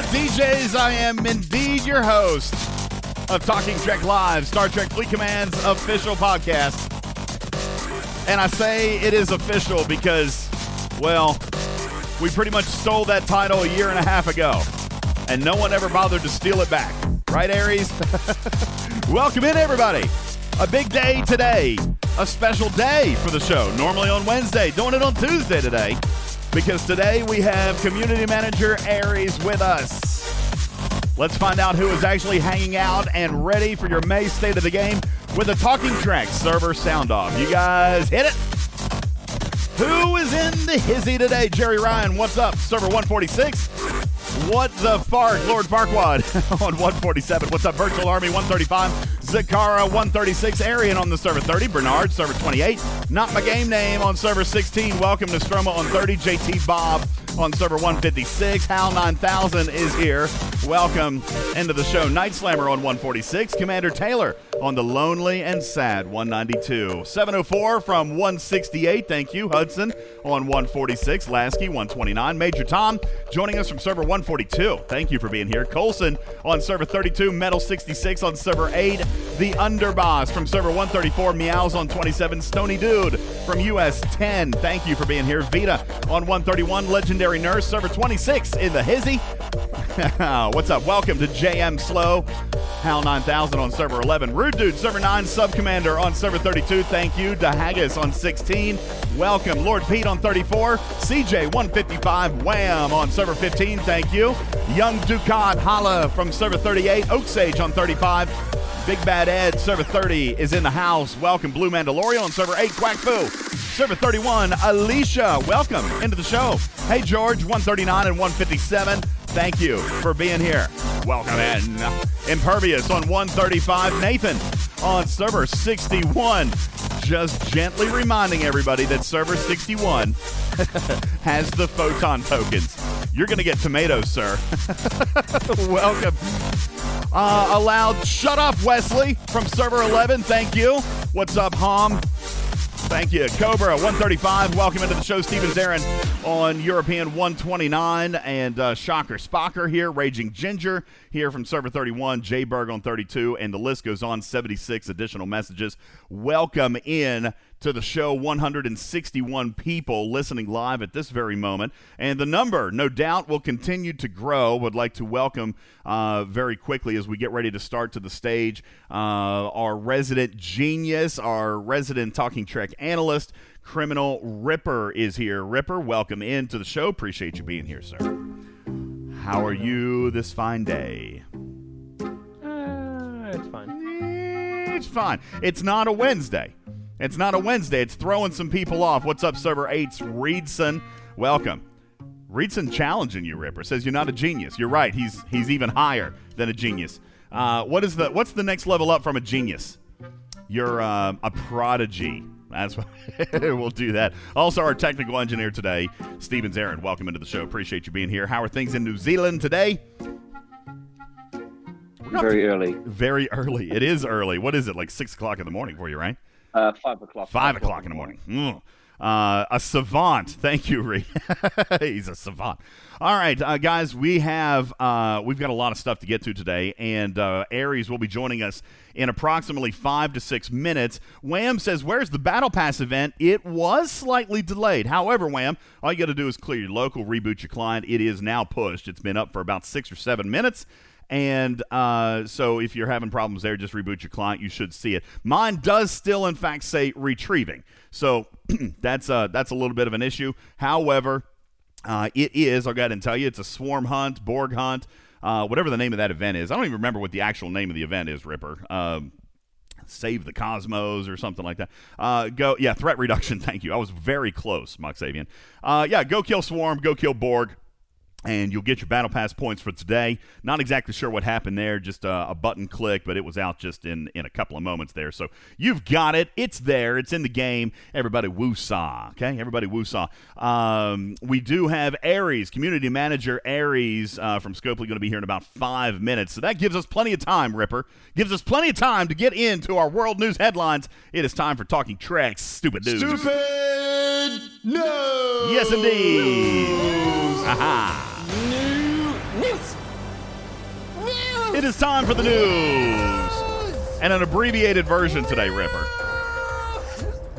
Ultimate DJs. I am indeed your host of Talking Trek Live, Star Trek Fleet Command's official podcast. And I say it is official because, well, we pretty much stole that title a year and a half ago, and no one ever bothered to steal it back. Right, Aries? Welcome in, everybody. A big day today, a special day for the show. Normally on Wednesday, doing it on Tuesday today because today we have community manager Aries with us. Let's find out who is actually hanging out and ready for your May state of the game with a Talking Trek server sound off. You guys hit it. Who is in the hizzy today? Jerry Ryan, what's up? Server 146. What the Fark, Lord Farquad on 147. What's up, Virtual Army 135? Zakara 136. Arian on the server 30. Bernard, server 28. Not my game name on server 16. Welcome to Stroma on 30. JT Bob on server 156. Hal 9000 is here. Welcome into the show. Night Slammer on 146. Commander Taylor on the Lonely and Sad 192. 704 from 168. Thank you. Hudson on 146. Lasky 129. Major Tom joining us from server 142. Thank you for being here. Colson on server 32. Metal 66 on server 8. The Underboss from server 134. Meows on 27. Stony Dude from US 10. Thank you for being here. Vita on 131. Legendary Nurse server 26 in the Hizzy. What's up? Welcome to JM Slow. Hal 9000 on server 11. Rude Dude, server 9. Sub Commander on server 32. Thank you. DeHaggis on 16. Welcome. Lord Pete on 34. CJ 155. Wham on server 15. Thank you. Young Ducat Holla from server 38. Oak Sage on 35. Big Bad Ed, server 30 is in the house. Welcome, Blue Mandalorian on server 8, Quack Fu. Server 31, Alicia, welcome into the show. Hey, George, 139 and 157. Thank you for being here. Welcome in. Impervious on 135. Nathan on server 61. Just gently reminding everybody that server 61 has the photon tokens. You're going to get tomatoes, sir. Welcome. Uh, allowed. Shut up, Wesley from server 11. Thank you. What's up, Hom? Thank you. Cobra 135. Welcome into the show. Steven Zarin on European 129. And uh, Shocker Spocker here. Raging Ginger here from server 31. Jay Berg on 32. And the list goes on. 76 additional messages. Welcome in to the show. 161 people listening live at this very moment. And the number no doubt will continue to grow. Would like to welcome uh, very quickly as we get ready to start to the stage uh, our resident genius our resident talking trek analyst criminal ripper is here. Ripper welcome into the show. Appreciate you being here sir. How are you this fine day? Uh, it's fine. it's fine. It's not a wednesday it's not a Wednesday. It's throwing some people off. What's up, server 8's Reedson? Welcome. Reedson challenging you, Ripper. Says you're not a genius. You're right. He's he's even higher than a genius. Uh, what is the what's the next level up from a genius? You're uh, a prodigy. That's what we'll do that. Also, our technical engineer today, Stevens Aaron. Welcome into the show. Appreciate you being here. How are things in New Zealand today? Very early. Very early. It is early. What is it? Like six o'clock in the morning for you, right? Uh, five o'clock. Five o'clock in the morning. Mm. Uh, a savant. Thank you, Ree. He's a savant. All right, uh, guys, we have uh, we've got a lot of stuff to get to today, and uh, Aries will be joining us in approximately five to six minutes. Wham says, "Where's the Battle Pass event? It was slightly delayed. However, Wham, all you got to do is clear your local, reboot your client. It is now pushed. It's been up for about six or seven minutes." And uh, so if you're having problems there, just reboot your client. You should see it. Mine does still, in fact, say retrieving. So that's uh, that's a little bit of an issue. However, uh, it is. I'll go ahead and tell you, it's a swarm hunt, Borg hunt, uh, whatever the name of that event is. I don't even remember what the actual name of the event is. Ripper. Um, Save the Cosmos or something like that. Uh, go, yeah, threat reduction. Thank you. I was very close, Moxavian. Uh, yeah, go kill Swarm, go kill Borg and you'll get your battle pass points for today. Not exactly sure what happened there, just a, a, button click, but it was out just in, in a couple of moments there. So you've got it. It's there. It's in the game. Everybody woosah. Okay, everybody woosah. Um, we do have Aries, community manager Aries uh, from Scopely, going to be here in about five minutes. So that gives us plenty of time, Ripper. Gives us plenty of time to get into our world news headlines. It is time for talking Trek's. Stupid news. Stupid news. Yes, indeed. Aha. It is time for the news. And an abbreviated version today, Ripper.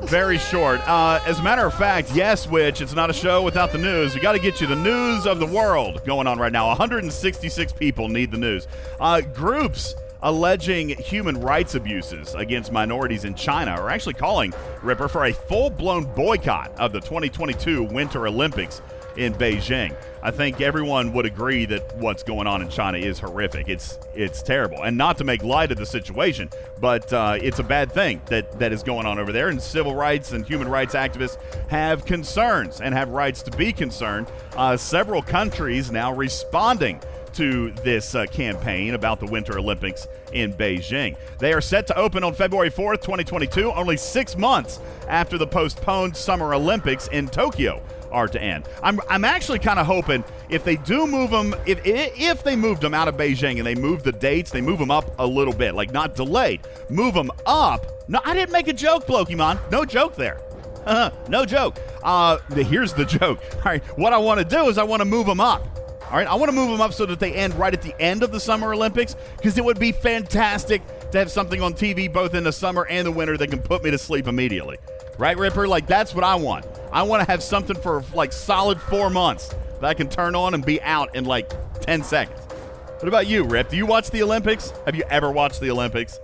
Very short. Uh, as a matter of fact, yes, which it's not a show without the news. We got to get you the news of the world going on right now. 166 people need the news. Uh, groups alleging human rights abuses against minorities in China are actually calling Ripper for a full blown boycott of the 2022 Winter Olympics in Beijing. I think everyone would agree that what's going on in China is horrific. It's it's terrible, and not to make light of the situation, but uh, it's a bad thing that that is going on over there. And civil rights and human rights activists have concerns and have rights to be concerned. Uh, several countries now responding to this uh, campaign about the Winter Olympics in Beijing. They are set to open on February 4th, 2022, only six months after the postponed Summer Olympics in Tokyo are to end. I'm, I'm actually kind of hoping if they do move them, if, if they moved them out of Beijing and they move the dates, they move them up a little bit, like not delayed, move them up. No, I didn't make a joke, Blokimon. No joke there. Uh, no joke. Uh, here's the joke. All right, what I want to do is I want to move them up. All right, I want to move them up so that they end right at the end of the Summer Olympics because it would be fantastic to have something on TV both in the summer and the winter that can put me to sleep immediately. Right, Ripper? Like, that's what I want. I want to have something for like solid four months that I can turn on and be out in like 10 seconds. What about you, Rip? Do you watch the Olympics? Have you ever watched the Olympics?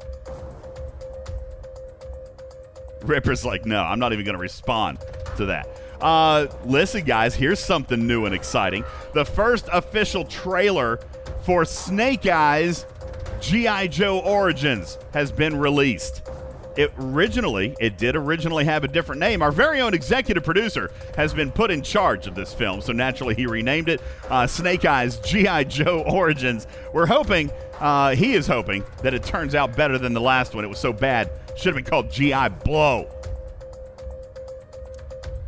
Ripper's like, no, I'm not even going to respond to that. Uh, listen, guys, here's something new and exciting. The first official trailer for Snake Eyes G.I. Joe Origins has been released. It originally, it did originally have a different name. Our very own executive producer has been put in charge of this film, so naturally he renamed it uh, Snake Eyes G.I. Joe Origins. We're hoping, uh, he is hoping, that it turns out better than the last one. It was so bad, should have been called G.I. Blow.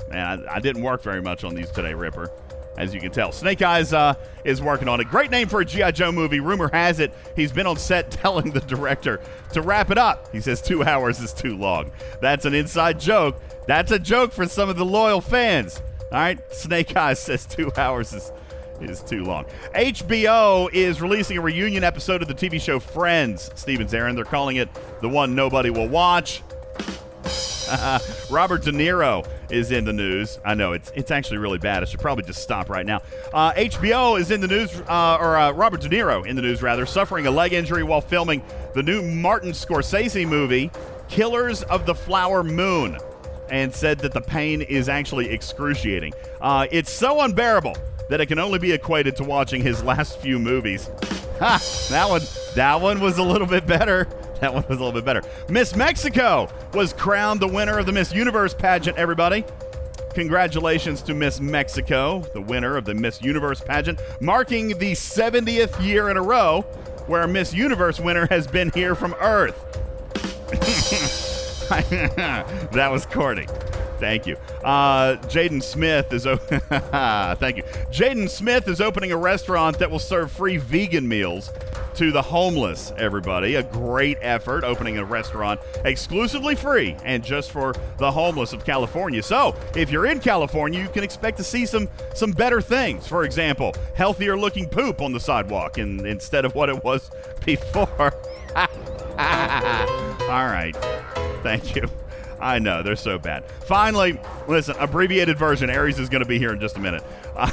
Man, I, I, didn't work very much on these today, Ripper. As you can tell, Snake Eyes uh, is working on it. Great name for a G.I. Joe movie. Rumor has it he's been on set telling the director to wrap it up. He says two hours is too long. That's an inside joke. That's a joke for some of the loyal fans. All right, Snake Eyes says two hours is is too long. HBO is releasing a reunion episode of the TV show Friends. Stevens Aaron, they're calling it the one nobody will watch. Robert De Niro is in the news. I know it's it's actually really bad. I should probably just stop right now. Uh, HBO is in the news, uh, or uh, Robert De Niro in the news rather, suffering a leg injury while filming the new Martin Scorsese movie, Killers of the Flower Moon, and said that the pain is actually excruciating. Uh, it's so unbearable that it can only be equated to watching his last few movies. Ha! That one, that one was a little bit better. That one was a little bit better. Miss Mexico was crowned the winner of the Miss Universe pageant, everybody. Congratulations to Miss Mexico, the winner of the Miss Universe pageant, marking the 70th year in a row where a Miss Universe winner has been here from Earth. that was corny. Thank you. Uh, Jaden Smith is o- thank you. Jaden Smith is opening a restaurant that will serve free vegan meals to the homeless. Everybody, a great effort opening a restaurant exclusively free and just for the homeless of California. So, if you're in California, you can expect to see some some better things. For example, healthier looking poop on the sidewalk, instead of what it was before. All right. Thank you. I know, they're so bad. Finally, listen, abbreviated version. Aries is going to be here in just a minute. Uh,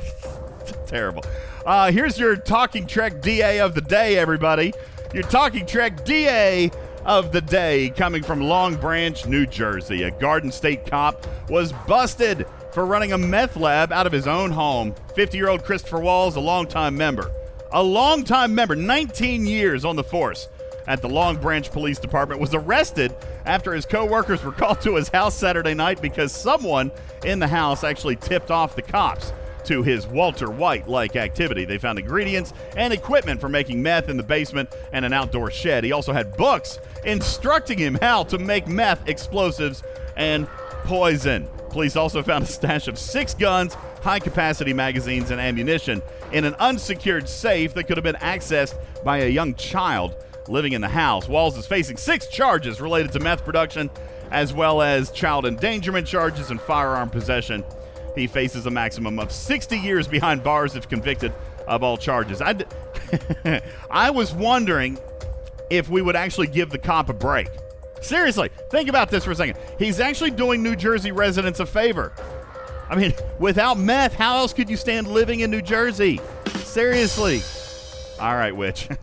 terrible. Uh, here's your Talking Trek DA of the day, everybody. Your Talking Trek DA of the day coming from Long Branch, New Jersey. A Garden State cop was busted for running a meth lab out of his own home. 50 year old Christopher Walls, a longtime member. A longtime member, 19 years on the force at the Long Branch Police Department, was arrested after his coworkers were called to his house Saturday night because someone in the house actually tipped off the cops to his Walter White like activity. They found ingredients and equipment for making meth in the basement and an outdoor shed. He also had books instructing him how to make meth, explosives, and poison. Police also found a stash of six guns, high capacity magazines, and ammunition in an unsecured safe that could have been accessed by a young child living in the house. Walls is facing six charges related to meth production, as well as child endangerment charges and firearm possession. He faces a maximum of 60 years behind bars if convicted of all charges. I d- I was wondering if we would actually give the cop a break. Seriously, think about this for a second. He's actually doing New Jersey residents a favor. I mean, without meth, how else could you stand living in New Jersey? Seriously. All right, Witch.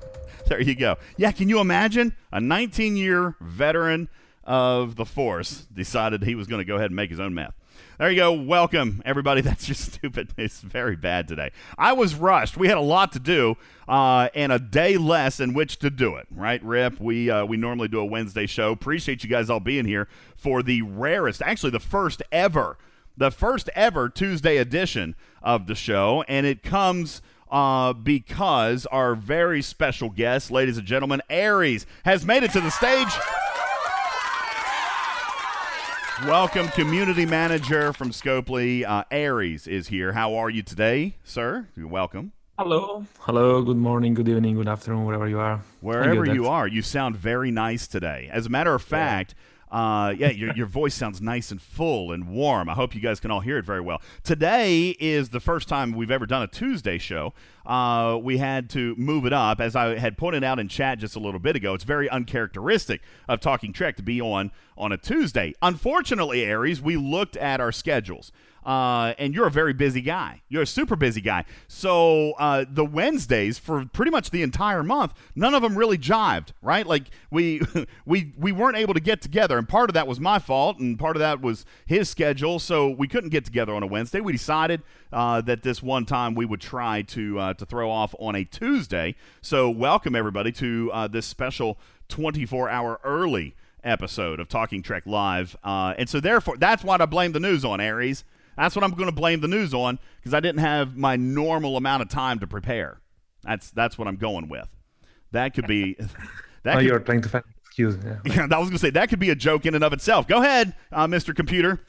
there you go. Yeah, can you imagine? A 19 year veteran of the force decided he was going to go ahead and make his own meth. There you go. Welcome, everybody. That's just stupid. It's very bad today. I was rushed. We had a lot to do uh, and a day less in which to do it. Right, Rip? We uh, we normally do a Wednesday show. Appreciate you guys all being here for the rarest, actually the first ever, the first ever Tuesday edition of the show, and it comes. Uh, because our very special guest, ladies and gentlemen, Aries, has made it to the stage. Welcome, community manager from Scopely. Uh, Aries is here. How are you today, sir? You're welcome. Hello. Hello. Good morning, good evening, good afternoon, wherever you are. Wherever you are, you sound very nice today. As a matter of fact, uh, yeah, your, your voice sounds nice and full and warm. I hope you guys can all hear it very well. Today is the first time we've ever done a Tuesday show. Uh, we had to move it up. As I had pointed out in chat just a little bit ago, it's very uncharacteristic of Talking Trek to be on on a Tuesday. Unfortunately, Aries, we looked at our schedules. Uh, and you're a very busy guy. You're a super busy guy. So uh, the Wednesdays for pretty much the entire month, none of them really jived, right? Like we we we weren't able to get together, and part of that was my fault, and part of that was his schedule. So we couldn't get together on a Wednesday. We decided uh, that this one time we would try to uh, to throw off on a Tuesday. So welcome everybody to uh, this special 24 hour early episode of Talking Trek Live. Uh, and so therefore, that's what I blame the news on, Aries. That's what I'm going to blame the news on because I didn't have my normal amount of time to prepare. That's that's what I'm going with. That could be. That oh, could, you're trying to find excuse. Yeah. yeah, I was going to say that could be a joke in and of itself. Go ahead, uh, Mr. Computer.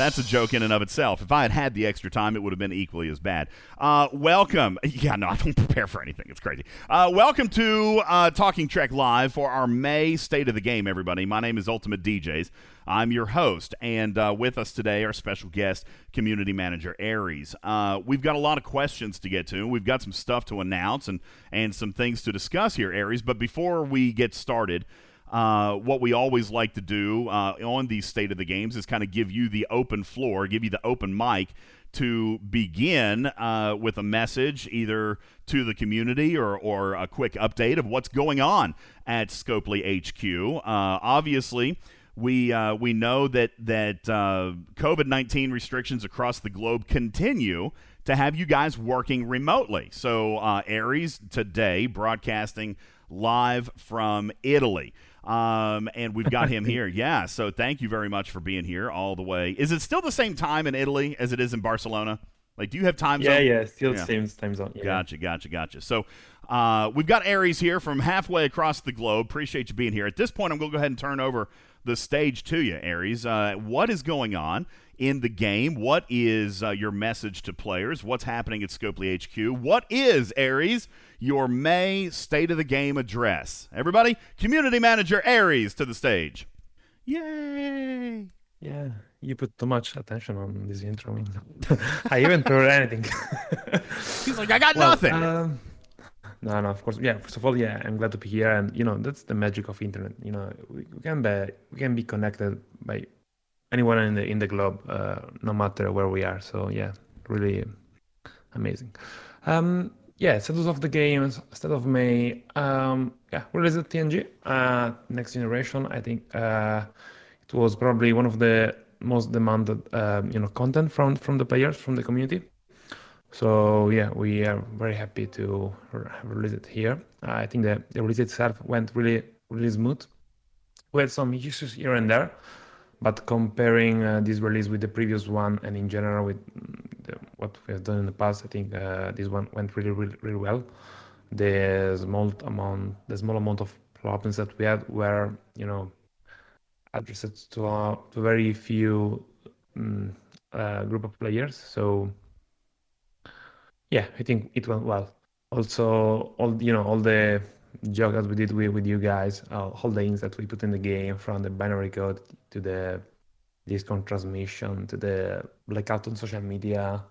That's a joke in and of itself. If I had had the extra time, it would have been equally as bad. Uh, welcome. Yeah, no, I don't prepare for anything. It's crazy. Uh, welcome to uh, Talking Trek Live for our May State of the Game, everybody. My name is Ultimate DJs. I'm your host, and uh, with us today, our special guest, community manager Aries. Uh, we've got a lot of questions to get to. We've got some stuff to announce and and some things to discuss here, Aries. But before we get started. Uh, what we always like to do uh, on these state of the games is kind of give you the open floor, give you the open mic to begin uh, with a message either to the community or, or a quick update of what's going on at Scopely HQ. Uh, obviously, we uh, we know that that uh, COVID nineteen restrictions across the globe continue to have you guys working remotely. So uh, Aries today broadcasting live from Italy. Um, and we've got him here. Yeah. So thank you very much for being here all the way. Is it still the same time in Italy as it is in Barcelona? Like, do you have time yeah, zone? Yeah, still yeah. same time zone. Yeah. Gotcha, gotcha, gotcha. So uh, we've got Aries here from halfway across the globe. Appreciate you being here. At this point, I'm going to go ahead and turn over the stage to you, Aries. Uh, what is going on in the game? What is uh, your message to players? What's happening at Scopely HQ? What is, Aries, your May State of the Game address? Everybody, Community Manager Aries to the stage. Yay! Yeah, you put too much attention on this intro. I even heard anything. He's like, I got well, nothing. Um, no, no, of course. Yeah, first of all, yeah, I'm glad to be here, and you know that's the magic of internet. You know, we, we can be we can be connected by anyone in the in the globe, uh, no matter where we are. So yeah, really amazing. Um, yeah, status of the game, state of May. Um, yeah, released at TNG, uh, next generation. I think uh, it was probably one of the most demanded, uh, you know, content from from the players, from the community. So yeah, we are very happy to release it here. I think the, the release itself went really really smooth. We had some issues here and there, but comparing uh, this release with the previous one and in general with mm, the, what we have done in the past, I think uh, this one went really really really well. The small amount the small amount of problems that we had were you know addressed to, uh, to very few um, group of players. So yeah, I think it went well. Also, all you know, all the joke that we did with, with you guys, uh, all the things that we put in the game, from the binary code to the Discord transmission to the blackout on social media,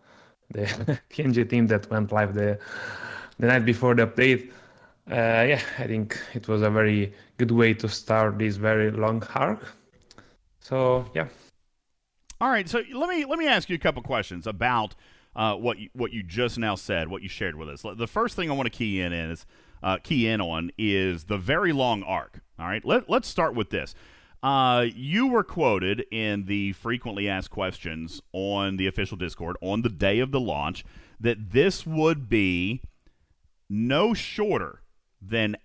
the TNG team that went live the the night before the update. Uh, yeah, I think it was a very good way to start this very long arc. So yeah. All right, so let me let me ask you a couple questions about uh, what you, what you just now said, what you shared with us. The first thing I want to key in is uh, key in on is the very long arc. All right, let let's start with this. Uh, you were quoted in the frequently asked questions on the official Discord on the day of the launch that this would be no shorter than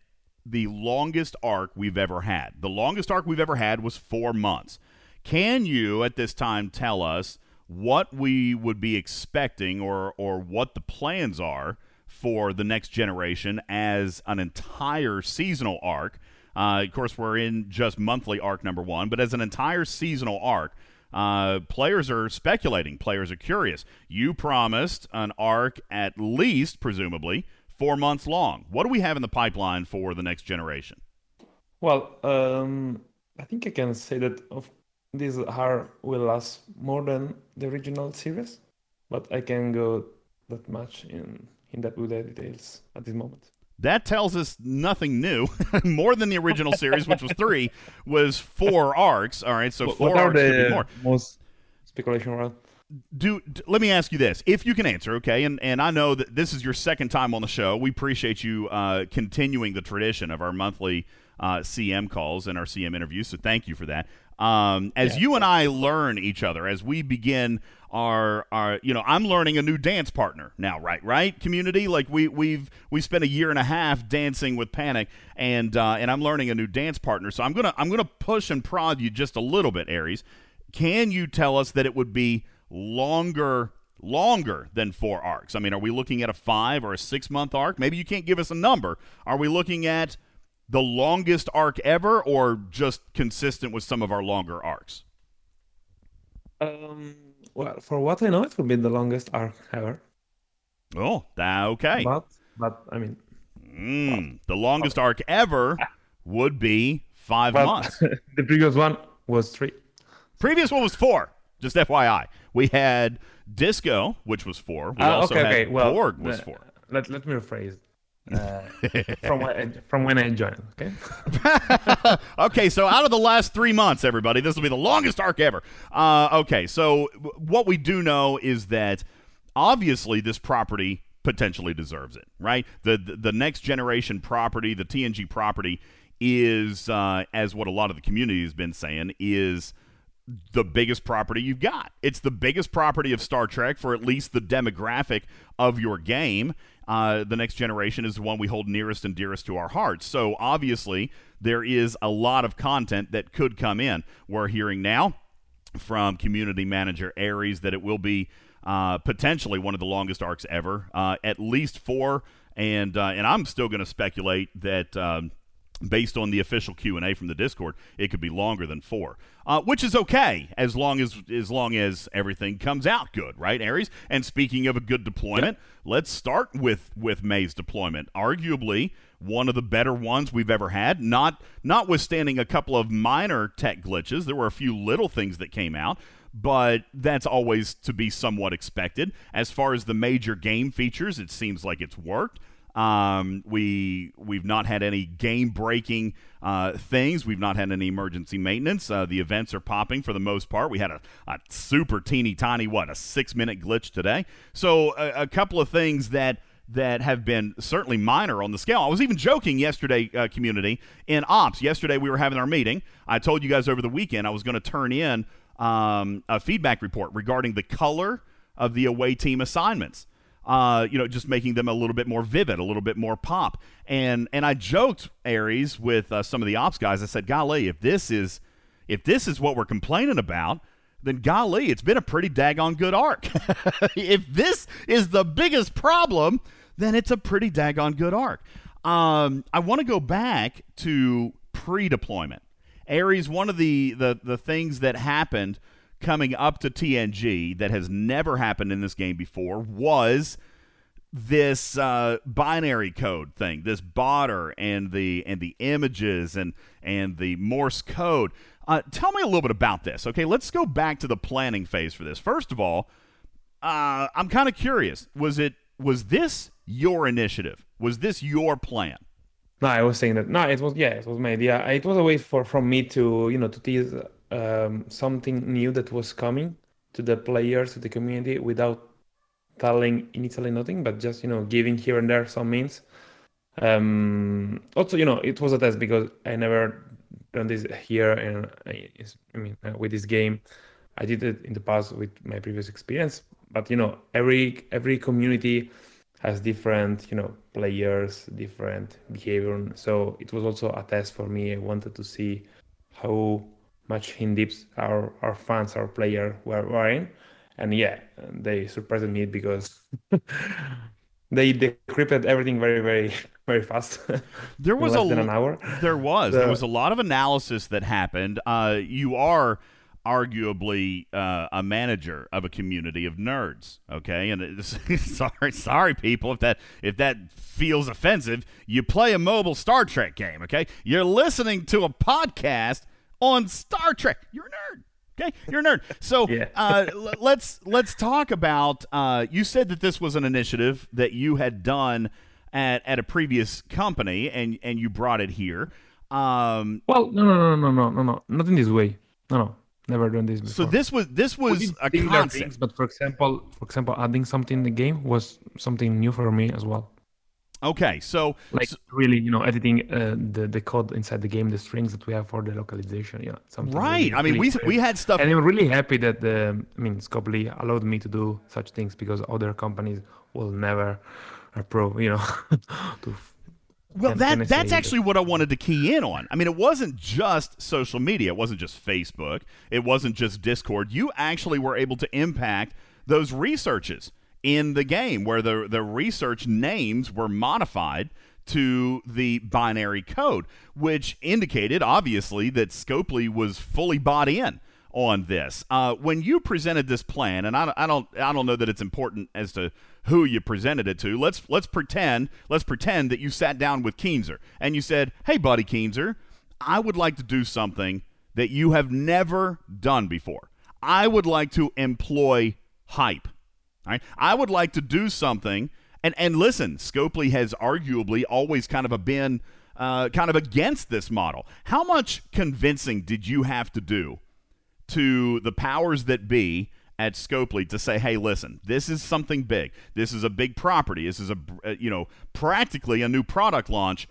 the longest arc we've ever had. The longest arc we've ever had was four months. Can you, at this time, tell us what we would be expecting or, or what the plans are for the next generation as an entire seasonal arc? Uh, of course, we're in just monthly arc number one, but as an entire seasonal arc, uh, players are speculating. Players are curious. You promised an arc at least, presumably, four months long. What do we have in the pipeline for the next generation? Well, um, I think I can say that of this are will last more than the original series, but I can go that much in in depth with the details at this moment. That tells us nothing new. more than the original series, which was three, was four arcs. All right, so what, four what arcs are could be the more. most speculation around? do, d let me ask you this if you can answer okay and and i know that this is your second time on the show we appreciate you uh, continuing the tradition of our monthly uh, cm calls and our cm interviews so thank you for that um, as Yeah. you and i learn each other as we begin our our you know i'm learning a new dance partner now right right community? Like we we've we spent a year and a half dancing with panic and uh, and i'm learning a new dance partner. So i'm gonna i'm gonna push and prod you just a little bit aries. Can you tell us that it would be longer longer than four arcs? I mean are we looking at a five or a six month arc? Maybe you can't give us a number. Are we looking at the longest arc ever or just consistent with some of our longer arcs Um, well, for what I know, it would be the longest arc ever. oh tha- okay But but I mean, Mm, the longest arc ever would be five well, months the previous one was three. previous one was four just fyi we had disco which was four we Ah, also okay, had okay. Well, borg was uh, four Let let me rephrase. Uh, from when from when I joined. Okay. okay, so out of the last three months, everybody, this will be the longest arc ever. Uh, okay, so what we do know is that obviously this property potentially deserves it, right? The the, the next generation property, the TNG property, is uh, as what a lot of the community has been saying is the biggest property you've got. It's the biggest property of Star Trek for at least the demographic of your game. Uh, the next generation is the one we hold nearest and dearest to our hearts. So obviously, there is a lot of content that could come in. We're hearing now from community manager Aries that it will be uh, potentially one of the longest arcs ever, uh, at least four. And uh, and I'm still going to speculate that. Um, based on the official q&a from the discord it could be longer than four uh, which is okay as long as as long as everything comes out good right aries? And speaking of a good deployment let's start with with may's deployment. Arguably one of the better ones we've ever had not notwithstanding a couple of minor tech glitches. There were a few little things that came out but that's always to be somewhat expected. As far as the major game features it seems like it's worked um, we we've not had any game breaking uh, things. We've not had any emergency maintenance. Uh, the events are popping for the most part. We had a, a super teeny tiny what a six minute glitch today. So a, a couple of things that that have been certainly minor on the scale. I was even joking yesterday, uh, community in ops. Yesterday we were having our meeting. I told you guys over the weekend I was going to turn in um, a feedback report regarding the color of the away team assignments uh, you know, just making them a little bit more vivid, a little bit more pop. And and I joked Aries with uh, some of the ops guys. I said, "Golly, if this is if this is what we're complaining about." Then golly, it's been a pretty daggone good arc. if this is the biggest problem, then it's a pretty daggone good arc. Um, I want to go back to pre-deployment. Aries, one of the, the the things that happened coming up to TNG that has never happened in this game before was this uh, binary code thing, this botter and the and the images and and the Morse code. Uh, tell me a little bit about this. Okay, let's go back to the planning phase for this. First of all, uh, I'm kind of curious. Was it was this your initiative? Was this your plan? No, I was saying that. No, it was yeah, it was my idea. It was a way for from me to you know to tease um, something new that was coming to the players to the community without telling initially nothing, but just you know giving here and there some means. Um, also, you know, it was a test because I never done this here, and I, I mean uh, with this game, I did it in the past with my previous experience. But you know, every every community has different you know players, different behavior. So it was also a test for me. I wanted to see how much in deeps our our fans, our player were, were in and yeah, they surprised me because they decrypted everything very, very, very fast. There was a than an hour. There was there was a lot of analysis that happened. Uh, you are arguably uh, a manager of a community of nerds. Okay, and sorry, sorry, people, if that if that feels offensive, you play a mobile Star Trek game. Okay, you're listening to a podcast on Star Trek. You're a nerd. Okay, you're a nerd. So yeah. uh, l- let's let's talk about. Uh, you said that this was an initiative that you had done at, at a previous company, and and you brought it here. Um, well, no, no, no, no, no, no, no, not in this way. No, no, never done this before. So this was this was a concept. Things, but for example, for example, adding something in the game was something new for me as well. Okay, so like so, really, you know, editing uh, the the code inside the game, the strings that we have for the localization, yeah, something. Right. Really, I mean, really we we had stuff, and I'm really happy that the I mean, Scopely allowed me to do such things because other companies will never approve, you know, to. Well, that that's actually what I wanted to key in on. I mean, it wasn't just social media. It wasn't just Facebook. It wasn't just Discord. You actually were able to impact those researches in the game where the, the research names were modified to the binary code, which indicated obviously that Scopely was fully bought in on this. Uh, when you presented this plan, and I, I, don't I don't know that it's important as to who you presented it to. Let's let's pretend let's pretend that you sat down with Keenser and you said, "Hey, buddy Keenser, I would like to do something that you have never done before. I would like to employ hype." Right? I would like to do something. And, and listen, Scopely has arguably always kind of a been uh, kind of against this model. How much convincing did you have to do to the powers that be at Scopely to say, "Hey, listen, this is something big. This is a big property. This is a uh, you know practically a new product launch."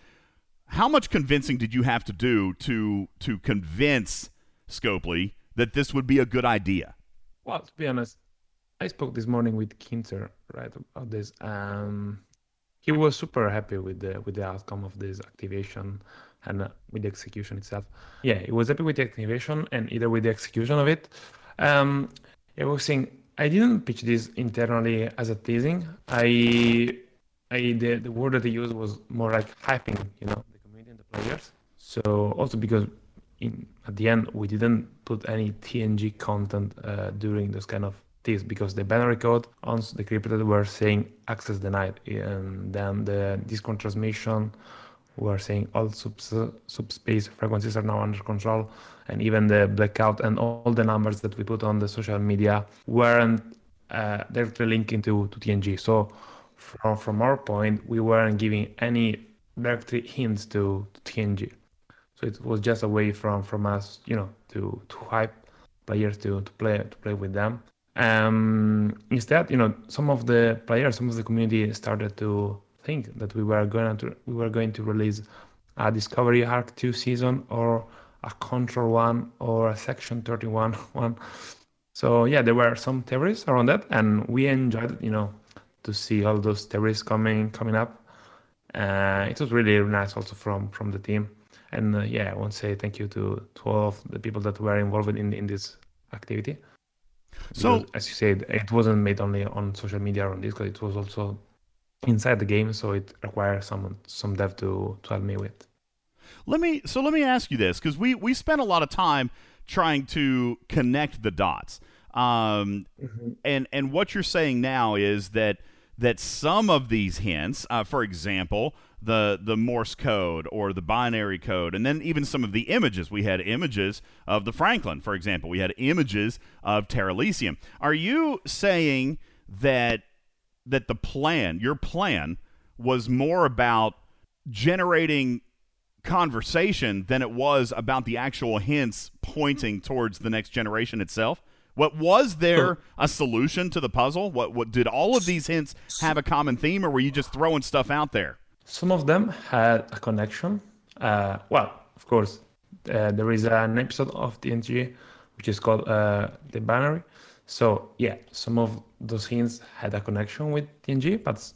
How much convincing did you have to do to to convince Scopely that this would be a good idea? Well, to be honest, I spoke this morning with Keenser right about this. Um, he was super happy with the with the outcome of this activation and uh, with the execution itself. Yeah, he was happy with the activation and either with the execution of it. Um, I was saying I didn't pitch this internally as a teasing. I, I the, the word that I used was more like hyping, you know, the community and the players. So also because in at the end we didn't put any TNG content uh, during those kind of this because the binary code on the decrypted were saying access denied and then the Discord transmission were saying all subs- subspace frequencies are now under control and even the blackout and all the numbers that we put on the social media weren't uh, directly linking to, to TNG. So from, from our point, we weren't giving any direct hints to, to TNG. So it was just a way from, from us, you know, to, to hype players to, to play to play with them um, instead, you know, some of the players, some of the community started to think that we were going to we were going to release a Discovery Arc 2 season or a Control one or a Section 31 one. So yeah, there were some theories around that, and we enjoyed, you know, to see all those theories coming coming up. Uh, it was really nice also from from the team, and uh, yeah, I want to say thank you to to all of the people that were involved in in this activity. So, because, as you said, it wasn't made only on social media or on Discord. It was also inside the game, so it requires some some dev to to help me with. Let me so let me ask you this because we we spent a lot of time trying to connect the dots. Um, mm-hmm. and and what you're saying now is that that some of these hints, uh, for example, the the Morse code or the binary code, and then even some of the images. We had images of the Franklin, for example. We had images of Terralysium. Are you saying that that the plan, your plan, was more about generating conversation than it was about the actual hints pointing towards the next generation itself. What was there a solution to the puzzle? What what did all of these hints have a common theme, or were you just throwing stuff out there? Some of them had a connection. Uh, well, of course, uh, there is an episode of TNG which is called uh, the binary. So yeah, some of those hints had a connection with TNG, but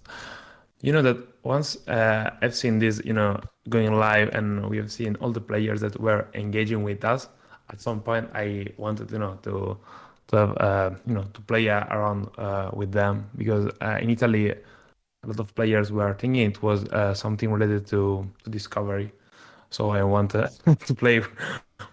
you know that once uh, I've seen this, you know, going live, and we have seen all the players that were engaging with us. At some point, I wanted, you know, to to have, uh, you know, to play around uh, with them because uh, in Italy, a lot of players were thinking it was uh, something related to, to discovery. So I wanted to play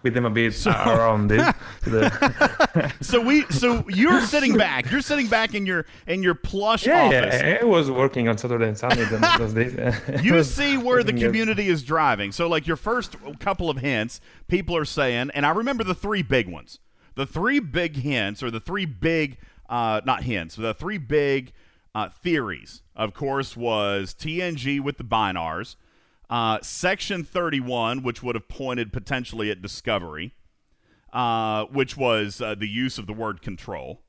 with them a bit so, around it. so we, so you're sitting back. You're sitting back in your in your plush yeah, office. Yeah, I was working on Saturday and Sunday those days. you see where the community is driving. So like your first couple of hints, people are saying, and I remember the three big ones. The three big hints, or the three big, uh, not hints, the three big uh, theories, of course, was TNG with the Bynars uh, Section 31, which would have pointed potentially at discovery, uh, which was uh, the use of the word control.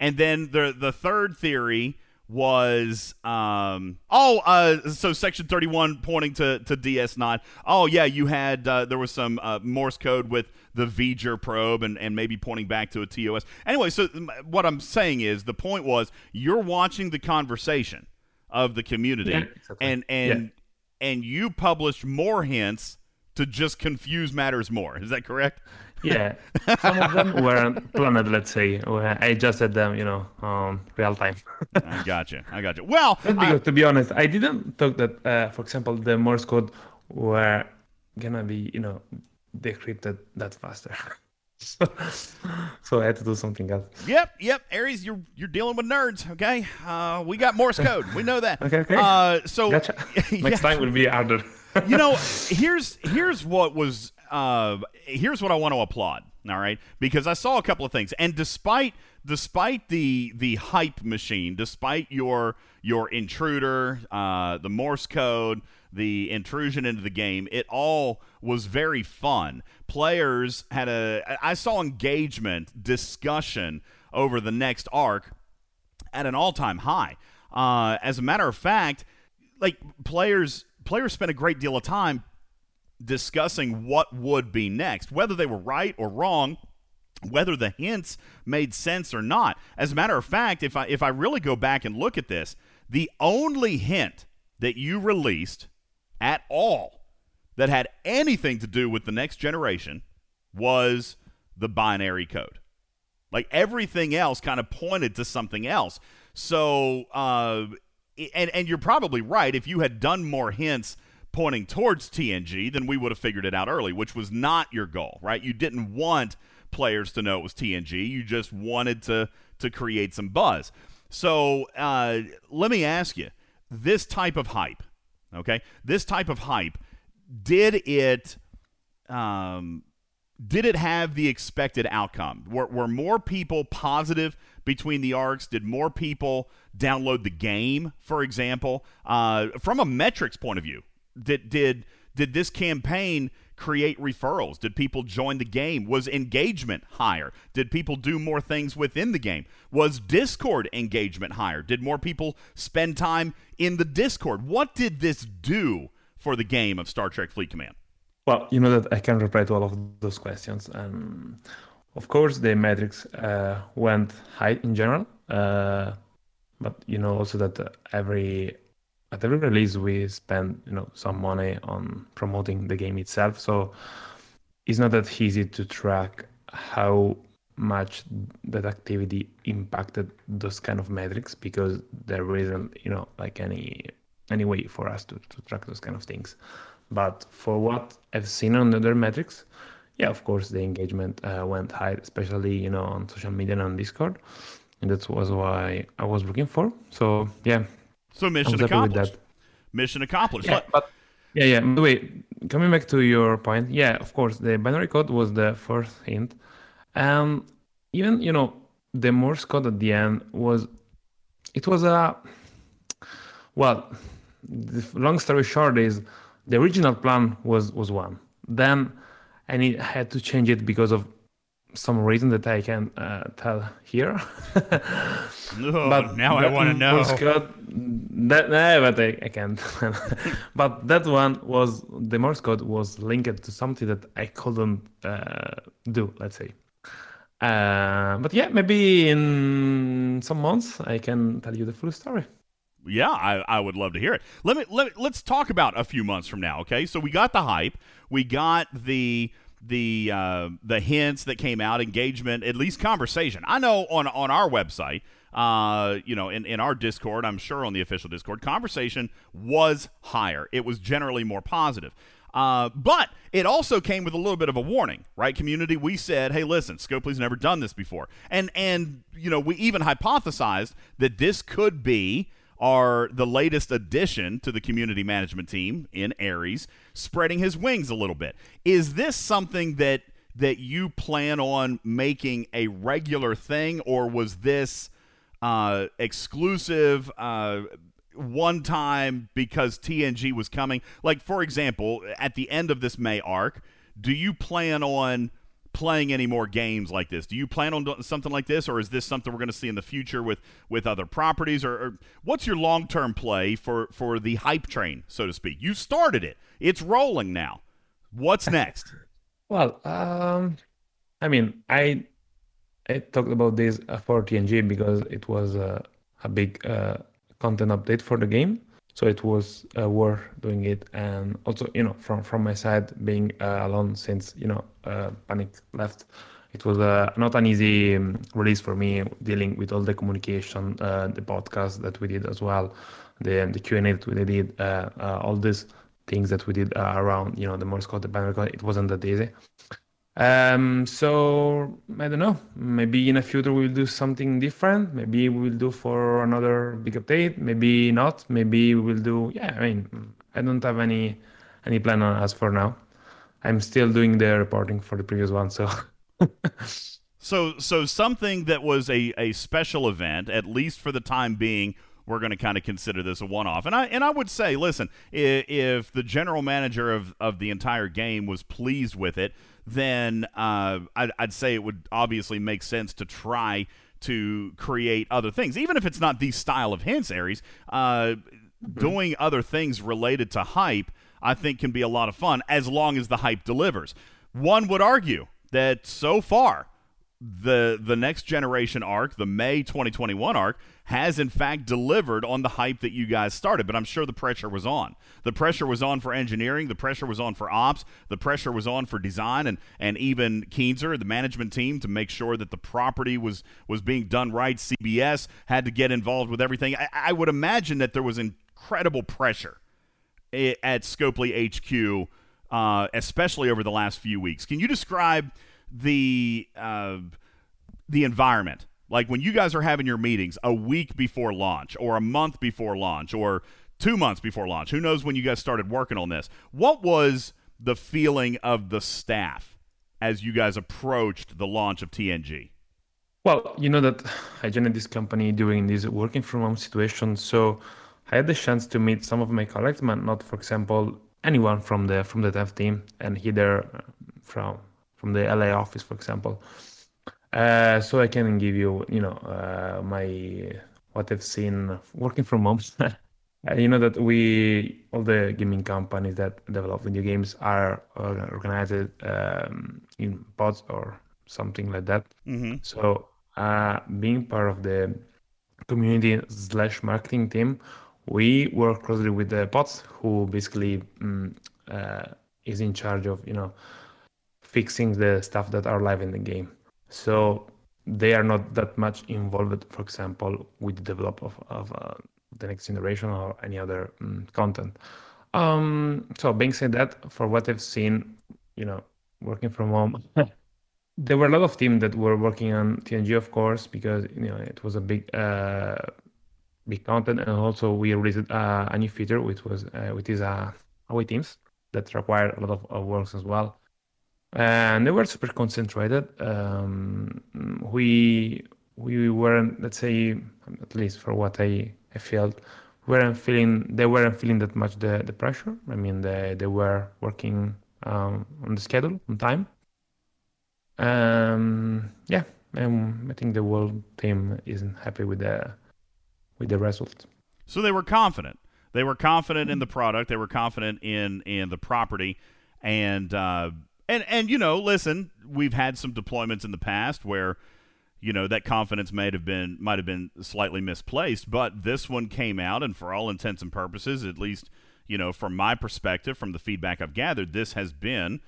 And then the the third theory was um, oh uh, so section 31 pointing to, to ds9 oh yeah you had uh, there was some uh, morse code with the V'ger probe and, and maybe pointing back to a tos anyway so what i'm saying is the point was you're watching the conversation of the community yeah, exactly. and and and you published more hints to just confuse matters more. Is that correct? Yeah, some of them weren't planned. Let's say I just said them, you know, um, real time. I got you. I got you. Well, because, I, to be honest, I didn't thought that, uh, for example, the Morse code were gonna be, you know, decrypted that faster. so, so I had to do something else. Yep, yep. Aries, you're you're dealing with nerds. Okay, uh, we got Morse code. We know that. okay, okay. Uh, so gotcha. next yeah. time will be harder. you know, here's here's what was uh, here's what I want to applaud. All right, because I saw a couple of things, and despite despite the the hype machine, despite your your intruder, uh, the Morse code, the intrusion into the game, it all was very fun. Players had a I saw engagement, discussion over the next arc at an all-time high. Uh, as a matter of fact, like players players spent a great deal of time discussing what would be next, whether they were right or wrong whether the hints made sense or not. As a matter of fact, if I if I really go back and look at this, the only hint that you released at all that had anything to do with the next generation was the binary code. Like everything else kind of pointed to something else. So, uh, and and you're probably right. If you had done more hints pointing towards TNG, then we would have figured it out early, which was not your goal, right? You didn't want players to know it was TNG. You just wanted to to create some buzz. So uh, let me ask you: this type of hype, okay? This type of hype, did it? Um, did it have the expected outcome? Were, were more people positive between the arcs? Did more people download the game, for example? Uh, from a metrics point of view, did did did this campaign create referrals? Did people join the game? Was engagement higher? Did people do more things within the game? Was Discord engagement higher? Did more people spend time in the Discord? What did this do for the game of Star Trek Fleet Command? Well, you know that I can reply to all of those questions. And of course, the metrics uh, went high in general. Uh, but you know also that every at every release we spend you know some money on promoting the game itself. So it's not that easy to track how much that activity impacted those kind of metrics because there isn't you know like any any way for us to, to track those kind of things. But for what i've seen on other metrics yeah of course the engagement uh, went high especially you know on social media and on discord. And that was why i was looking for. So yeah so mission accomplished. Mission accomplished. Yeah, but yeah, yeah. By the way, coming back to your point, yeah, of course, the binary code was the first hint, and even you know the Morse code at the end was, it was a, well, the long story short is the original plan was was one. Then and need, had to change it because of some reason that I can uh, tell here. But now I want to know. Code, that, no, but I, I can't. but that one was the Morse code was linked to something that I couldn't uh, do. Let's say. Uh, but yeah, maybe in some months I can tell you the full story. Yeah, I, I would love to hear it. Let me let me, let's talk about a few months from now. Okay, so we got the hype, we got the the uh, the hints that came out, engagement, at least conversation. I know on on our website, uh, you know, in, in our Discord, I'm sure on the official Discord, conversation was higher. It was generally more positive. Uh, but it also came with a little bit of a warning, right? Community, we said, hey, listen, Scopely's never done this before. And, and, you know, we even hypothesized that this could be our the latest addition to the community management team in Aries, spreading his wings a little bit. Is this something that that you plan on making a regular thing, or was this uh, exclusive? Uh, one time because TNG was coming. Like, for example, at the end of this May arc, do you plan on playing any more games like this? Do you plan on doing something like this, or is this something we're going to see in the future with with other properties? Or, or what's your long term play for for the hype train, so to speak? You started it; it's rolling now. What's next? well, um, I mean, I I talked about this for TNG because it was a a big. Uh, content update for the game. So it was uh, worth doing it, and also you know from from my side being uh, alone since you know uh, Panic left, it was uh, not an easy um, release for me dealing with all the communication, uh, the podcast that we did as well, the the Q and A that we did, uh, all these things that we did around you know the Morse code, the binary code. It wasn't that easy. Um, so I don't know. Maybe in the future we'll do something different. Maybe we'll do for another big update. Maybe not. Maybe we'll do. Yeah, I mean, I don't have any any plan as for now. I'm still doing the reporting for the previous one, so. so so something that was a a special event, at least for the time being we're going to kind of consider this a one-off. And I and I would say, listen, if, if, the general manager of of the entire game was pleased with it, then uh, I'd, I'd say it would obviously make sense to try to create other things, even if it's not the style of hints, Aries. Uh, mm-hmm. Doing other things related to hype, I think, can be a lot of fun as long as the hype delivers. One would argue that so far, the the next generation arc, the May 2021 arc, has in fact delivered on the hype that you guys started. But I'm sure the pressure was on. The pressure was on for engineering. The pressure was on for ops. The pressure was on for design and and even Keenser, the management team, to make sure that the property was was being done right. CBS had to get involved with everything. I, I would imagine that there was incredible pressure at Scopely HQ, uh, especially over the last few weeks. Can you describe the uh, the environment like when you guys are having your meetings a week before launch or a month before launch or two months before launch, who knows when you guys started working on this? What was the feeling of the staff as you guys approached the launch of TNG? Well, you know that I joined this company during this working from home situation, so I had the chance to meet some of my colleagues, but not, for example, anyone from the from the dev team, and either from from the LA office, for example. Uh, so I can give you, you know, uh, my what I've seen working from home. uh, you know that we all the gaming companies that develop video games are organized um, in pods or something like that. Mm-hmm. So uh, being part of the community slash marketing team, we work closely with the pods who basically um, is in charge of you know fixing the stuff that are live in the game. So they are not that much involved, for example, with the develop of, of uh, the next generation or any other um, content. Um, so being said that, for what I've seen, you know, working from home, there were a lot of teams that were working on TNG, of course, because you know it was a big, uh, big content, and also we released uh, a new feature, which was uh, which is uh, away teams that require a lot of, of works as well and they were super concentrated. Um, we we weren't, let's say, at least for what I, I felt, weren't feeling they weren't feeling that much the, the pressure. I mean, they they were working um, on the schedule on time. Um, yeah, and I think the whole team isn't happy with the with the result. So they were confident. They were confident in the product. They were confident in in the property, and uh, and and you know, listen, we've had some deployments in the past where you know that confidence might have been might have been slightly misplaced, but this one came out, and for all intents and purposes, at least you know from my perspective, from the feedback I've gathered, this has been.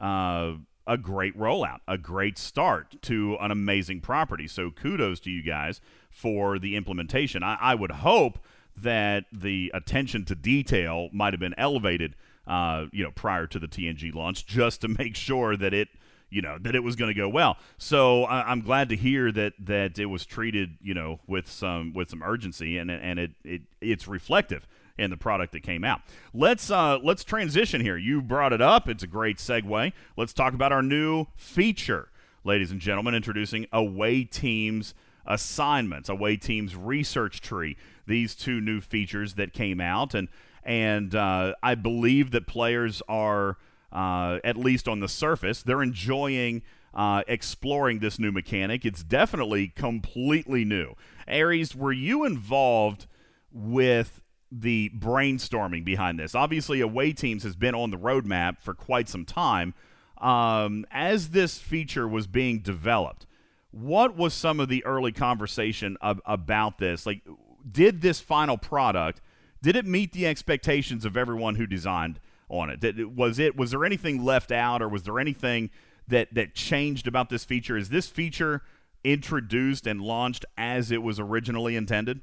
Uh, a great rollout, a great start to an amazing property. So kudos to you guys for the implementation. I, I would hope that the attention to detail might have been elevated, uh, you know, prior to the TNG launch, just to make sure that it, you know, that it was going to go well. So I, am glad to hear that that it was treated, you know, with some with some urgency, and and it, it it's reflective in the product that came out. Let's uh, let's transition here. You brought it up. It's a great segue. Let's talk about our new feature, ladies and gentlemen, introducing away teams assignments, away teams research tree these two new features that came out, and and uh, I believe that players are uh, at least on the surface they're enjoying. Uh, exploring this new mechanic. It's definitely completely new. Aries, were you involved with the brainstorming behind this? Obviously, away teams has been on the roadmap for quite some time. Um, as this feature was being developed, what was some of the early conversation ab- about this? Like, did this final product did it meet the expectations of everyone who designed on it? Did, was it was there anything left out, or was there anything that that changed about this feature? Is this feature introduced and launched as it was originally intended?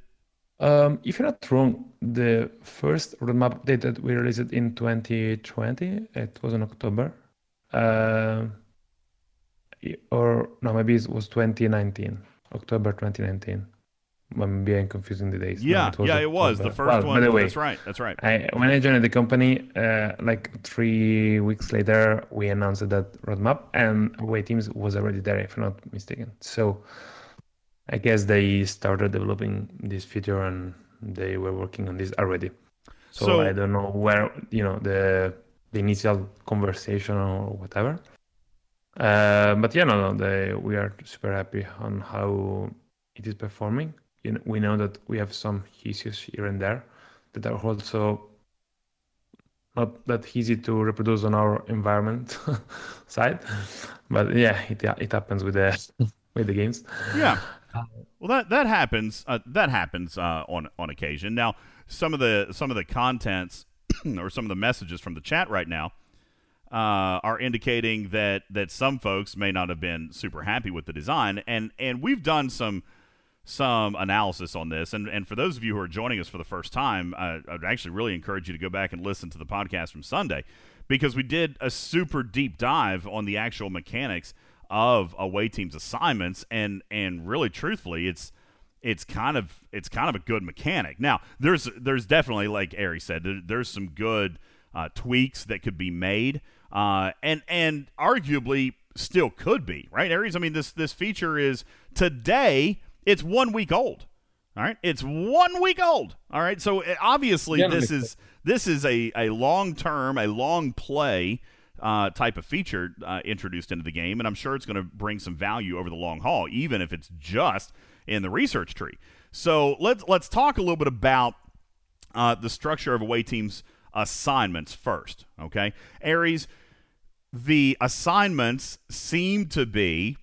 Um, if you're not wrong, the first roadmap update that we released in 2020, it was in October, uh, or no, maybe it was 2019, October 2019. Maybe I'm being confusing the days. Yeah, no, it yeah, it was the first well, one. By the way, that's right. That's right. I, when I joined the company, uh, like three weeks later, we announced that roadmap, and away teams was already there, if I'm not mistaken. So, I guess they started developing this feature, and they were working on this already. So, so I don't know where you know the the initial conversation or whatever. Uh, but yeah, no, no, they, we are super happy on how it is performing you know, we know that we have some issues here and there that are also not that easy to reproduce on our environment side. But yeah, it it happens with the with the games. Yeah. Well, that that happens. Uh, that happens uh, on on occasion. Now, some of the some of the contents or some of the messages from the chat right now uh, are indicating that that some folks may not have been super happy with the design, and and we've done some some analysis on this. And, and for those of you who are joining us for the first time, uh, I'd actually really encourage you to go back and listen to the podcast from Sunday because we did a super deep dive on the actual mechanics of away teams assignments and and really truthfully it's it's kind of it's kind of a good mechanic. Now, there's there's definitely like Ari said, there, there's some good uh, tweaks that could be made, uh, and and arguably still could be right. Aries, I mean this this feature is today it's one week old. All right, it's one week old. All right, so eh, obviously yeah, this is this is a a long term, a long play uh, type of feature uh, introduced into the game, and I'm sure it's going to bring some value over the long haul, even if it's just in the research tree. So let's let's talk a little bit about uh, the structure of away teams assignments first. Okay, Aries, the assignments seem to be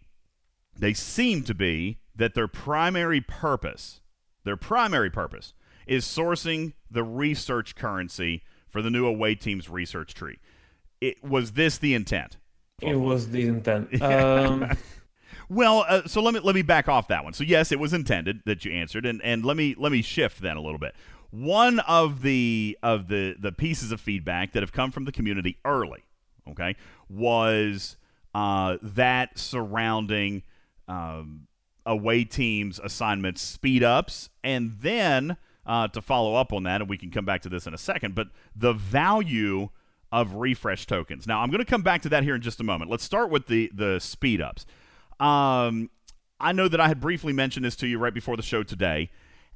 they seem to be that their primary purpose, their primary purpose, is sourcing the research currency for the new away team's research tree. It was this the intent? It was the intent. Um... well, uh, so let me let me back off that one. So yes, it was intended that you answered, and and let me let me shift then a little bit. One of the of the the pieces of feedback that have come from the community early, okay, was uh, that surrounding um, away teams assignments speed ups, and then uh, to follow up on that, and we can come back to this in a second, but the value of refresh tokens. Now, I'm going to come back to that here in just a moment. Let's start with the the speed ups. Um, I know that I had briefly mentioned this to you right before the show today,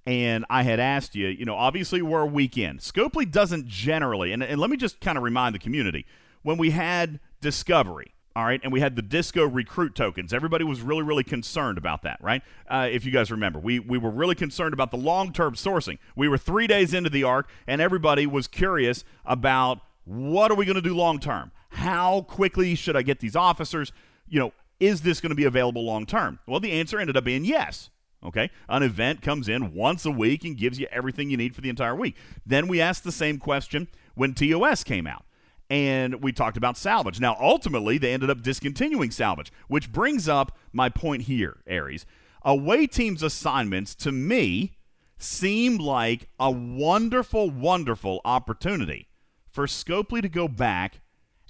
and I had asked you, you know, obviously we're a weekend. Scopely doesn't generally, and, and let me just kind of remind the community when we had Discovery, all right, and we had the Disco recruit tokens. Everybody was really, really concerned about that, right? Uh, if you guys remember, we we were really concerned about the long term sourcing. We were three days into the arc, and everybody was curious about what are we going to do long term. How quickly should I get these officers? You know, is this going to be available long term? Well, the answer ended up being yes. Okay, an event comes in once a week and gives you everything you need for the entire week. Then we asked the same question when TOS came out and we talked about salvage. Now, ultimately, they ended up discontinuing salvage, which brings up my point here, Aries. Away teams' assignments, to me, seem like a wonderful, wonderful opportunity for Scopely to go back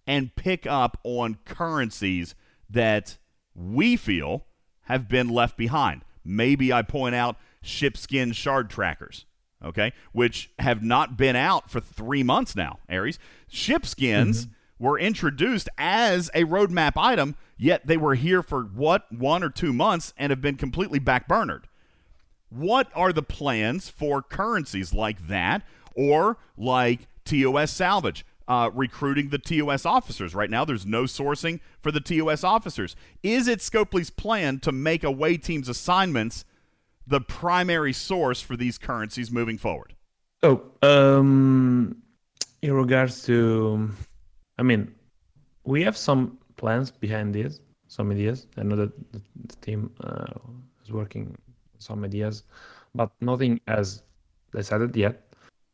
and pick up on currencies that we feel have been left behind. Maybe I point out ship skin shard trackers okay, which have not been out for three months now, Aries. Ship skins mm-hmm. were introduced as a roadmap item, yet they were here for what, one or two months and have been completely backburnered. What are the plans for currencies like that or like TOS salvage? Uh, recruiting the TOS officers. Right now, there's no sourcing for the TOS officers. Is it Scopely's plan to make away teams' assignments the primary source for these currencies moving forward? Oh, um, in regards to, I mean, we have some plans behind this, some ideas. I know that the team uh, is working some ideas, but nothing has decided yet.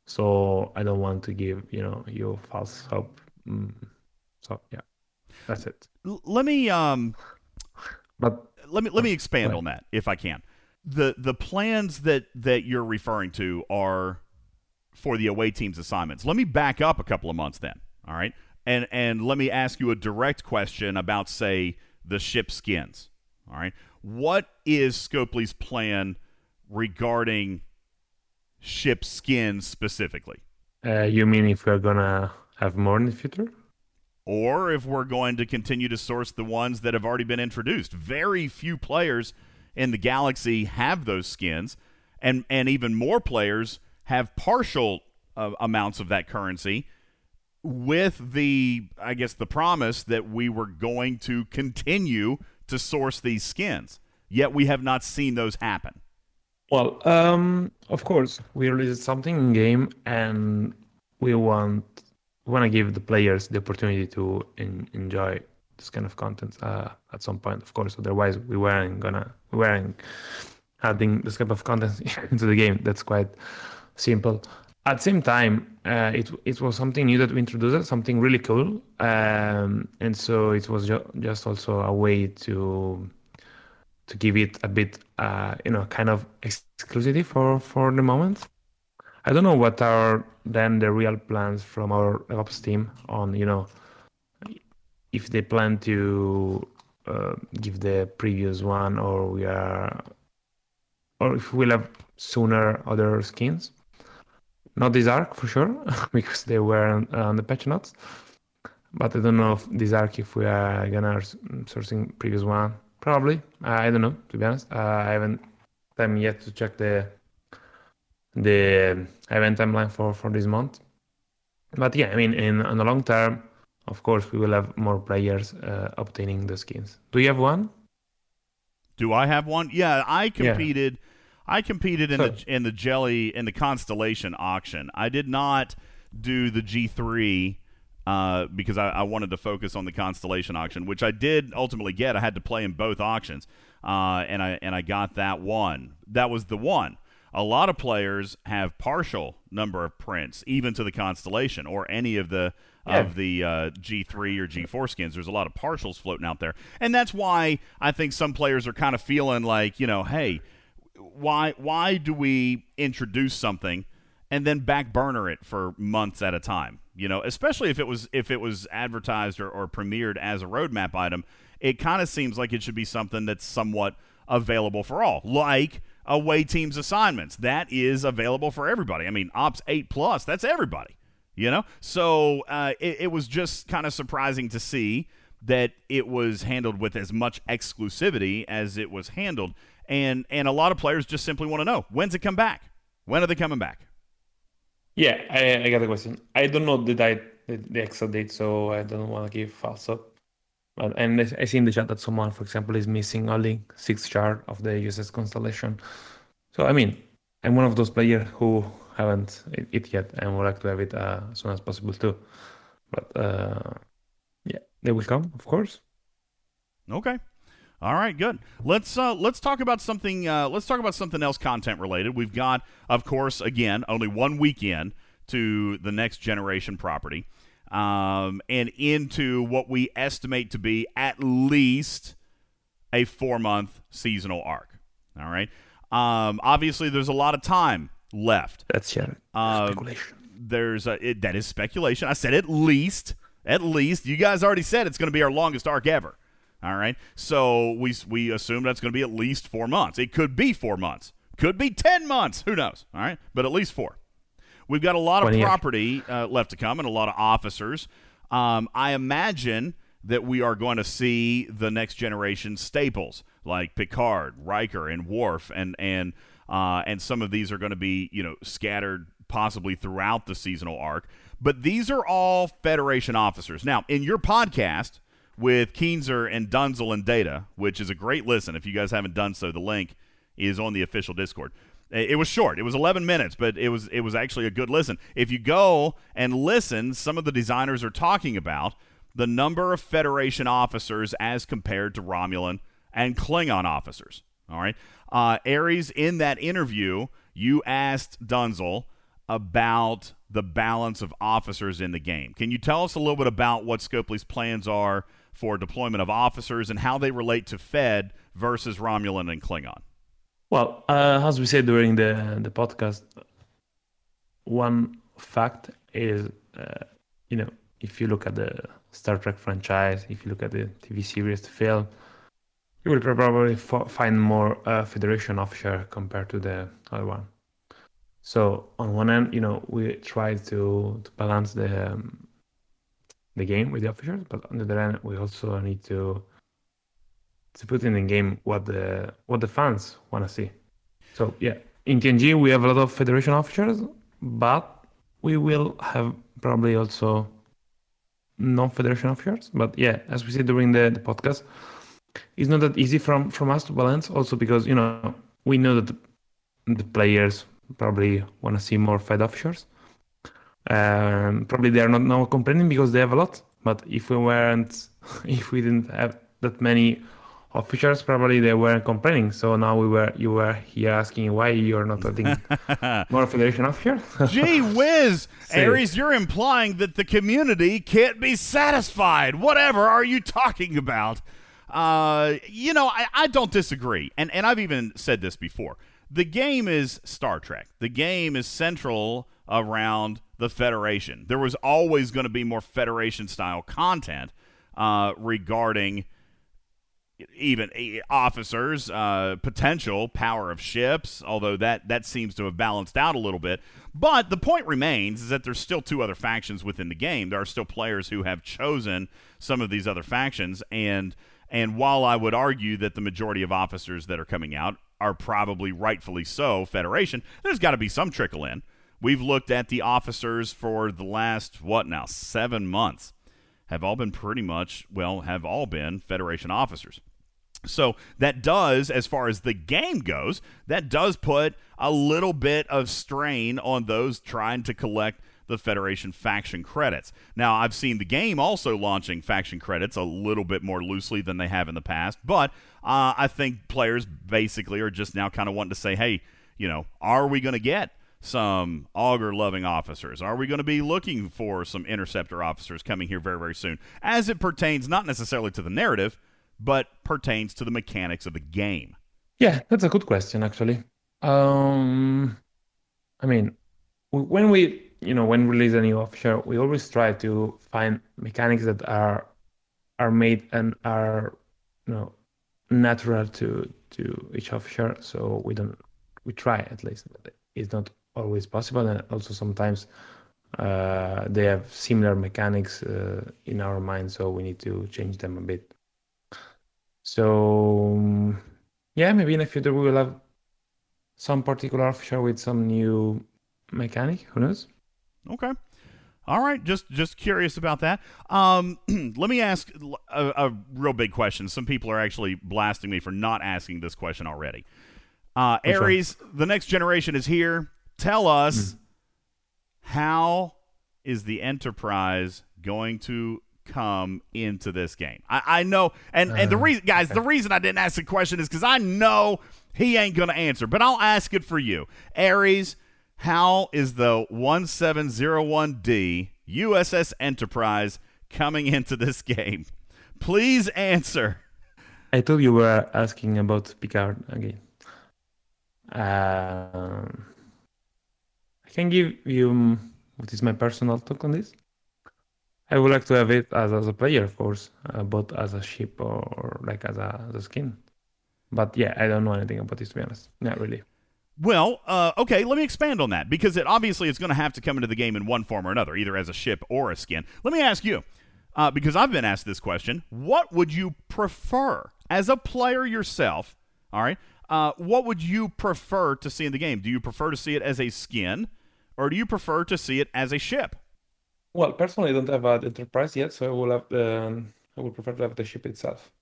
So I don't want to give you know you false hope. Mm. So yeah, that's it. Let me um, but let me let me expand on that if I can the the plans that that you're referring to are for the away team's assignments. Let me back up a couple of months then. All right. And and let me ask you a direct question about say the ship skins. All right. What is Scopely's plan regarding ship skins specifically? Uh, you mean if we're gonna have more in the future? Or if we're going to continue to source the ones that have already been introduced. Very few players in the Galaxy have those skins, and and even more players have partial uh, amounts of that currency with the I guess the promise that we were going to continue to source these skins. Yet we have not seen those happen. Well, um, of course, we released something in game, and we want we want to give the players the opportunity to in, enjoy this kind of content uh, at some point, of course. Otherwise, we weren't gonna we weren't adding this type of content into the game. That's quite simple. At the same time, uh, it it was something new that we introduced, something really cool, um, and so it was ju- just also a way to to give it a bit, uh, you know, kind of exclusivity for for the moment. I don't know what are then the real plans from our ops team on, you know, if they plan to uh, give the previous one or we are or if we'll have sooner other skins. Not this arc for sure because they were on, on the patch notes. But i don't know if this arc if we are gonna sourcing previous one probably i don't know to be honest uh, i haven't time yet to check the the event timeline for for this month but yeah i mean in on the long term of course we will have more players uh, obtaining the skins. Do you have one? Do I have one? Yeah, I competed. Yeah. I competed in the in the jelly in the constellation auction. I did not do the G three uh, because I, I, wanted to focus on the constellation auction, which I did ultimately get. I had to play in both auctions, uh, and I and I got that one. That was the one. A lot of players have partial number of prints, even to the constellation or any of the yeah. of the uh, G3 or G4 skins. There's a lot of partials floating out there, and that's why I think some players are kind of feeling like, you know, hey, why why do we introduce something and then back burner it for months at a time? You know, especially if it was if it was advertised or, or premiered as a roadmap item, it kind of seems like it should be something that's somewhat available for all, like away teams assignments. That is available for everybody. I mean, Ops 8 Plus, that's everybody you know? So uh, it, it was just kind of surprising to see that it was handled with as much exclusivity as it was handled. and and a lot of players just simply want to know when's it come back? When are they coming back? Yeah, I, I got a question. I don't know the date, the, the exact date, so I don't want to give false up. But and I see in the chat that someone, for example, is missing only six shard of the USS Constellation. So I mean, I'm one of those players who haven't it, it yet and would like to have it uh, as soon as possible too. But uh, yeah, they will come, of course. Okay. All right, good. Let's uh, let's talk about something. Uh, let's talk about something else, content related. We've got, of course, again, only one weekend to the next generation property, um, and into what we estimate to be at least a four month seasonal arc. All right. Um, obviously, there's a lot of time left. That's yeah, Um, speculation. there's a, it, that is speculation. I said at least, at least. You guys already said it's going to be our longest arc ever. All right, so we we assume that's going to be at least four months. It could be four months, could be ten months. Who knows? All right, but at least four. We've got a lot of property uh, left to come and a lot of officers. Um, I imagine that we are going to see the next generation staples like Picard, Riker, and Worf, and and uh, and some of these are going to be you know scattered possibly throughout the seasonal arc. But these are all Federation officers. Now, in your podcast with Keenser and Dunzel and Data, which is a great listen. If you guys haven't done so, the link is on the official Discord. It was short. It was 11 minutes, but it was it was actually a good listen. If you go and listen, some of the designers are talking about the number of Federation officers as compared to Romulan and Klingon officers. All right, uh, in that interview, you asked Dunzel about the balance of officers in the game. Can you tell us a little bit about what Scopely's plans are for deployment of officers and how they relate to Fed versus Romulan and Klingon? Well, uh, as we said during the the podcast, one fact is, uh, you know, if you look at the Star Trek franchise, if you look at the TV series, the film, you will probably f- find more uh, Federation officer compared to the other one. So on one end, you know, we try to, to balance the um, the game with the officials, but on the other hand, we also need to to put in the game what the what the fans want to see. So yeah, in TNG we have a lot of Federation officers, but we will have probably also non-Federation officers. But yeah, as we said during the, the podcast, it's not that easy from from us to balance. Also because you know we know that the, the players probably want to see more Fed officers. Um, probably they are not now complaining because they have a lot. But if we weren't, if we didn't have that many officers, probably they weren't complaining. So now we were, you were here asking why you're not adding more Federation officers. Gee whiz, Say. Aries, you're implying that the community can't be satisfied. Whatever are you talking about? Uh, you know, I, I don't disagree. And, and I've even said this before. The game is Star Trek, the game is central around the Federation. There was always going to be more Federation style content uh, regarding even officers, uh, potential power of ships, although that, that seems to have balanced out a little bit. But the point remains is that there's still two other factions within the game. There are still players who have chosen some of these other factions, and and while I would argue that the majority of officers that are coming out are probably rightfully so Federation, there's got to be some trickle in. We've looked at the officers for the last what now seven months have all been pretty much well have all been Federation officers. So that does, as far as the game goes, that does put a little bit of strain on those trying to collect the Federation faction credits. Now, I've seen the game also launching faction credits a little bit more loosely than they have in the past, but uh, I think players basically are just now kind of wanting to say, hey, you know, are we going to get some auger loving officers? Are we going to be looking for some interceptor officers coming here very, very soon? As it pertains not necessarily to the narrative, but pertains to the mechanics of the game. Yeah, that's a good question, actually. Um, I mean, when we, you know, when release a new officer, we always try to find mechanics that are are made and are, you know, natural to to each officer. So we don't, we try at least. It's not always possible, and also sometimes uh, they have similar mechanics uh, in our mind, so we need to change them a bit. So um, yeah, maybe in the future we will have some particular feature with some new mechanic. Who knows? Okay. All right, just just curious about that. Um, let me ask a, a, real big question. Some people are actually blasting me for not asking this question already. Uh, Aries, the next generation is here. Tell us mm. how is the Enterprise going to come into this game? I, I know, and, uh, and the uh, reason, guys, okay. the reason I didn't ask the question is because I know he ain't going to answer, but I'll ask it for you. Aries, how is the 1701D USS Enterprise coming into this game? Please answer. I thought you were asking about Picard again. Um, can give you what is my personal talk on this. I would like to have it as, as a player, of course, uh, both as a ship or, or like as a, as a skin. But yeah, I don't know anything about this to be honest. Not really. Well, uh, okay, let me expand on that because it obviously is going to have to come into the game in one form or another, either as a ship or a skin. Let me ask you, uh, because I've been asked this question: What would you prefer as a player yourself? All right, uh, what would you prefer to see in the game? Do you prefer to see it as a skin, or do you prefer to see it as a ship? Well, personally, I don't have an enterprise yet, so I will have um, I would prefer to have the ship itself.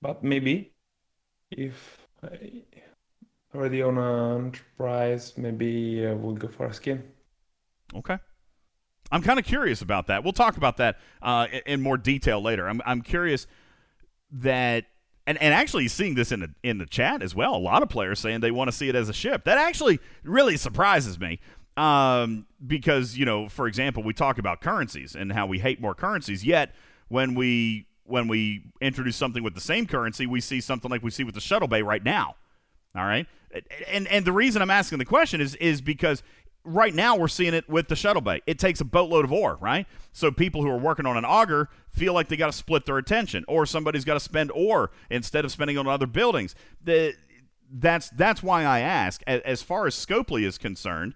But maybe if I, already on an enterprise, maybe uh, we'll go for a skin. Okay. I'm kind of curious about that. We'll talk about that uh, in more detail later. I'm, I'm curious that, and, and actually seeing this in the in the chat as well. A lot of players saying they want to see it as a ship. That actually really surprises me um, because you know, for example, we talk about currencies and how we hate more currencies. Yet when we when we introduce something with the same currency, we see something like we see with the shuttle bay right now. All right, and and the reason I'm asking the question is is because right now we're seeing it with the shuttle bay. It takes a boatload of ore, right? So people who are working on an auger feel like they got to split their attention, or somebody's got to spend ore instead of spending on other buildings. The, that's that's why I ask. As far as Scopely is concerned,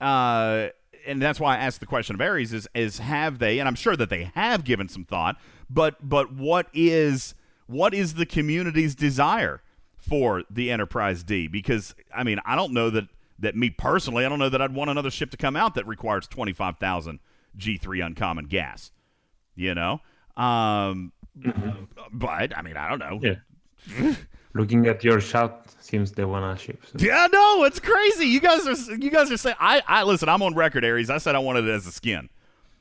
uh, and that's why I asked the question of Aries is is have they? And I'm sure that they have given some thought. But but what is what is the community's desire? for the Enterprise D because I mean I don't know that that me personally I don't know that I'd want another ship to come out that requires twenty five thousand G three uncommon gas, you know. Um, mm-hmm. but I mean I don't know. Yeah. Looking at your shot, seems they want a ship. So. Yeah, no, it's crazy. You guys are you guys are saying I I listen. I'm on record, Aries. I said I wanted it as a skin.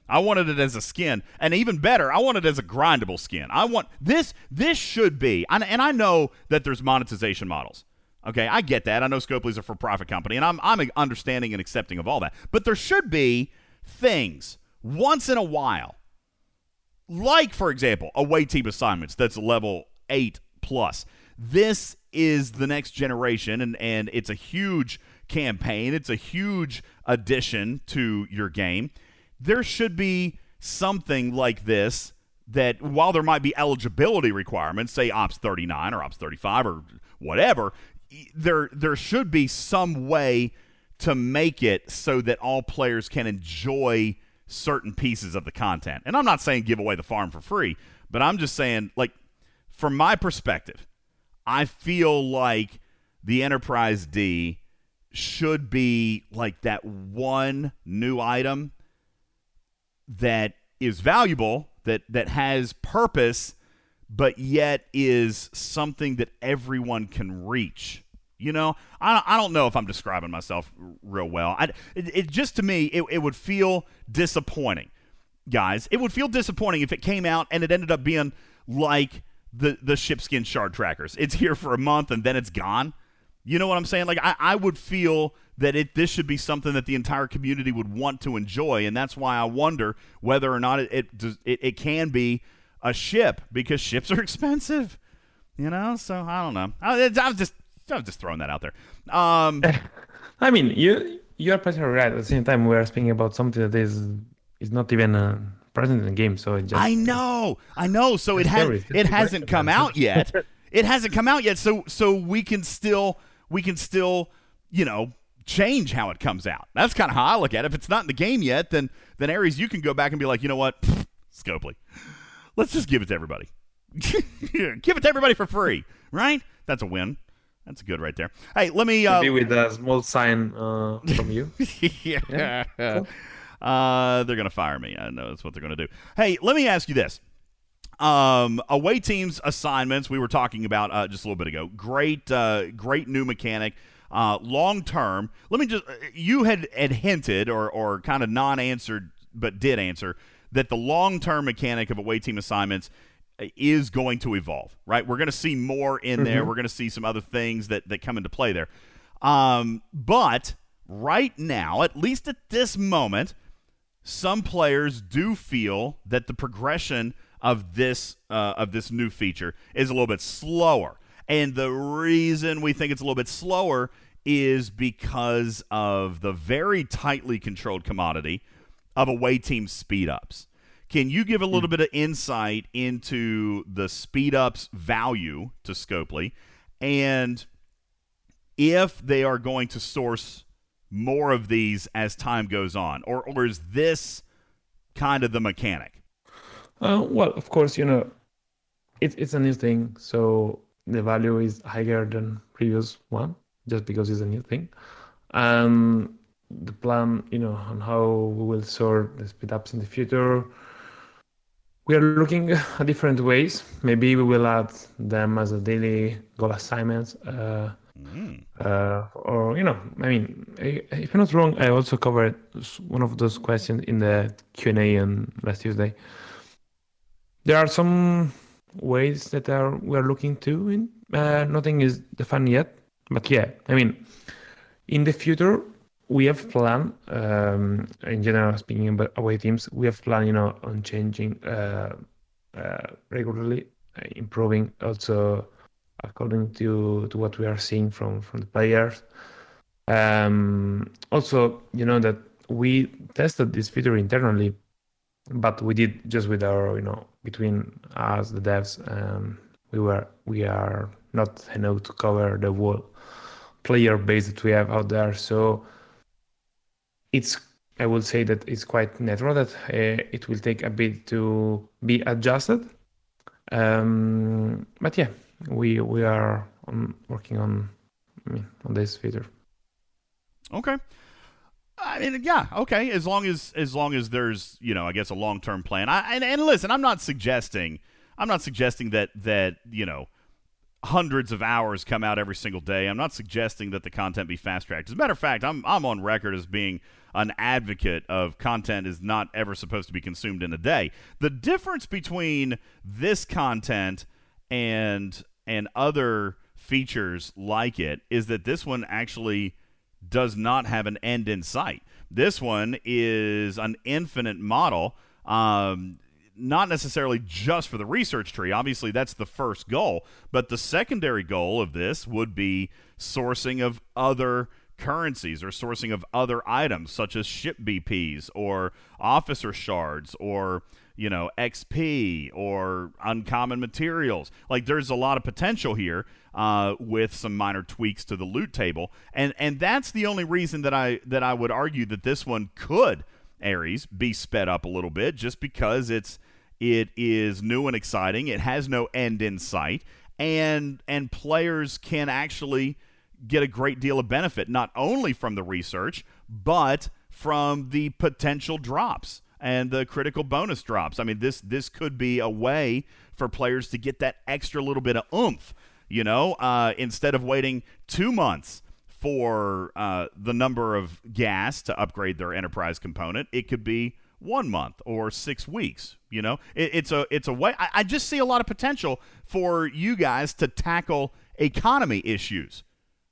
I wanted it as a skin, and even better, I want it as a grindable skin. I want this. This should be, and, and I know that there's monetization models. Okay, I get that. I know Scopely's a for-profit company, and I'm I'm understanding and accepting of all that. But there should be things once in a while, like for example, away team assignments that's level eight plus. This is the next generation, and and it's a huge campaign. It's a huge addition to your game there should be something like this that while there might be eligibility requirements, say Ops 39 or Ops 35 or whatever, there there should be some way to make it so that all players can enjoy certain pieces of the content. And I'm not saying give away the farm for free, but I'm just saying like from my perspective, I feel like the Enterprise D should be like that one new item that is valuable, that that has purpose, but yet is something that everyone can reach. You know, I, I don't know if I'm describing myself real well. I, it, it just to me, it, it would feel disappointing, guys. It would feel disappointing if it came out and it ended up being like the the shipskin shard trackers. It's here for a month and then it's gone. You know what I'm saying? Like I, I would feel that it this should be something that the entire community would want to enjoy, and that's why I wonder whether or not it it, it, it can be a ship because ships are expensive. You know, so I don't know. I, I was just I was just throwing that out there. Um, I mean, you you are pretty right. At the same time, we are speaking about something that is is not even uh, present in the game. So it just I know, I know. So it has it hasn't come out yet. it hasn't come out yet. So so we can still we can still you know change how it comes out. That's kind of how I look at it. If it's not in the game yet, then then Aries, you can go back and be like, you know what, Scopely, let's just give it to everybody. give it to everybody for free, right? That's a win. That's good right there. Hey, let me uh, Maybe with a small sign uh, from you. yeah. Uh, they're gonna fire me. I know that's what they're gonna do. Hey, let me ask you this. Um, away teams assignments we were talking about uh, just a little bit ago. Great, uh, great new mechanic. Uh, long term. Let me just. You had had hinted or or kind of non-answered, but did answer that the long term mechanic of away team assignments is going to evolve. Right. We're going to see more in there. We're going to see some other things that that come into play there. Um, but right now, at least at this moment, some players do feel that the progression of this uh, of this new feature is a little bit slower. And the reason we think it's a little bit slower is because of the very tightly controlled commodity of away team speed ups. Can you give a little bit of insight into the speed ups value to Scopely and if they are going to source more of these as time goes on or or is this kind of the mechanic? Uh, well, of course, you know, it's it's a new thing, so the value is higher than previous one, just because it's a new thing. Um, the plan, you know, on how we will sort the speed ups in the future. We are looking at different ways. Maybe we will add them as a daily goal assignments. Uh, uh, or you know, I mean, if I'm not wrong, I also covered one of those questions in the Q and A on last Tuesday. There are some ways that are we are looking to. In uh, nothing is defined yet, but yeah, I mean, in the future, we have planned. Um, in general, speaking about away teams, we have planned, you know, on changing uh, uh, regularly, uh, improving also according to to what we are seeing from from the players. Um, also, you know that we tested this feature internally, but we did just with our you know between us the devs. Um, we were we are not enough to cover the whole player base that we have out there. So it's I would say that it's quite natural that uh, it will take a bit to be adjusted. Um, but yeah, we we are on, working on on this feature. Okay. I mean, yeah, okay. As long as as long as there's, you know, I guess a long term plan. I and, and listen, I'm not suggesting I'm not suggesting that that you know hundreds of hours come out every single day. I'm not suggesting that the content be fast tracked. As a matter of fact, I'm I'm on record as being an advocate of content is not ever supposed to be consumed in a day. The difference between this content and and other features like it is that this one actually does not have an end in sight. This one is an infinite model, um, not necessarily just for the research tree. Obviously, that's the first goal, but the secondary goal of this would be sourcing of other currencies or sourcing of other items such as ship BPs or officer shards or you know XP or uncommon materials. Like there's a lot of potential here uh, with some minor tweaks to the loot table, and and that's the only reason that I that I would argue that this one could Aries be sped up a little bit just because it's it is new and exciting. It has no end in sight, and and players can actually get a great deal of benefit not only from the research but from the potential drops and the critical bonus drops. I mean, this this could be a way for players to get that extra little bit of oomph. You know, uh, instead of waiting two months for uh, the number of gas to upgrade their enterprise component, it could be one month or six weeks. You know, it, it's a it's a way. I, I just see a lot of potential for you guys to tackle economy issues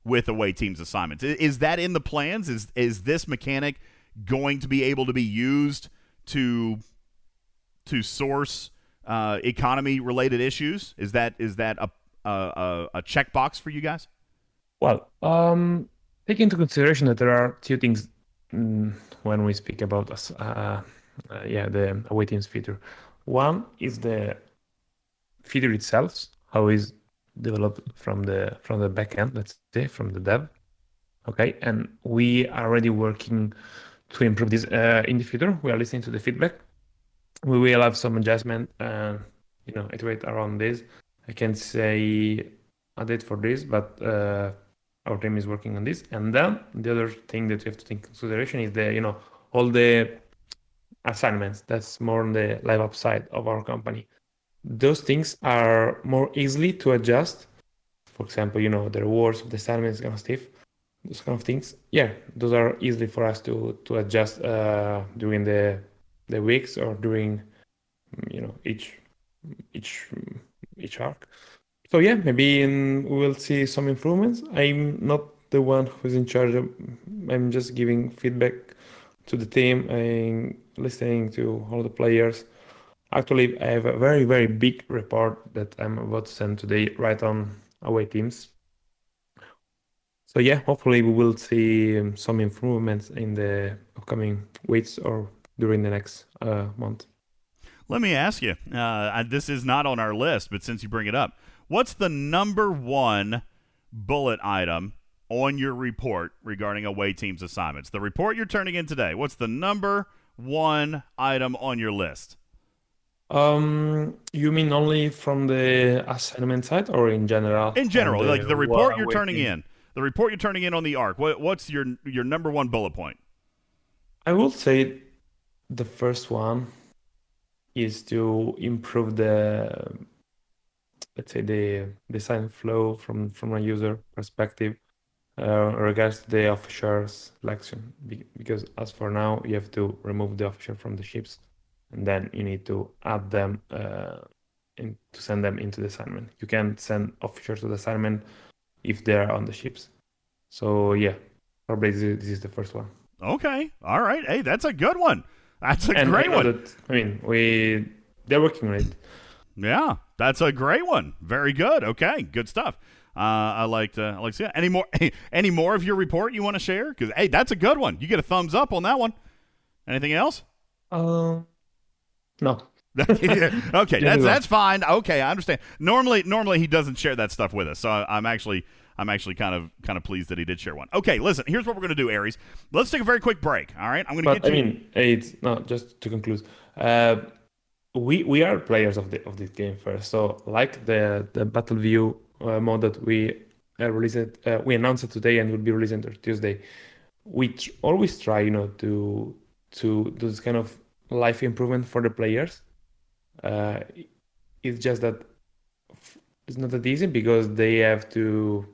with away teams assignments. Is that in the plans? Is is this mechanic going to be able to be used to to source uh, economy related issues? Is that is that a a, a, checkbox for you guys? Well, um, take into consideration that there are two things mm, when we speak about us, uh, uh, yeah, the away teams feature. One is the feature itself, how is developed from the from the back end, let's say, from the dev. Okay, and we are already working to improve this uh, in the future. We are listening to the feedback. We will have some adjustment and you know iterate around this. I can't say a date for this, but uh, our team is working on this. And then the other thing that you have to take consideration is the you know all the assignments. That's more on the live up side of our company. Those things are more easily to adjust. For example, you know the rewards of the assignments kind of stuff, those kind of things. Yeah, those are easily for us to to adjust uh, during the the weeks or during you know each each each arc. So yeah, maybe in, we will see some improvements. I'm not the one who's in charge of. I'm just giving feedback to the team and listening to all the players. Actually, I have a very very big report that I'm about to send today, right on away teams. So yeah, hopefully we will see um, some improvements in the upcoming weeks or during the next uh, month. Let me ask you. Uh, this is not on our list, but since you bring it up, what's the number one bullet item on your report regarding away teams assignments? The report you're turning in today. What's the number one item on your list? Um, you mean only from the assignment side or in general? In general, like the report you're turning team? in. The report you're turning in on the arc. What, what's your your number one bullet point? I will say the first one is to improve the let's say the design flow from from a user perspective uh, regards to the officer selection because as for now you have to remove the officer from the ships and then you need to add them uh, in, to send them into the assignment you can't send officers to the assignment if they're on the ships so yeah probably this is, the first one okay all right hey that's a good one that's a and great one. That, I mean, we they're working on it. Yeah, that's a great one. Very good. Okay, good stuff. Uh, I liked uh, I any more any more of your report you want to share? Because hey, that's a good one. You get a thumbs up on that one. Anything else? Um, no. okay, that's that's fine. Okay, I understand. Normally, normally he doesn't share that stuff with us, so I, I'm actually I'm actually kind of kind of pleased that he did share one. Okay, listen. Here's what we're gonna do, Aries. Let's take a very quick break. All right, I'm gonna but, get you. I mean, it's no. Just to conclude, uh, we we are players of the of this game first. So like the the battle view uh, mode that we uh, released, uh, we announced it today and will be released on Tuesday. We tr- always try, you know, to to do this kind of life improvement for the players. Uh, it's just that it's not that easy because they have to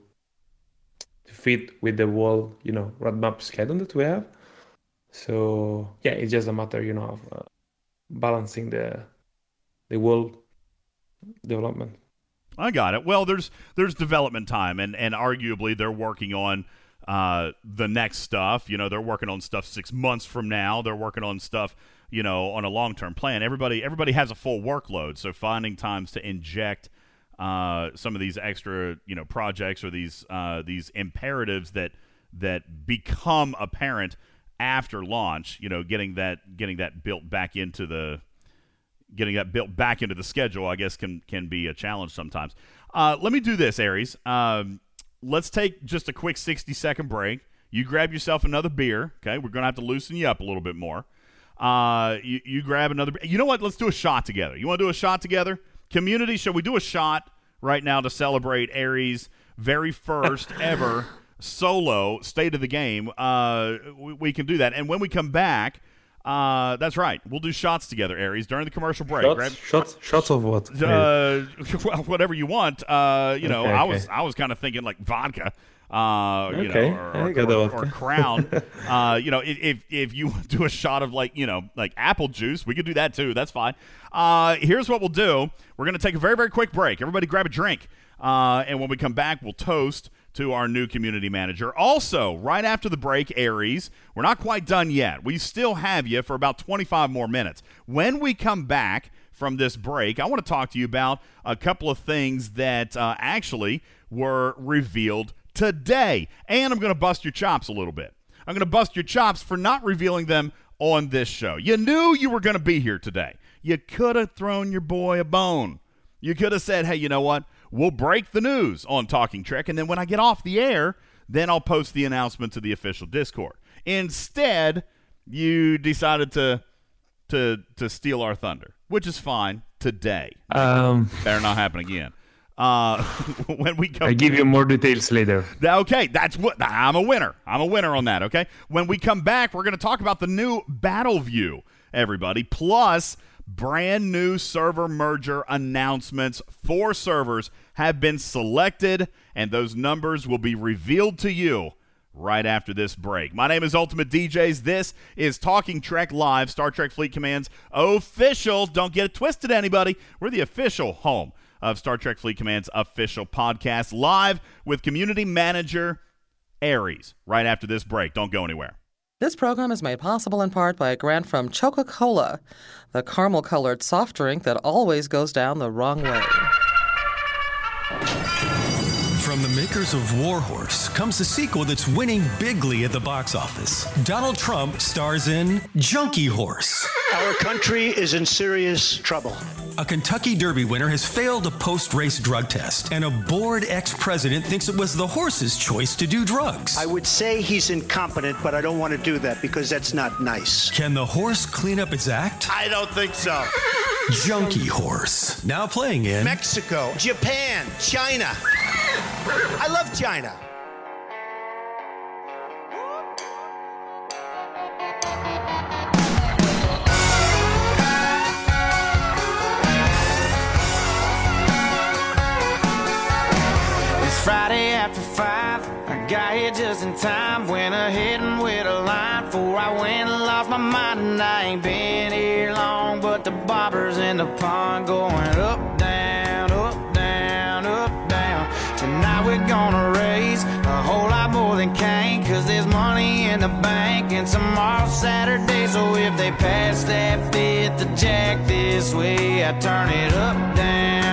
to fit with the wall, you know, roadmap schedule that we have. So yeah, it's just a matter, you know, of uh, balancing the the whole development. I got it. Well, there's there's development time, and and arguably they're working on uh, the next stuff. You know, they're working on stuff six months from now. They're working on stuff, you know, on a long term plan. Everybody everybody has a full workload, so finding times to inject uh, some of these extra you know projects or these uh, these imperatives that that become apparent after launch. You know, getting that getting that built back into the getting that built back into the schedule. I guess can can be a challenge sometimes. Uh, let me do this, Aries. Um, let's take just a quick sixty second break. You grab yourself another beer. Okay, we're gonna have to loosen you up a little bit more. Uh, you, you grab another. You know what? Let's do a shot together. You want to do a shot together? Community, shall we do a shot right now to celebrate Aries' very first ever solo state of the game? Uh, we, we, can do that. And when we come back, uh, that's right. We'll do shots together, Aries, during the commercial break. Shots, Grab, shots, shots of what? Uh, well, whatever you want. Uh, you know, okay, I was I was kind of thinking like vodka uh, you okay. know, or, or, or, or Crown. uh, you know, if if you do a shot of like you know like apple juice, we could do that too. That's fine. Uh, here's what we'll do: we're gonna take a very very quick break. Everybody, grab a drink, uh, and when we come back, we'll toast to our new community manager. Also, right after the break, Aries, we're not quite done yet. We still have you for about 25 more minutes. When we come back from this break, I want to talk to you about a couple of things that uh, actually were revealed today. And I'm going to bust your chops a little bit. I'm going to bust your chops for not revealing them on this show. You knew you were going to be here today. You could have thrown your boy a bone. You could have said, hey, you know what? We'll break the news on Talking Trek, and then when I get off the air, then I'll post the announcement to the official Discord. Instead, you decided to to to steal our thunder, which is fine today. Um, Better not happen again. Uh, when we come, I give you more details later. Okay, that's what I'm a winner. I'm a winner on that. Okay, when we come back, we're going to talk about the new Battle View, everybody. Plus, brand new server merger announcements. Four servers have been selected, and those numbers will be revealed to you right after this break. My name is Ultimate DJs. This is Talking Trek Live, Star Trek Fleet Command's official. Don't get it twisted, anybody. We're the official home of Star Trek Fleet Command's official podcast, live with community manager Aries. Right after this break. Don't go anywhere. This program is made possible in part by a grant from Coca Cola, the caramel colored soft drink that always goes down the wrong way. From the makers of Warhorse comes a sequel that's winning bigly at the box office. Donald Trump stars in Junkie Horse. Our country is in serious trouble. A Kentucky Derby winner has failed a post race drug test, and a bored ex president thinks it was the horse's choice to do drugs. I would say he's incompetent, but I don't want to do that because that's not nice. Can the horse clean up its act? I don't think so. Junkie Horse. Now playing in Mexico, Japan, China. I love China. Five. I got here just in time. Went ahead and with a line before I went and lost my mind. And I ain't been here long, but the bobbers in the pond going up, down, up, down, up, down. Tonight we're gonna raise a whole lot more than Kane, cause there's money in the bank. And tomorrow's Saturday, so if they pass that fifth the jack this way, I turn it up, down,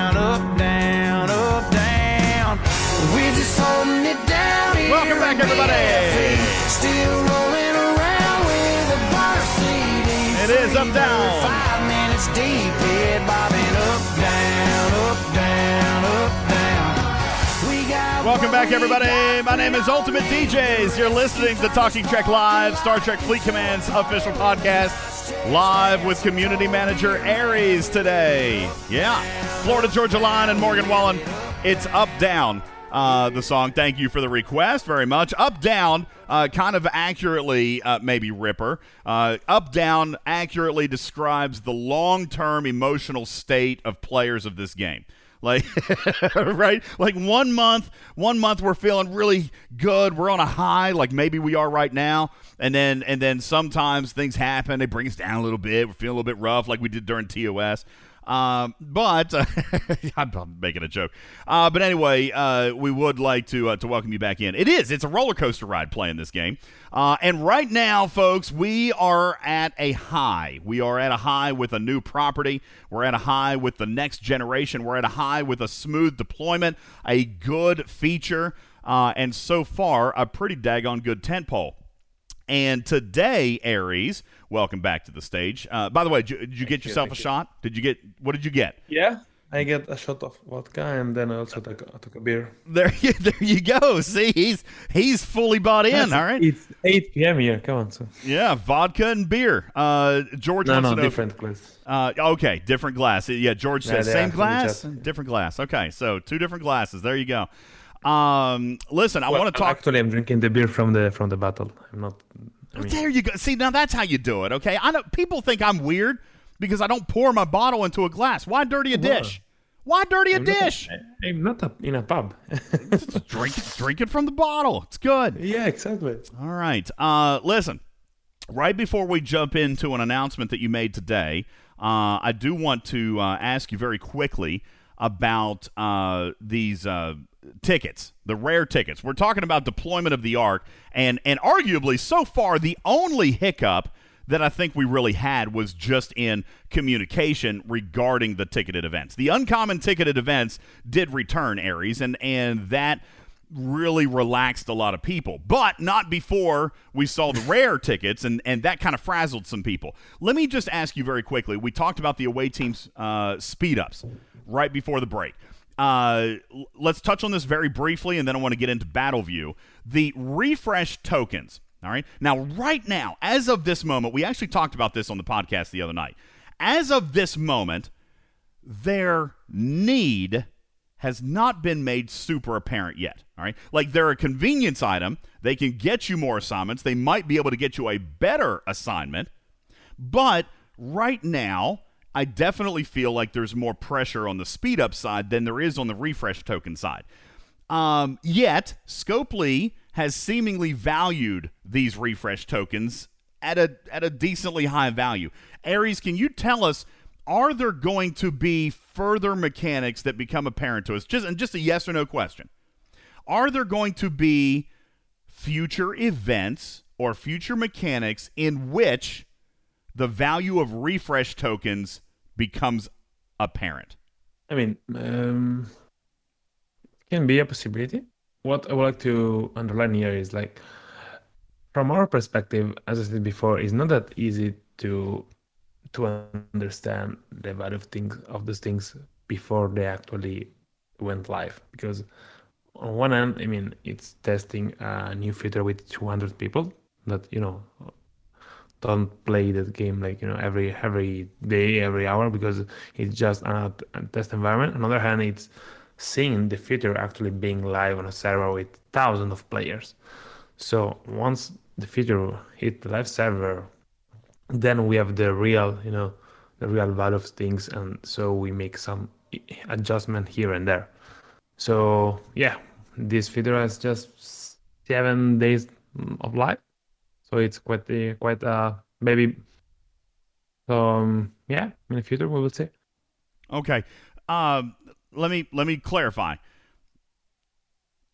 bar seat. It is up, down. Five minutes deep, head bobbing up, down, up, down, up, down. We got Welcome back, everybody. My name is Ultimate DJs. You're listening to Talking Trek Live, Star Trek Fleet Command's official podcast, live with community manager Aries today. Yeah, Florida Georgia Line and Morgan Wallen. It's up down. Uh, the song. Thank you for the request very much. Up down, uh, kind of accurately, uh, maybe Ripper. Uh, up down accurately describes the long term emotional state of players of this game. Like, right? Like one month, one month we're feeling really good. We're on a high, like maybe we are right now. And then, and then sometimes things happen. They bring us down a little bit. We're feeling a little bit rough, like we did during TOS. Um, but I'm making a joke. Uh, but anyway, uh, we would like to uh, to welcome you back in. It is. It's a roller coaster ride playing this game. Uh, and right now, folks, we are at a high. We are at a high with a new property. We're at a high with the next generation. We're at a high with a smooth deployment, a good feature, uh, and so far a pretty daggone good tentpole. And today, Aries, welcome back to the stage. Uh, by the way, did you, did you get you, yourself a you. shot? Did you get what did you get? Yeah. I get a shot of vodka and then I also took, I took a beer. There, you, there you go. See, he's he's fully bought in. That's- all right. It's 8 p.m. here. Come on. So. Yeah, vodka and beer. Uh, George No, wants no, to know. different glass. Uh, okay, different glass. Yeah, George Yeah, says they same glass, from each other. different glass. Okay, so two different glasses. There you go. Um, listen, I want to talk. Actually, I'm drinking the beer from the from the bottle. I'm not. I mean, There you go. See, now that's how you do it. Okay, I know people think I'm weird because I don't pour my bottle into a glass. Why dirty a dish? Why dirty a I'm not- dish? I'm not a, in a pub. drink, drink it from the bottle. It's good. yeah, exactly. All right. Uh, listen, right before we jump into an announcement that you made today, uh, I do want to uh, ask you very quickly about uh, these uh, tickets, the rare tickets. We're talking about deployment of the Ark, and and arguably so far the only hiccup that I think we really had was just in communication regarding the ticketed events. The uncommon ticketed events did return, Aries, and and that really relaxed a lot of people, but not before we saw the rare tickets, and, and that kind of frazzled some people. Let me just ask you very quickly. We talked about the away team's uh, speed ups right before the break. Uh, let's touch on this very briefly, and then I want to get into Battle View. The refresh tokens. All right. Now, right now, as of this moment, we actually talked about this on the podcast the other night. As of this moment, their need has not been made super apparent yet. All right. Like they're a convenience item. They can get you more assignments. They might be able to get you a better assignment. But right now, I definitely feel like there's more pressure on the speed up side than there is on the refresh token side. Um, yet, Scopely has seemingly valued these refresh tokens at a at a decently high value. Aries, can you tell us are there going to be further mechanics that become apparent to us? Just and just a yes or no question. Are there going to be future events or future mechanics in which the value of refresh tokens becomes apparent? I mean, um, can be a possibility. What I would like to underline here is like, from our perspective, as I said before, it's not that easy to to understand the value of things of those things before they actually went live. Because on one end, I mean, it's testing a new feature with 200 people that you know don't play that game like you know every every day, every hour because it's just a, test environment. On the other hand, it's seeing the feature actually being live on a server with thousands of players. So once the feature hit the live server, then we have the real, you know, the real value of things, and so we make some adjustment here and there. So yeah, this feature has just seven days of life, so it's quite the quite uh maybe. Um, yeah, in the future we will see. Okay. Um, let me let me clarify.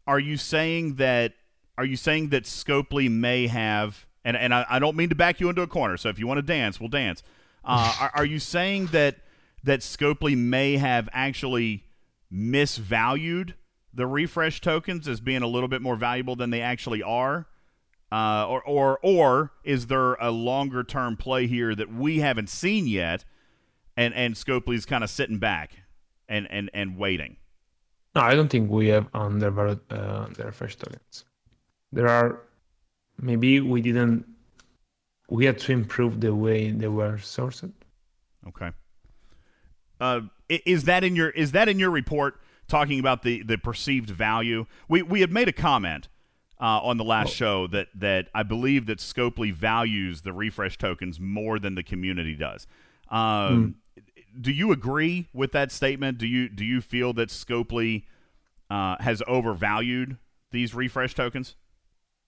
Are you saying that are you saying that Scopely may have and and I, I don't mean to back you into a corner, so if you want to dance, we'll dance. Uh, are, are you saying that that Scopely may have actually misvalued the refresh tokens as being a little bit more valuable than they actually are? Uh, or, or or is there a longer term play here that we haven't seen yet, and and Scopely's kind of sitting back and, and, and waiting? No, I don't think we have undervalued uh, the refresh tokens. There are maybe we didn't we had to improve the way they were sourced. Okay. Uh, is that in your is that in your report talking about the the perceived value? We we had made a comment uh, on the last show that that I believe that Scopely values the refresh tokens more than the community does. Um, mm. Do you agree with that statement? Do you do you feel that Scopely uh, has overvalued these refresh tokens?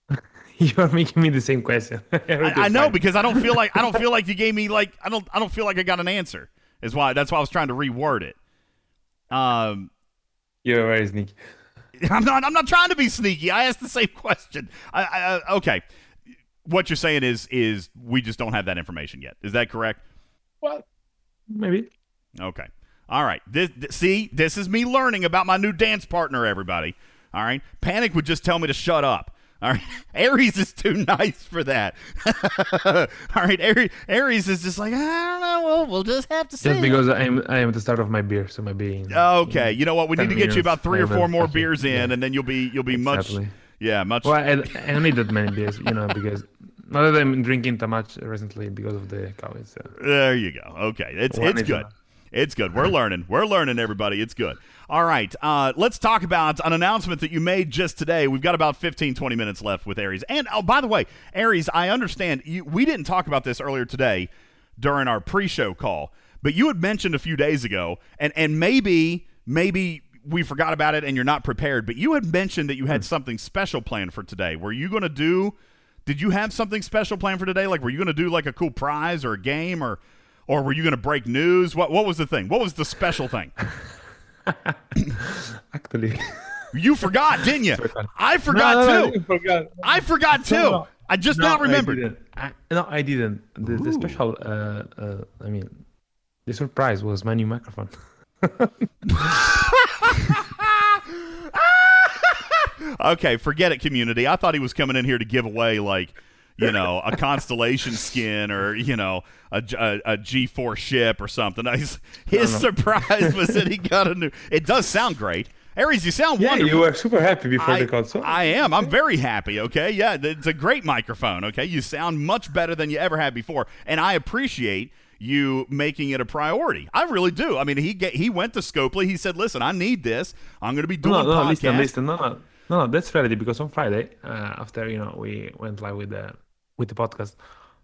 you are making me the same question. I, I, know because I don't feel like I don't feel like you gave me like I don't I don't feel like I got an answer. Is why that's why I was trying to reword it. Um, you're very sneaky. I'm not. I'm not trying to be sneaky. I asked the same question. I, I, uh, okay. What you're saying is is we just don't have that information yet. Is that correct? Well, maybe. Okay. All right. This, this, see, this is me learning about my new dance partner. Everybody. All right. Panic would just tell me to shut up. All right, Aries is too nice for that. All right, Aries, Aries is just like I don't know. Well, we'll just have to see. Just because I am I am at the start of my beer, so my being. Okay, you know what? We need to get you about three or four more beers in, and then you'll be you'll be exactly. much. Yeah, much. Well, I, I don't need that many beers, you know, because not that I'm drinking too much recently because of the COVID. So. There you go. Okay, it's One it's good. It's good. We're learning. We're learning, everybody. It's good. All right. Uh, let's talk about an announcement that you made just today. We've got about 15, 20 minutes left with Aries. And, oh, by the way, Aries, I understand you, we didn't talk about this earlier today during our pre show call, but you had mentioned a few days ago, and, and maybe, maybe we forgot about it and you're not prepared, but you had mentioned that you had something special planned for today. Were you going to do. Did you have something special planned for today? Like, were you going to do like a cool prize or a game or or were you going to break news? What what was the thing? What was the special thing? Actually, you forgot, didn't you? I forgot no, no, too. No, forgot. I forgot too. I just not remembered. I. I, no, I didn't. The, the special, uh, uh, I mean, the surprise was my new microphone. okay, forget it, community. I thought he was coming in here to give away like you know, a constellation skin or you know a, a, a G4 ship or something. His, his surprise was that he got a new. It does sound great. Aries, you sound yeah, wonderful. you were super happy before I, the console. I am. I'm very happy. Okay, yeah, it's a great microphone. Okay, you sound much better than you ever had before, and I appreciate you making it a priority. I really do. I mean, he get, he went to Scopely. He said, "Listen, I need this. I'm going to be doing no, no, podcasts." listen, listen, no, no, no, that's Friday because on Friday, uh, after you know we went live with the with the podcast,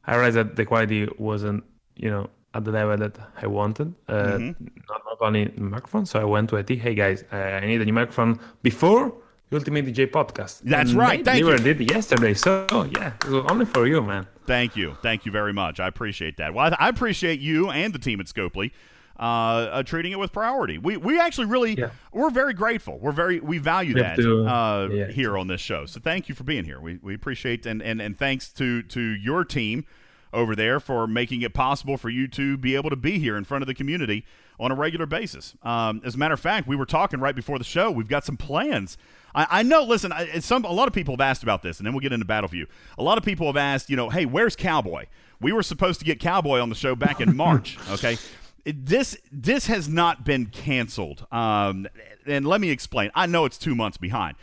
I realized that the quality wasn't you know at the level that I wanted. Uh, Mm-hmm. not, not only the microphone, so I went to IT. Hey guys, uh, I need a new microphone before Ultimate DJ podcast. That's And right, They thank you. it yesterday, so yeah, it was only for you, man. Thank you. Thank you very much. I appreciate that. Well, I, I appreciate you and the team at Scopely uh, uh, treating it with priority. We we actually really Yeah. we're very grateful. We're very we value We that to- uh, yeah. here on this show. So thank you for being here. We we appreciate and and and thanks to to your team over there for making it possible for you to be able to be here in front of the community on a regular basis. Um, as a matter of fact, we were talking right before the show. We've got some plans. I, I know. Listen, I, some a lot of people have asked about this, and then we'll get into Battleview. A lot of people have asked, you know, hey, where's Cowboy? We were supposed to get Cowboy on the show back in March. Okay. This this has not been canceled, um, and let me explain. I know it's two months behind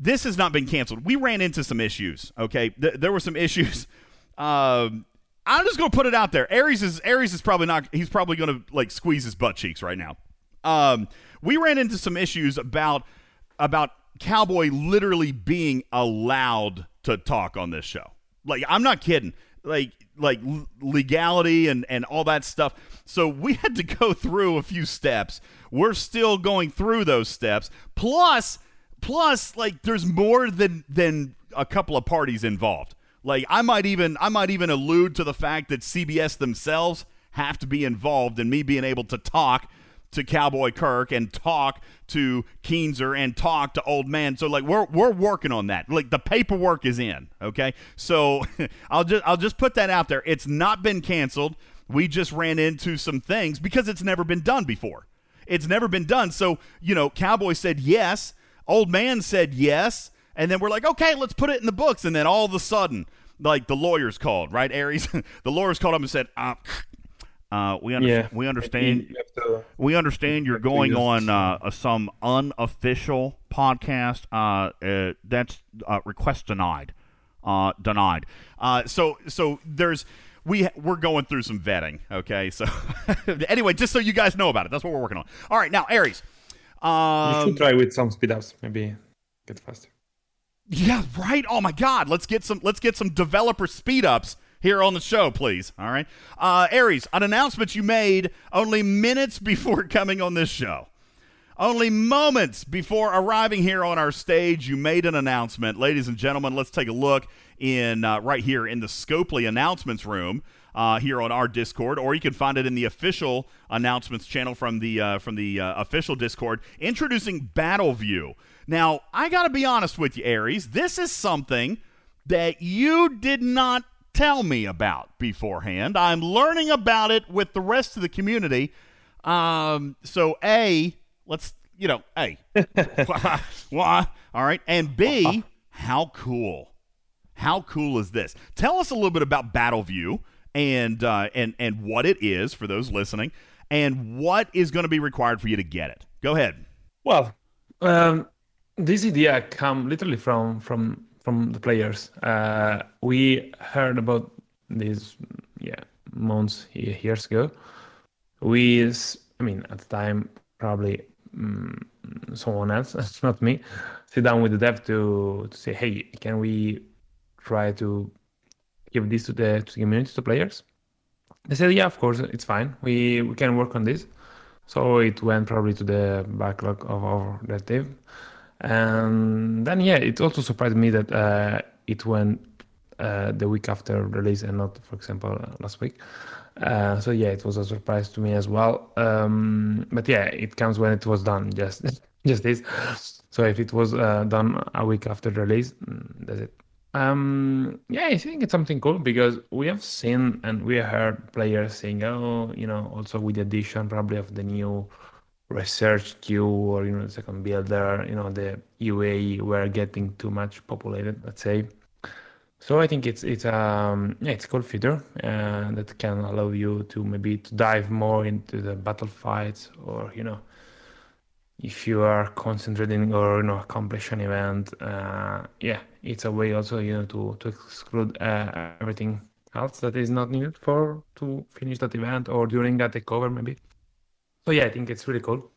this has not been canceled. We ran into some issues. Okay, Th- there were some issues. Um, I'm just gonna put it out there. Aries is Aries is probably not. He's probably gonna like squeeze his butt cheeks right now. Um, we ran into some issues about about Cowboy literally being allowed to talk on this show. Like I'm not kidding. Like like legality and and all that stuff. So we had to go through a few steps. We're still going through those steps. Plus plus like there's more than than a couple of parties involved. Like I might even I might even allude to the fact that CBS themselves have to be involved in me being able to talk to Cowboy Kirk and talk to Keenser and talk to Old Man. So like we're we're working on that. Like the paperwork is in. Okay, so I'll just I'll just put that out there. It's not been canceled. We just ran into some things because it's never been done before. It's never been done. So you know, Cowboy said yes. Old Man said yes. And then we're like, okay, let's put it in the books. And then all of a sudden, like the lawyers called, right, Aries? the lawyers called up and said, uh, uh, we, under- Yeah, we understand You to, we understand you're going on uh, some unofficial podcast. Uh, uh, that's uh, request denied. Uh, denied. Uh, so so there's we we're going through some vetting. Okay, so anyway, just so you guys know about it, that's what we're working on. All right, now Aries. You Um, should try with some speed ups, maybe get faster. Yeah, right. Oh my God, let's get some let's get some developer speed ups here on the show, please. All right, uh, Aries, an announcement you made only minutes before coming on this show. Only moments before arriving here on our stage, you made an announcement, ladies and gentlemen. Let's take a look in uh, right here in the Scopely announcements room uh, here on our Discord, or you can find it in the official announcements channel from the uh, from the uh, official Discord. Introducing Battleview. Now, I got to be honest with you, Aries. This is something that you did not tell me about beforehand. I'm learning about it with the rest of the community. Um, so a let's you know a why all right, and b how cool, how cool is this? Tell us a little bit about Battleview and uh, and and what it is for those listening, and what is going to be required for you to get it. Go ahead. Well, um, this idea come literally from from from the players. Uh, we heard about these yeah, months years ago. We, I mean, at the time, probably mm, someone else, not me, sit down with the dev to to say, hey, can we try to give this to the to the community, to players? They said, yeah, of course, it's fine. We we can work on this. So it went probably to the backlog of our dev. And then yeah, it also surprised me that uh, it went uh, the week after release and not, for example, last week. Uh, so yeah, it was a surprise to me as well. Um, but yeah, it comes when it was done. Just just this. So if it was uh, done a week after release, mm, that's it. Um, yeah, I think it's something cool because we have seen and we heard players saying, oh, you know, also with the addition probably of the new research queue or you know the second builder, you know, the UI were getting too much populated, let's say. So I think it's it's um yeah it's a cool feature uh, that can allow you to maybe to dive more into the battle fights or you know if you are concentrating or you know accomplish an event uh, yeah it's a way also you know to to exclude uh, everything else that is not needed for to finish that event or during that takeover maybe. So yeah, I think it's really cool.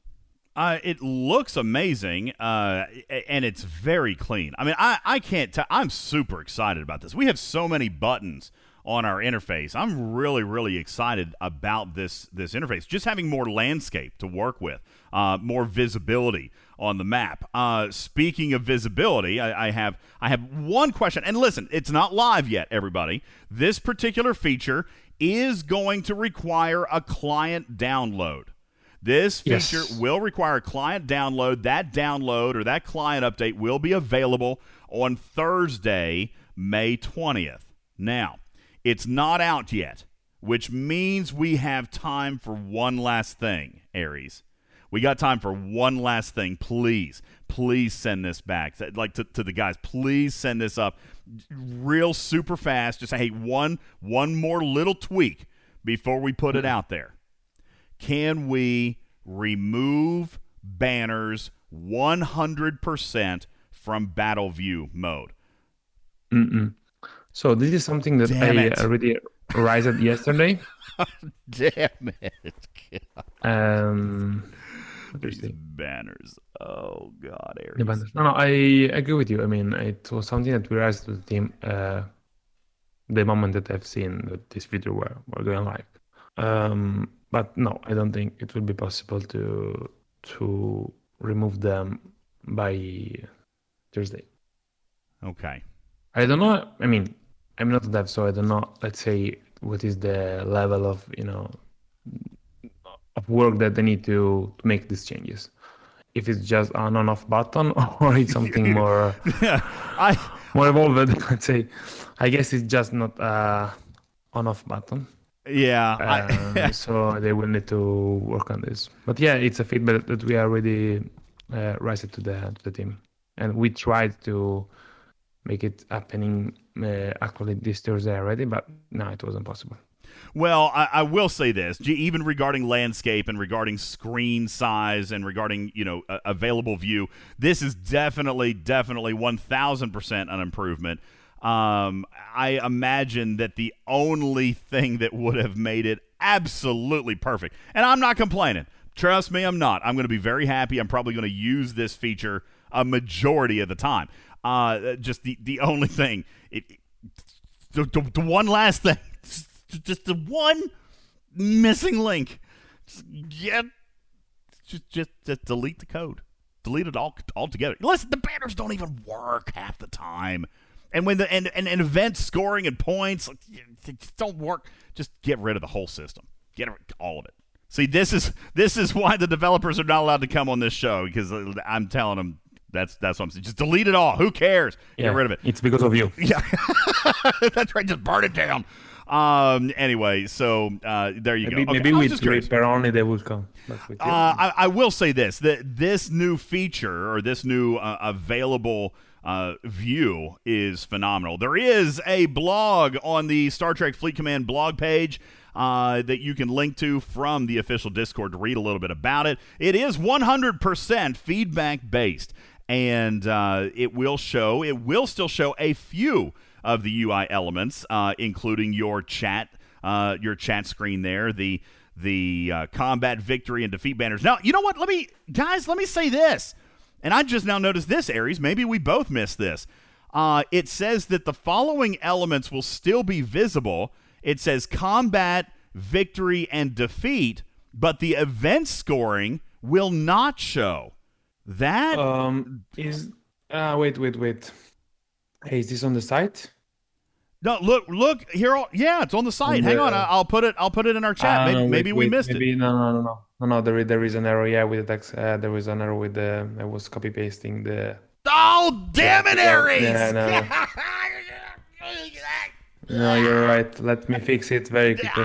Uh, it looks amazing, uh, and it's very clean. I mean, I, I can't tell. I'm super excited about this. We have so many buttons on our interface. I'm really, really excited about this this interface. Just having more landscape to work with, uh, more visibility on the map. Uh, speaking of visibility, I, I have I have one question. And listen, it's not live yet, everybody. This particular feature is going to require a client download. This feature Yes. will require a client download. That download or that client update will be available on Thursday, May 20th. Now, it's not out yet, which means we have time for one last thing, Aries. We got time for one last thing. Please, please send this back. Like to, to the guys, please send this up real super fast. Just say, hey, one one more little tweak before we put it mm-hmm. out there can we remove banners 100% from battle view mode? Mm-mm. So this is something that Damn I it. already raised yesterday. Damn it. Um, These banners. Oh, God, Aries. the banners. No, no, I agree with you. I mean, it was something that we raised with the team uh, the moment that I've seen that this video were, were going live. Um, but no, I don't think it will be possible to to remove them by Thursday. Okay. I don't know. I mean, I'm not a dev, so I don't know. Let's say what is the level of you know of work that they need to, to make these changes. If it's just an on-off button, or it's something more I more evolved. Let's say. I guess it's just not a on-off button. Yeah, Um, I, so they will need to work on this. But yeah, it's a feedback that we already uh, raised it to the to the team, and we tried to make it happening uh, actually this Thursday already, but no, it wasn't possible. Well, I, I will say this, even regarding landscape and regarding screen size and regarding you know a- available view, this is definitely, definitely one thousand percent an improvement. Um, I imagine that the only thing that would have made it absolutely perfect, and I'm not complaining. Trust me, I'm not. I'm going to be very happy. I'm probably going to use this feature a majority of the time. Uh, just the the only thing, it, the, the, the one last thing, just the one missing link. Just get, just, just just delete the code, delete it all altogether. Listen, the banners don't even work half the time, and when the and and, and event scoring and points don't work. Just get rid of the whole system. Get rid all of it. See, this is this is why the developers are not allowed to come on this show because I'm telling them that's that's what I'm saying. Just delete it all. Who cares? Get rid of it. It's because of you. Yeah, that's right. Just burn it down. Um. Anyway, so uh, there you Maybe, go. Okay, maybe I was with just curious. repair only they will come. But Uh, I, I will say this: that this new feature or this new uh, available uh, view is phenomenal. There is a blog on the Star Trek Fleet Command blog page. Uh, that you can link to from the official Discord to read a little bit about it. It is 100% feedback based, and uh, it will show, it will still show a few of the UI elements, uh, including your chat, uh, your chat screen there, the the uh, combat victory and defeat banners. Now, you know what? Let me, guys, let me say this. And I just now noticed this, Aries. Maybe we both missed this. Uh, it says that the following elements will still be visible. It says combat, victory, and defeat, but the event scoring will not show. That um, is uh, wait, wait, wait. Hey, is this on the site? No, look, look here. Yeah, it's on the site. Hang on, I'll put it. I'll put it in our chat. Maybe maybe we missed it. No, no, no, no, no, no. There, is- there is an error. Yeah, with the text, uh, there was an error with the. I was copy pasting the. Oh, damn it, Aries! Yeah, no. No, you're right. Let me fix it very quickly.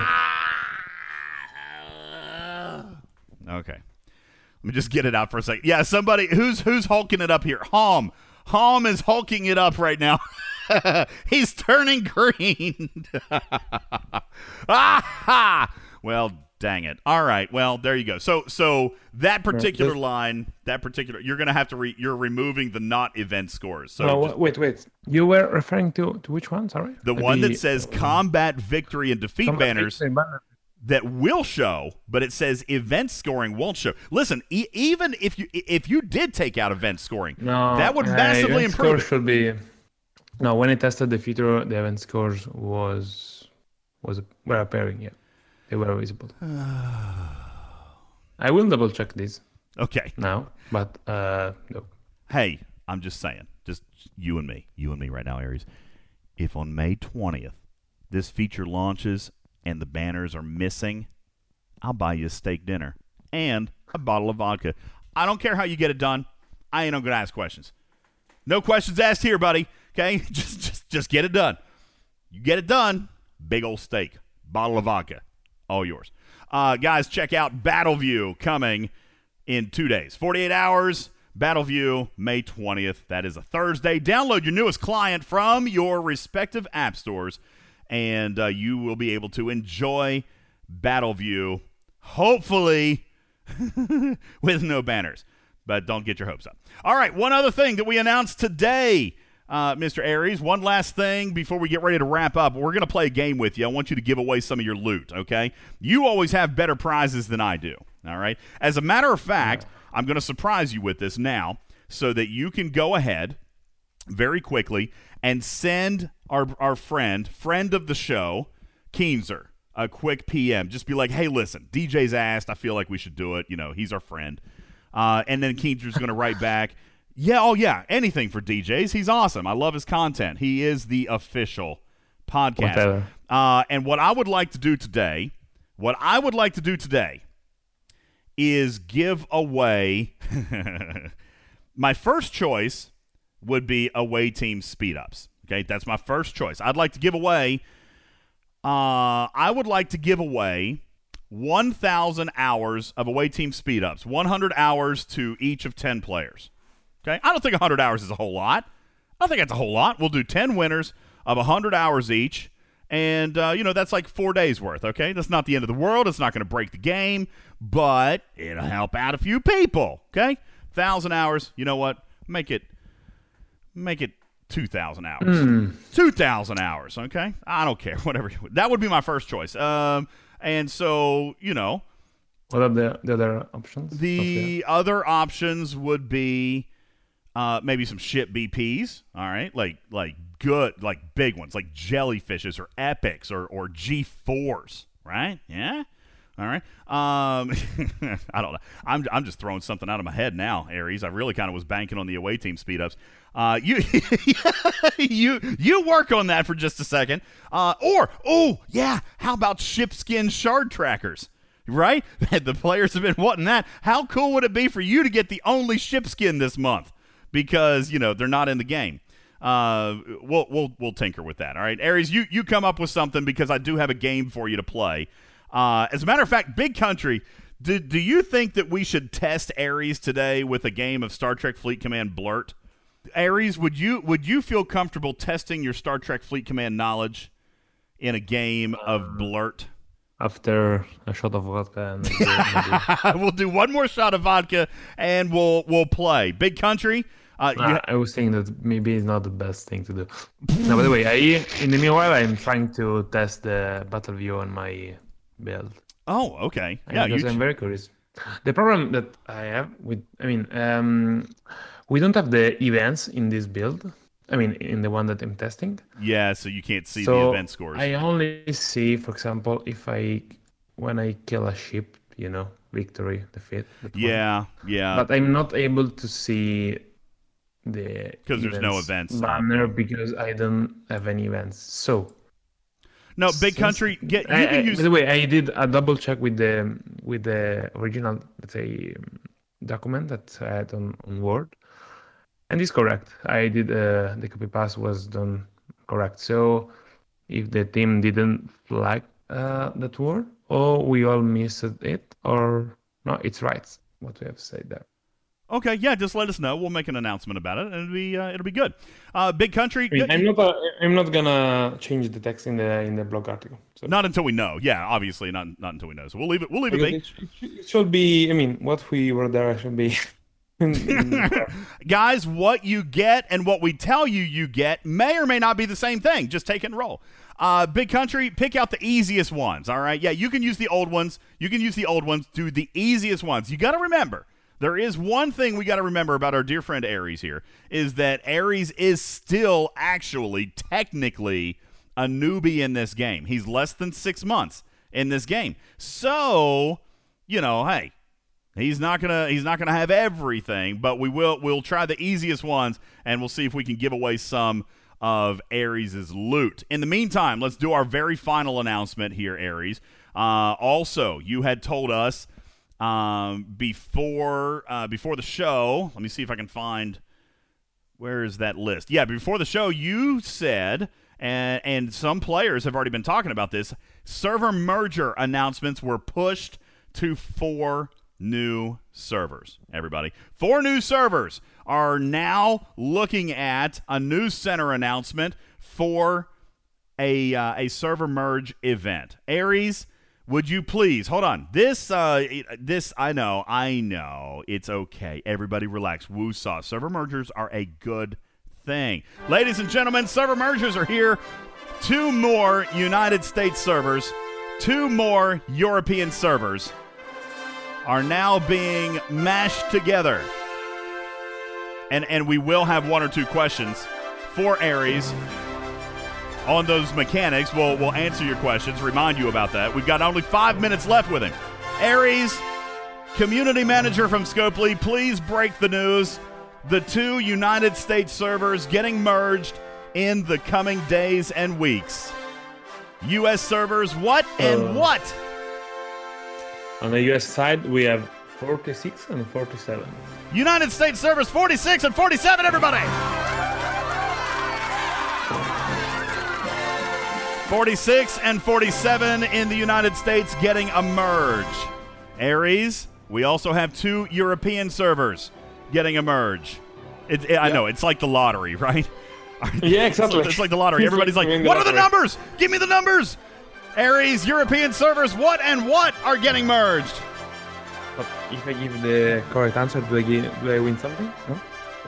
Okay. Let me just get it out for a second. Yeah, somebody who's who's hulking it up here. Hom. Hom is hulking it up right now. He's turning green. ah! Well, Dang it. All right. Well, there you go. So so that particular line, that particular you're going to have to re, you're removing the not event scores. So no, just wait, wait. You were referring to to which one? Sorry. the one that says uh, combat victory and defeat banners victory banner. that will show, but it says event scoring won't show. Listen, e- even if you if you did take out event scoring, No, that would uh, massively event improve. Scores should be. No, when I tested the feature, the event scores was was were appearing. Yeah, they were visible. I will double check this. Okay. now, but uh, no. Hey, I'm just saying, just you and me, you and me right now, Aries. If on May 20th this feature launches and the banners are missing, I'll buy you a steak dinner and a bottle of vodka. I don't care how you get it done. I ain't gonna ask questions. No questions asked here, buddy. Okay, just just just get it done. You get it done. Big old steak, bottle of vodka, all yours. Uh, guys, check out Battleview coming in two days, 48 hours. Battleview, May 20th. That is a Thursday. Download your newest client from your respective app stores, and uh, you will be able to enjoy Battleview, hopefully with no banners. But don't get your hopes up. All right, one other thing that we announced today, uh, Mr. Aries. One last thing before we get ready to wrap up. We're going to play a game with you. I want you to give away some of your loot, okay? You always have better prizes than I do, all right? As a matter of fact, I'm going to surprise you with this now so that you can go ahead very quickly and send our, our friend, friend of the show, Keenser, a quick PM. Just be like, hey, listen, DJ's asked. I feel like we should do it. You know, he's our friend. Uh, and then Keenser's going to write back, yeah, oh, yeah, anything for DJs. He's awesome. I love his content. He is the official podcast. Uh, and what I would like to do today, what I would like to do today is give away my first choice would be away team speed ups. Okay, that's my first choice. I'd like to give away. Uh, I would like to give away 1,000 hours of away team speed ups, 100 hours to each of 10 players. Okay, I don't think 100 hours is a whole lot. I don't think that's a whole lot. We'll do 10 winners of 100 hours each. And, uh, you know, that's like four days worth, okay? That's not the end of the world. It's not going to break the game, but it'll help out a few people, okay? 1,000 hours, you know what? Make it, make it 2,000 hours. 2,000 hours, okay? I don't care, whatever. That would be my first choice. Um, and so, you know, What are the, the other options? the other options would be uh, maybe some shit BPs. All right, like like good, like big ones, like jellyfishes or epics or or G4s. Right? Yeah. All right. Um, I don't know. I'm I'm just throwing something out of my head now, Aries. I really kind of was banking on the away team speed ups. Uh, you you you work on that for just a second. Uh, or oh yeah, how about shipskin shard trackers? right? the players have been wanting that. How cool would it be for you to get the only shipskin this month? Because you know they're not in the game. Uh, we'll we'll we'll tinker with that. All right, Aries, you you come up with something because I do have a game for you to play. Uh, as a matter of fact, Big Country. Do, do you think that we should test Aries today with a game of Star Trek Fleet Command Blurt? Aries, would you would you feel comfortable testing your Star Trek Fleet Command knowledge in a game of Blurt? After a shot of vodka and we'll do one more shot of vodka and we'll we'll play. Big country. Uh, I was thinking that maybe it's not the best thing to do. no, by the way, I in the meanwhile I'm trying to test the battle view on my build. oh, okay. And Yeah, you. because I'm very curious. The problem that I have with, I mean, um, we don't have the events in this build. I mean, in the one that I'm testing. yeah, so you can't see so the event scores. I only see, for example, if I when I kill a ship, you know, victory, defeat. that one. yeah, yeah. But I'm not able to see the because there's no events banner because I don't have any events. So no, big country. Get you I, can I- use. by the way, I did a double check with the with the original, let's say, um, document that I had on, on Word, and it's correct. I did uh, the copy pass was done correct. So if the team didn't flag uh, that word, or we all missed it, or no, it's right what we have said there. Okay, yeah, just let us know. We'll make an announcement about it, and it'll be uh, it'll be good. Uh, big country. I mean, good- I'm not. Uh, I'm not gonna change the text in the in the blog article. So not until we know. Yeah, obviously not not until we know. So we'll leave it. We'll leave it because be. it, sh- it should be. I mean, what we were there should be. Guys, what you get and what we tell you you get may or may not be the same thing. Just take it and roll. Uh, big country, pick out the easiest ones. All right. Yeah, you can use the old ones. You can use the old ones. Do the easiest ones. You got to remember. There is one thing we got to remember about our dear friend Aries here is that Aries is still actually technically a newbie in this game. He's less than six months in this game. So, you know, hey, He's not gonna he's not gonna have everything, but we will we'll try the easiest ones and we'll see if we can give away some of Aries' loot. In the meantime, let's do our very final announcement here, Aries. Uh, also, you had told us um, before uh, before the show. Let me see if I can find where is that list? Yeah, before the show, you said, and and some players have already been talking about this. Server merger announcements were pushed to four new servers. Everybody, four new servers are now looking at a news center announcement for a uh, a server merge event. Aries, would you please hold on? This uh this I know, I know. It's okay. Everybody relax. Woosaw. Server mergers are a good thing. Ladies and gentlemen, server mergers are here. Two more United States servers, two more European servers are now being mashed together. And and we will have one or two questions for Aries on those mechanics. We'll, we'll answer your questions, remind you about that. We've got only five minutes left with him. Aries, community manager from Scopely, please break the news. The two United States servers getting merged in the coming days and weeks. U.S. servers, what and Uh. what? On the US side, we have 46 and 47. United States servers 46 and 47, everybody! 46 and 47 in the United States getting a merge. Aries, we also have two European servers getting a merge. It, it- I know, it's like the lottery, right? Yeah, exactly. It's like the lottery. Everybody's like, what are the numbers? Give me the numbers! Aries, European servers, what and what are getting merged? But if I give the correct answer, do I, gi- do I win something? No?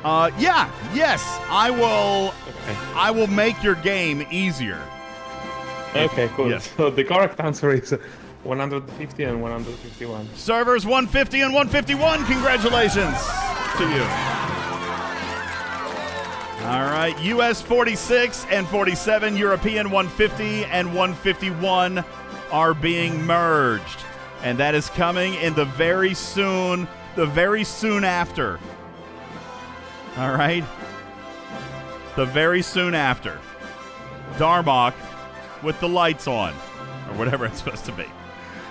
Uh, yeah, yes, I will. Okay. I will make your game easier. Okay, cool. Yes. So the correct answer is 150 and 151. Servers 150 and 151. Congratulations to you. All right, US 46 and 47, European 150 and 151 are being merged. And that is coming in the very soon, the very soon after. All right? The very soon after. Darmok with the lights on, or whatever it's supposed to be.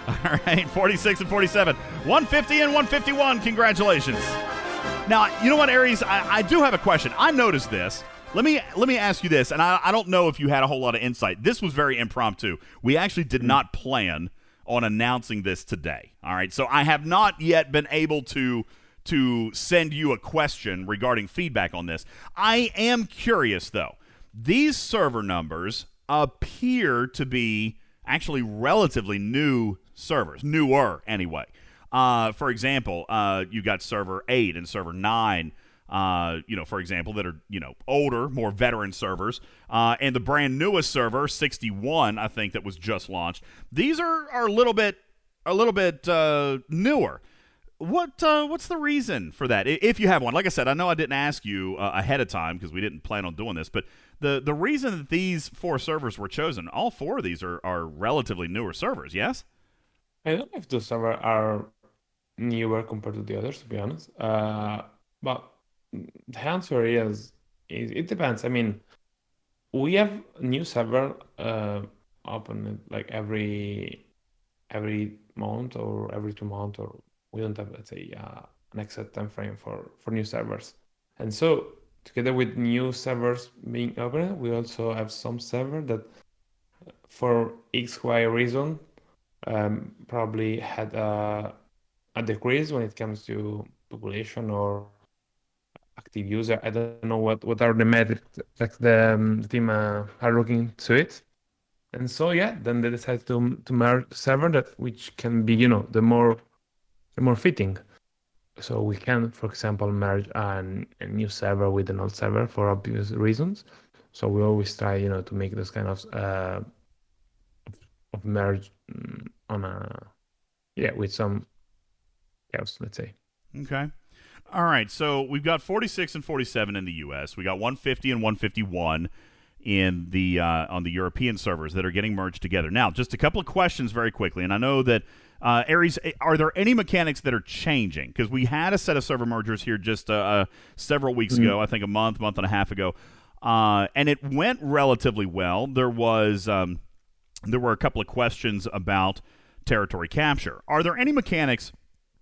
All right, 46 and 47. 150 and 151. Congratulations. Now, you know what, Aries? I, I do have a question. I noticed this. Let me let me ask you this, and I, I don't know if you had a whole lot of insight. This was very impromptu. We actually did not plan on announcing this today. All right, so I have not yet been able to to send you a question regarding feedback on this. I am curious though. These server numbers appear to be actually relatively new servers, newer anyway. Uh, for example, uh, you got server eight and server nine. Uh, you know, for example, that are you know older, more veteran servers, uh, and the brand newest server, 61, I think that was just launched. These are are a little bit a little bit uh, newer. What uh, what's the reason for that? If you have one, like I said, I know I didn't ask you uh, ahead of time because we didn't plan on doing this, but the the reason that these four servers were chosen, all four of these are are relatively newer servers. Yes. I don't know if those are newer compared to the others, to be honest. Uh, but the answer is, is it depends. I mean, we have new server uh, open like every every month or every two months, or we don't have let's say uh, an exact time frame for for new servers. And so together with new servers being opened, we also have some server that for X Y reason um, probably had a, a decrease when it comes to population or active user. I don't know what what are the metrics that the, um, the team uh, are looking to it. And so yeah, then they decide to to merge server that which can be you know the more the more fitting. So we can, for example, merge an, a new server with an old server for obvious reasons. So we always try you know to make this kind of uh, of merge mm, on a yeah with some else let's say. Okay. All right. So we've got 46 and 47 in the U.S. We got 150 and 151 in the uh, on the European servers that are getting merged together. Now, just a couple of questions very quickly, and I know that uh, Aries, are there any mechanics that are changing? Because we had a set of server mergers here just uh, uh, several weeks Mm-hmm. ago, I think a month, month and a half ago, uh, and it went relatively well. There was um, there were a couple of questions about territory capture. Are there any mechanics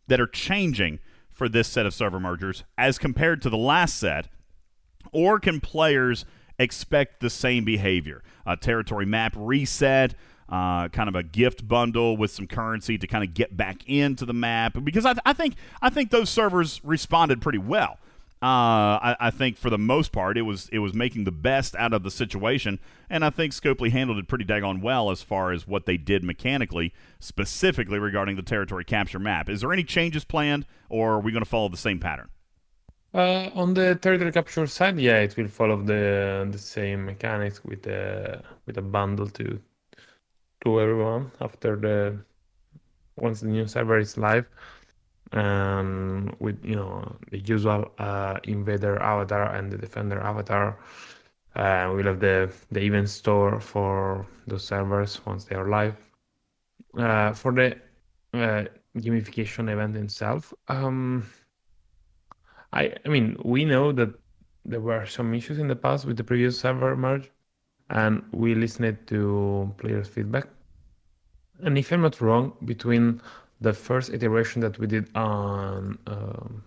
that are changing for this set of server mergers as compared to the last set? Or can players expect the same behavior? A territory map reset, uh, kind of a gift bundle with some currency to kind of get back into the map. Because I, I think I think those servers responded pretty well. Uh, I, I think for the most part, it was it was making the best out of the situation, and I think Scopely handled it pretty daggone well as far as what they did mechanically, specifically regarding the territory capture map. Is there any changes planned, or are we going to follow the same pattern? Uh, on the territory capture side, yeah, it will follow the the same mechanics with a with a bundle to to everyone after the once the new server is live, um, with you know the usual uh, invader avatar and the defender avatar. Uh, we'll have the the event store for those servers once they are live. Uh, for the uh, gamification event itself, um. I I mean, we know that there were some issues in the past with the previous server merge, and we listened to players' feedback. And if I'm not wrong, between the first iteration that we did on um,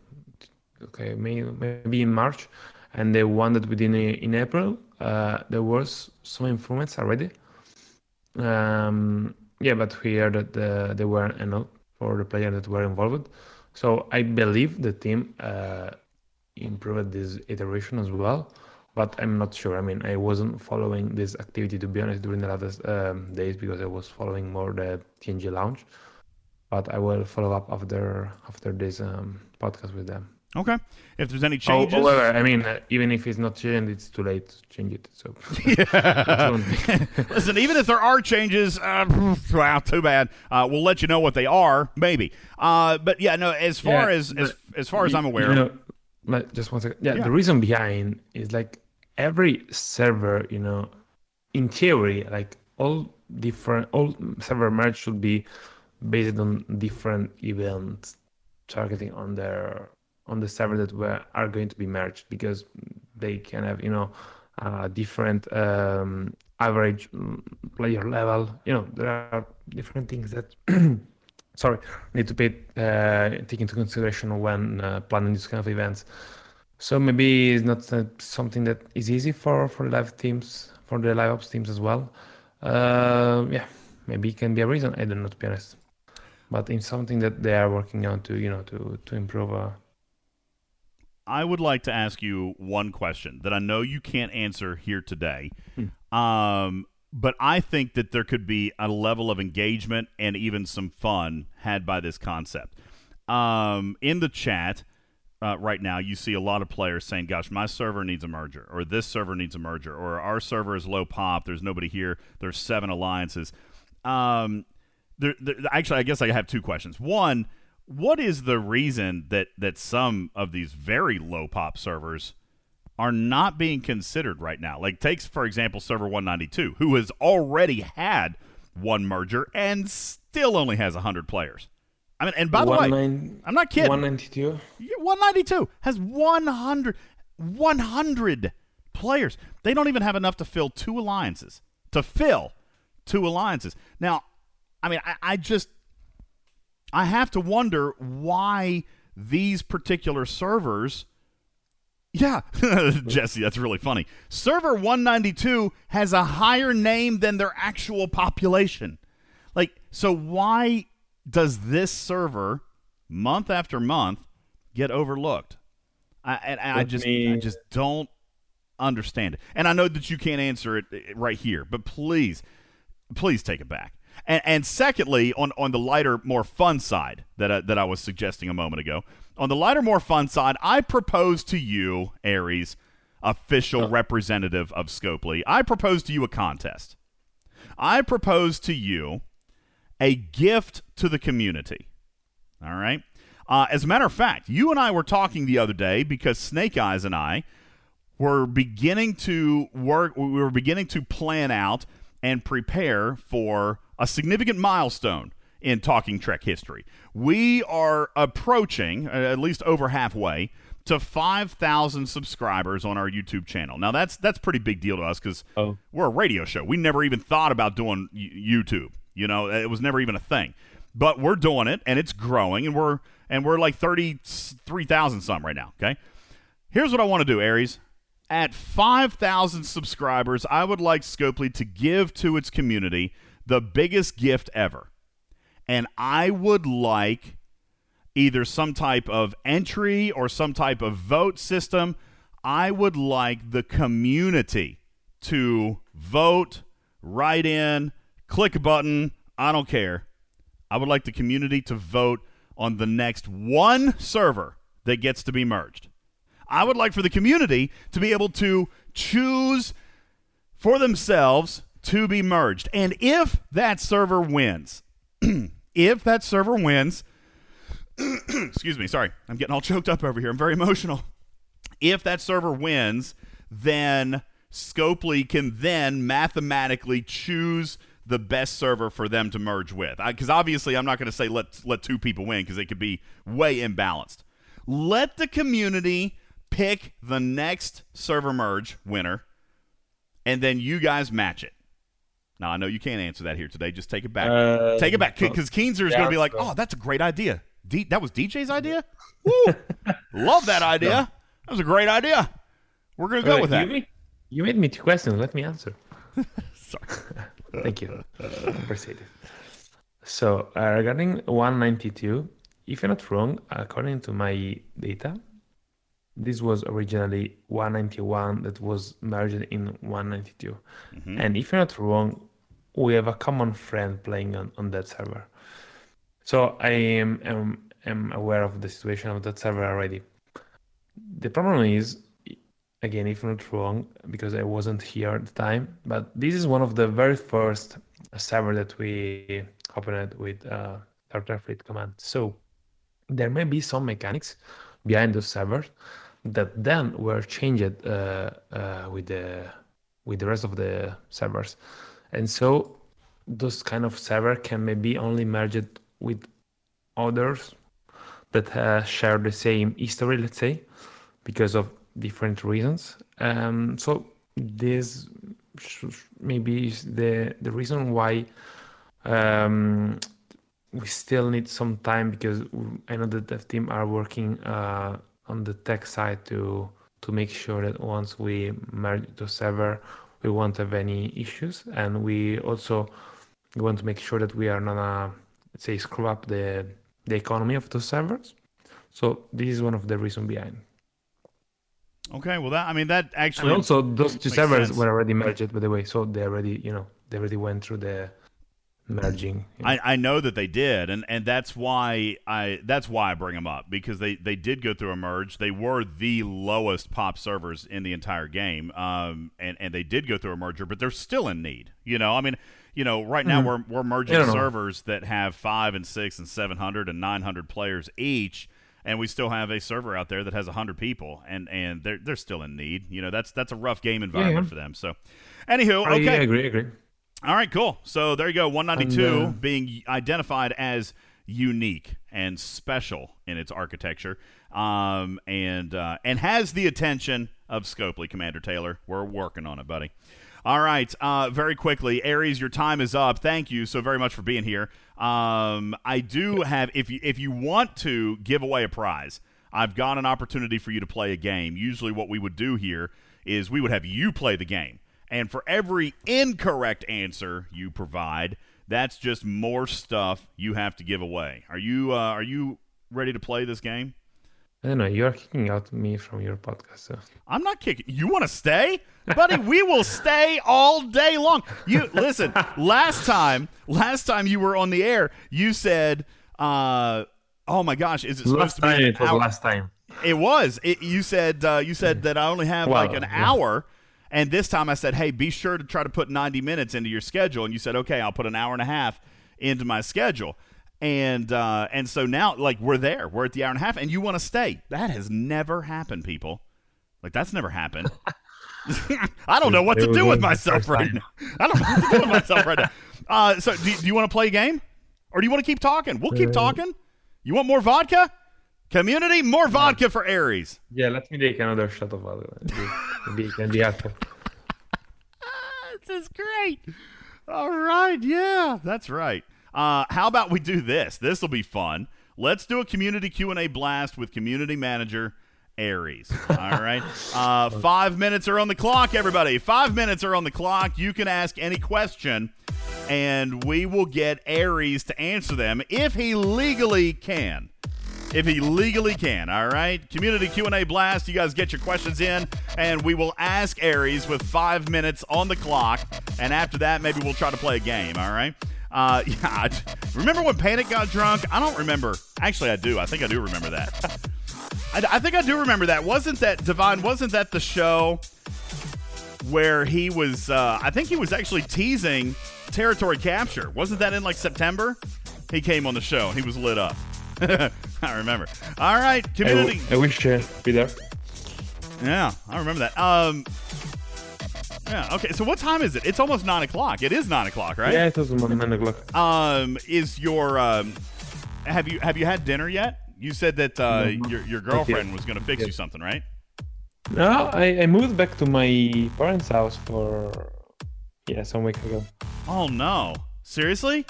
okay, may, maybe in March, and the one that we did in, April, uh, there was some improvements already. Um, yeah, but heard that uh, there weren't enough for the players that were involved. So I believe the team uh, improved this iteration as well, but I'm not sure. I mean, I wasn't following this activity to be honest during the last um, days because I was following more the TNG launch. But I will follow up after after this um, podcast with them. Okay. If there's any How- changes, However, I mean, uh, even if it's not changed, it's too late to change it. So Listen, even if there are changes, uh, wow, too bad. Uh, we'll let you know what they are, maybe. Uh, but yeah, no. As far Yeah, as, as as far as I'm aware, you know, just one second. Yeah, Yeah. the reason behind is like every server, you know, in theory, like all different, all server merge should be based on different events targeting on their on the server that were are going to be merged because they can have you know uh, different um, average player level. You know, there are different things that sorry need to pay uh, take into consideration when uh, planning these kind of events. So maybe it's not uh, something that is easy for for live teams for the live ops teams as well. Uh, yeah, maybe it can be a reason. I don't know to be honest, but it's something that they are working on to you know to to improve. Uh, I would like to ask you one question that I know you can't answer here today. Hmm. Um, but I think that there could be a level of engagement and even some fun had by this concept. Um, in the chat uh, right now, you see a lot of players saying, "Gosh, my server needs a merger," or "This server needs a merger," or "Our server is low pop. There's nobody here. There's seven alliances." Um, there, there, actually, I guess I have two questions. One, what is the reason that that some of these very low pop servers are not being considered right now? Like, takes for example, server 192, who has already had one merger and still only has 100 players. I mean, and by the way, nine- I'm not kidding. 192. Yeah, 192 has 100, 100 players. They don't even have enough to fill two alliances. To fill two alliances. Now, I mean, I, I just, I have to wonder why these particular servers. Yeah, Jesse, that's really funny. Server 192 has a higher name than their actual population. Like, so why does this server, month after month, get overlooked? I, and, and I just, me- I just don't understand it. And I know that you can't answer it eh, right here, but please, please take it back. And, and secondly, on, on the lighter, more fun side that I, that I was suggesting a moment ago, on the lighter, more fun side, I propose to you, Aries, official representative of Scopely, I propose to you a contest. I propose to you a gift to the community. All right. Uh, as a matter of fact, you and I were talking the other day because Snake Eyes and I were beginning to work, we were beginning to plan out and prepare for a significant milestone in Talking Trek history. We are approaching, uh, at least over halfway, to 5,000 subscribers on our YouTube channel. Now, that's that's pretty big deal to us because Oh. we're a radio show. We never even thought about doing YouTube. You know, it was never even a thing. But we're doing it, and it's growing, and we're and we're like thirty three thousand some right now. Okay, here's what I want to do, Aries. At five thousand subscribers, I would like Scopely to give to its community the biggest gift ever, and I would like either some type of entry or some type of vote system. I would like the community to vote, write in, click a button. I don't care. I would like the community to vote on the next one server that gets to be merged. I would like for the community to be able to choose for themselves to be merged. And if that server wins, if that server wins, excuse me, sorry, I'm getting all choked up over here. I'm very emotional. If that server wins, then Scopely can then mathematically choose the best server for them to merge with. Because obviously, I'm not going to say let let two people win because they could be way imbalanced. Let the community pick the next server merge winner, and then you guys match it. Now I know you can't answer that here today. Just take it back. Uh, take it back because Keenser is going to be like, "Oh, that's a great idea. D- that was DJ's idea. Woo! Love that idea. That was a great idea. We're going to go Uh, with that." You made, you made me two questions. Let me answer. Sorry. Thank you. Appreciate it. So uh, regarding 192, if I'm not wrong, according to my data, this was originally 191 that was merged in 192. And if I'm not wrong, we have a common friend playing on, on that server. So I am, am am aware of the situation of that server already. The problem is, again, if I'm not wrong, because I wasn't here at the time, but this is one of the very first server that we opened with uh, Star Trek Fleet Command. So there may be some mechanics behind those servers that then were changed uh, uh, with the with the rest of the servers, and so those kind of server can maybe only merged with others that uh, share the same history, let's say, because of different reasons. Um, so this maybe is the the reason why um, we still need some time because I know that the team are working uh, on the tech side to to make sure that once we merge the server, we won't have any issues, and we also want to make sure that we are not uh, let's say screw up the the economy of those servers. So this is one of the reasons behind. Okay, well, that I mean that actually And also, those two servers sense. were already merged, by the way. So they already, you know, they already went through the merging. you know. I, I know that they did, and, and that's why I that's why I bring them up because they, they did go through a merge. They were the lowest pop servers in the entire game, um, and and they did go through a merger, but they're still in need. You know, I mean, you know, right now we're we're merging Mm-hmm. Yeah, servers that have five and six and seven hundred and nine hundred players each. And we still have a server out there that has hundred people, and, and they're they're still in need. You know that's that's a rough game environment yeah. for them. So, anywho, I okay, agree, agree. All right, cool. So there you go. 192 And, uh, being identified as unique and special in its architecture, um, and uh, and has the attention of Scopely, Commander Taylor. We're working on it, buddy. All right. Uh, very quickly, Aries, your time is up. Thank you so very much for being here. Um, I do have if you if you want to give away a prize, I've got an opportunity for you to play a game. Usually, what we would do here is we would have you play the game. And for every incorrect answer you provide, that's just more stuff you have to give away. Are you uh, are you ready to play this game? I don't know. You're kicking out me from your podcast. So. I'm not kicking. You want to stay, buddy? we will stay all day long. You listen. last time, last time you were on the air, you said, uh, "Oh my gosh, is it supposed Last to be time an it was last time. It was. It, you said uh, you said that I only have Well, like an yeah. hour, and this time I said, "Hey, be sure to try to put 90 minutes into your schedule." And you said, "Okay, I'll put an hour and a half into my schedule." And uh, and so now, like, we're there. We're at the hour and a half, and you want to stay. That has never happened, people. Like, that's never happened. I don't know what to do with myself right now. I don't know what to do with myself right now. Uh, so, do, do you want to play a game, or do you want to keep talking? We'll keep Uh, talking. You want more vodka? Community, more vodka for Aries. Yeah, let me take another shot of. Maybe, maybe it can be helpful. This is great. All right, yeah, that's right. Uh, how about we do this? This will be fun. Let's do a community Q and A blast with community manager Aries. All right, uh, five minutes are on the clock, everybody. Five minutes are on the clock. You can ask any question, and we will get Aries to answer them if he legally can if he legally can. All right, community Q and A blast. You guys get your questions in, and we will ask Aries with five minutes on the clock. And after that, maybe we'll try to play a game. All right. Uh, yeah. I Remember when Panic got drunk? I don't remember. Actually, I do. I think I do remember that. I, I think I do remember that. Wasn't that Divine? Wasn't that the show where he was? Uh, I think he was actually teasing territory capture. Wasn't that in like September? He came on the show he was lit up. I remember. All right, I, community. w- I wish uh, be there. Yeah, I remember that. Um, yeah. Okay. So what time is it? It's almost nine o'clock. It is nine o'clock, right? Yeah, it was on nine o'clock. Um, is your um, have you have you had dinner yet? You said that uh, No, your your girlfriend was going to fix you something, right? No, I, I moved back to my parents' house for yeah some week ago. Oh no! Seriously?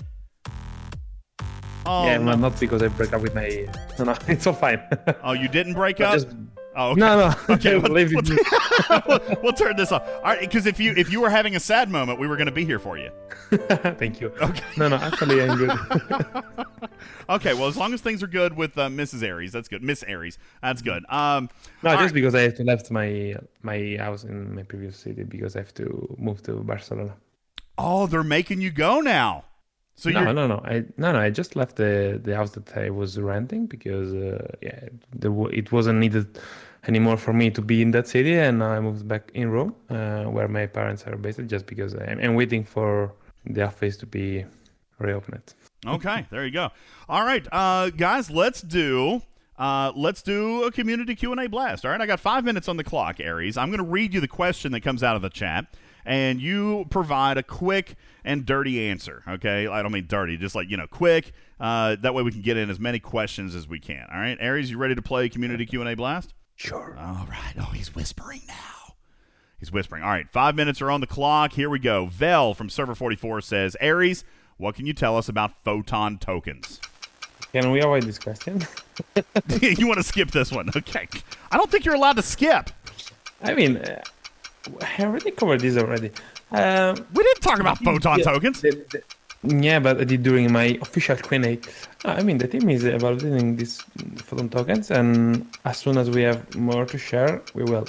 Oh yeah, no. not because I broke up with my. No, no, it's all fine. Oh, you didn't break up? just- oh, okay. No, no. Okay, we'll, we'll- we'll turn this off. All right, because if you if you were having a sad moment, we were going to be here for you. Thank you. Okay. No, no, actually, I'm good. Okay, well, as long as things are good with uh, Mrs. Aries, that's good. Miss Aries, that's good. Um, No, just right. because I have to left my my house in my previous city because I have to move to Barcelona. oh, they're making you go now. So no, you're no, no. I no, no. I just left the the house that I was renting because uh, yeah, wa- it wasn't needed anymore for me to be in that city, and I moved back in Rome, uh, where my parents are based, just because I'm, I'm waiting for the office to be reopened. okay. There you go. All right, uh, guys, let's do. Uh, let's do a community Q and A blast. All right, I got five minutes on the clock, Aries. I'm going to read you the question that comes out of the chat, and you provide a quick and dirty answer. Okay, I don't mean dirty, just like you know, quick. Uh, that way we can get in as many questions as we can. All right, Aries, you ready to play community Q and A blast? Sure. All right. Oh, he's whispering now. He's whispering. All right, five minutes are on the clock. Here we go. Vel from Server 44 says, Aries, what can you tell us about photon tokens? Can we avoid this question? you want to skip this one? Okay. I don't think you're allowed to skip. I mean, uh, I already covered this already. Um, We didn't talk about photon yeah, tokens. the- the- yeah, but I did during my official Q&A. Uh, I mean, the team is evaluating these photon tokens, and as soon as we have more to share, we will.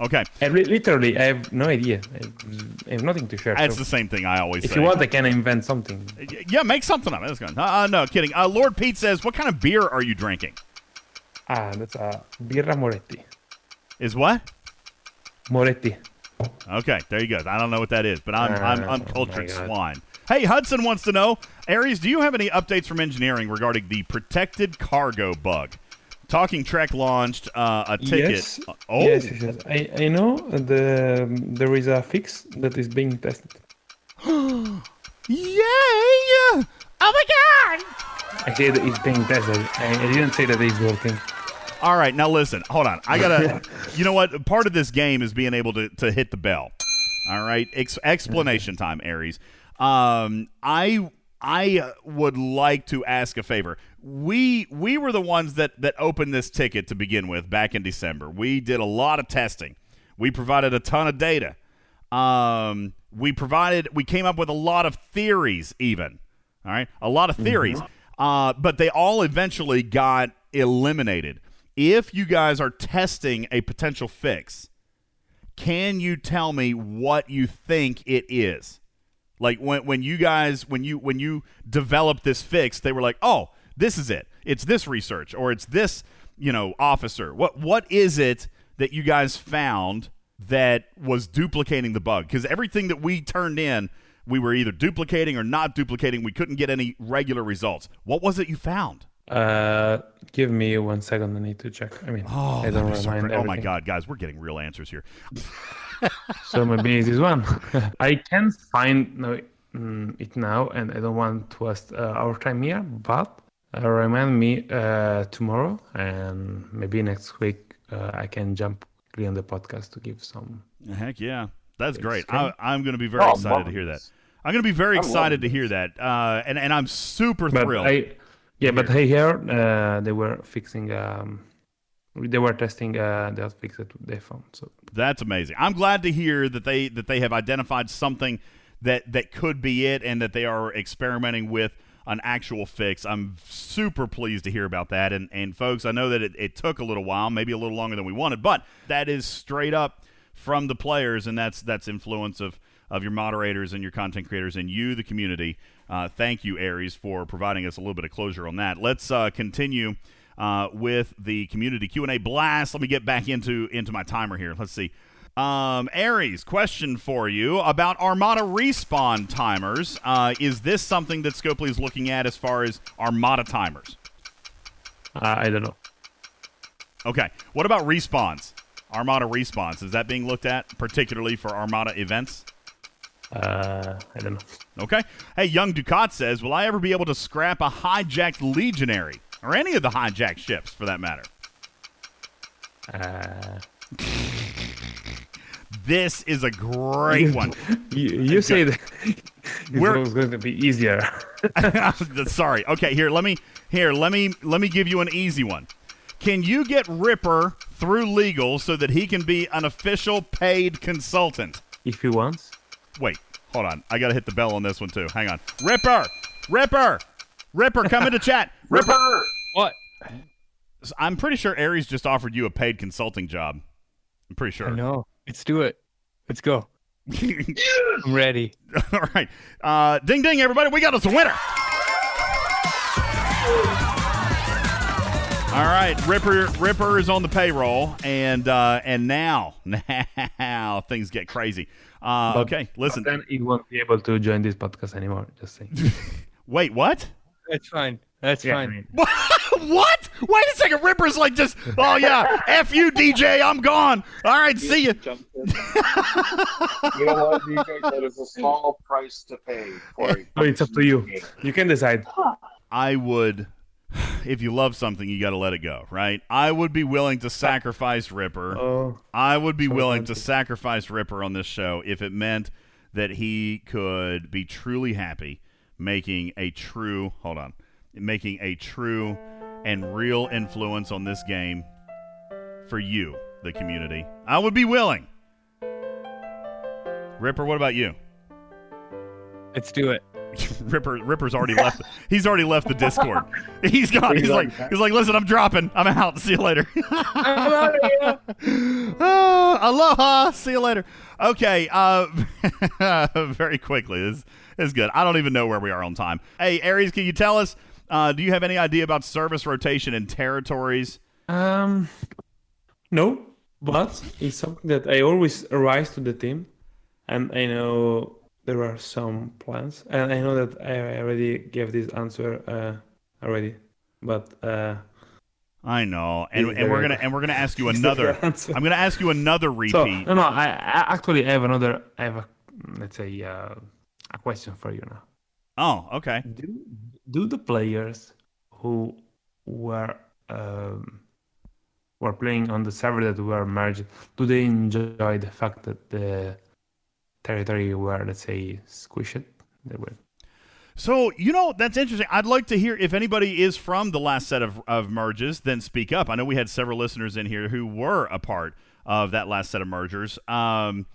Okay. And li- literally, I have no idea. I have, nothing to share. That's so the same thing I always say. if say. you want, I can invent something. Yeah, make something up. That's good. Uh, uh, no, kidding. Uh, Lord Pete says, what kind of beer are you drinking? Ah, that's a birra Moretti. Is what? Moretti. Okay, there you go. I don't know what that is, but I'm I'm Uh, uncultured oh swine. Hey, Hudson wants to know, Aries, do you have any updates from engineering regarding the protected cargo bug? Talking Trek launched uh, a ticket. Yes. Oh, Yes, yes, yes. I, I know the there is a fix that is being tested. yay! Oh my god! I said that it's being tested. I, I didn't say that it's working. All right, now listen. Hold on. I gotta. you know what? Part of this game is being able to, to hit the bell. All right. Ex- explanation time, Aries. Um, I I would like to ask a favor. We we were the ones that that opened this ticket to begin with back in December. We did a lot of testing. We provided a ton of data. Um, we provided. We came up with a lot of theories, even. All right, a lot of theories. Uh, but they all eventually got eliminated. If you guys are testing a potential fix, can you tell me what you think it is? Like when when you guys when you when you developed this fix, they were like, "Oh, this is it. It's this research or it's this, you know, officer." What what is it that you guys found that was duplicating the bug? Cuz everything that we turned in, we were either duplicating or not duplicating. We couldn't get any regular results. What was it you found? Uh, give me one second. I need to check. I mean, Oh, I don't so remind oh my god, guys, we're getting real answers here. So maybe it's this one. I can't find no, mm, it now, and I don't want to waste uh, our time here. But uh, remind me uh, tomorrow, and maybe next week uh, I can jump quickly on the podcast to give some. Heck yeah, that's great. great. I, I'm going to be very Oh, excited to hear that. I'm going to be very I'm excited to hear that, uh, and and I'm super But thrilled. I, yeah, but hey, here uh, they were fixing. Um, they were testing uh, the fix that they found. So That's amazing. I'm glad to hear that they that they have identified something that that could be it, and that they are experimenting with an actual fix. I'm super pleased to hear about that. And and folks, I know that it, it took a little while, maybe a little longer than we wanted, but that is straight up from the players, and that's that's influence of of your moderators and your content creators and you, the community. Uh, thank you, Aries, for providing us a little bit of closure on that. Let's uh, continue uh, with the community Q and A blast. Let me get back into into my timer here. Let's see. Um, Aries, question for you about Armada respawn timers. Uh, is this something that Scopely is looking at as far as Armada timers? uh, I don't know. Okay. What about respawns? Armada respawns. Is that being looked at particularly for Armada events? Uh, I don't know. Okay. Hey, Young Ducat says, Will I ever be able to scrap a hijacked Legionary? Or any of the hijacked ships, for that matter? Uh, This is a great one. you, you say that it We're- was going to be easier. Sorry. Okay, here, let me here, let me let me give you an easy one. Can you get Ripper through legal so that he can be an official paid consultant? if he wants. Wait, hold on. I gotta hit the bell on this one too. Hang on. Ripper! Ripper! Ripper, come into chat. Ripper! What? I'm pretty sure Aries just offered you a paid consulting job. I'm pretty sure. I know. Let's do it. Let's go. I'm ready. All right. Uh, ding ding, everybody. We got us a winner. All right, Ripper Ripper is on the payroll, and uh, and now now things get crazy. Uh, okay, listen. Then he won't be able to join this podcast anymore. Just saying. Wait, what? That's fine. That's Yeah, fine. what? Wait a second. Ripper's like just. Oh yeah, f you, DJ. I'm gone. All right, see you. You know what, DJ? That is a small price to pay for a so it's up to you. You can decide. I would, if you love something, you got to let it go, right? I would be willing to sacrifice Ripper. Oh, I would be willing to sacrifice Ripper on this show if it meant that he could be truly happy making a true, hold on, making a true and real influence on this game for you, the community. I would be willing. Ripper, what about you? Let's do it. Ripper Ripper's already left. He's already left the Discord. He's gone. He's like he's like, listen, I'm dropping. I'm out. See you later. Ah, aloha. See you later. Okay. Uh, very quickly. This, this is good. I don't even know where we are on time. Hey, Aries, can you tell us? Uh, do you have any idea about service rotation and territories? Um, no, but it's something that I always rise to the team, and I know there are some plans, and I know that I already gave this answer uh, already, but uh, I know, and, and we're gonna and we're gonna ask you another. I'm gonna ask you another so repeat. no, no, I, I actually have another. I have a let's say uh, a question for you now. Oh, okay. Do do the players who were um, were playing on the server that were merged, do they enjoy the fact that the territory where let's say squished? They were. So, you know, that's interesting. I'd like to hear if anybody is from the last set of, of merges, then speak up. I know we had several listeners in here who were a part of that last set of mergers. Um,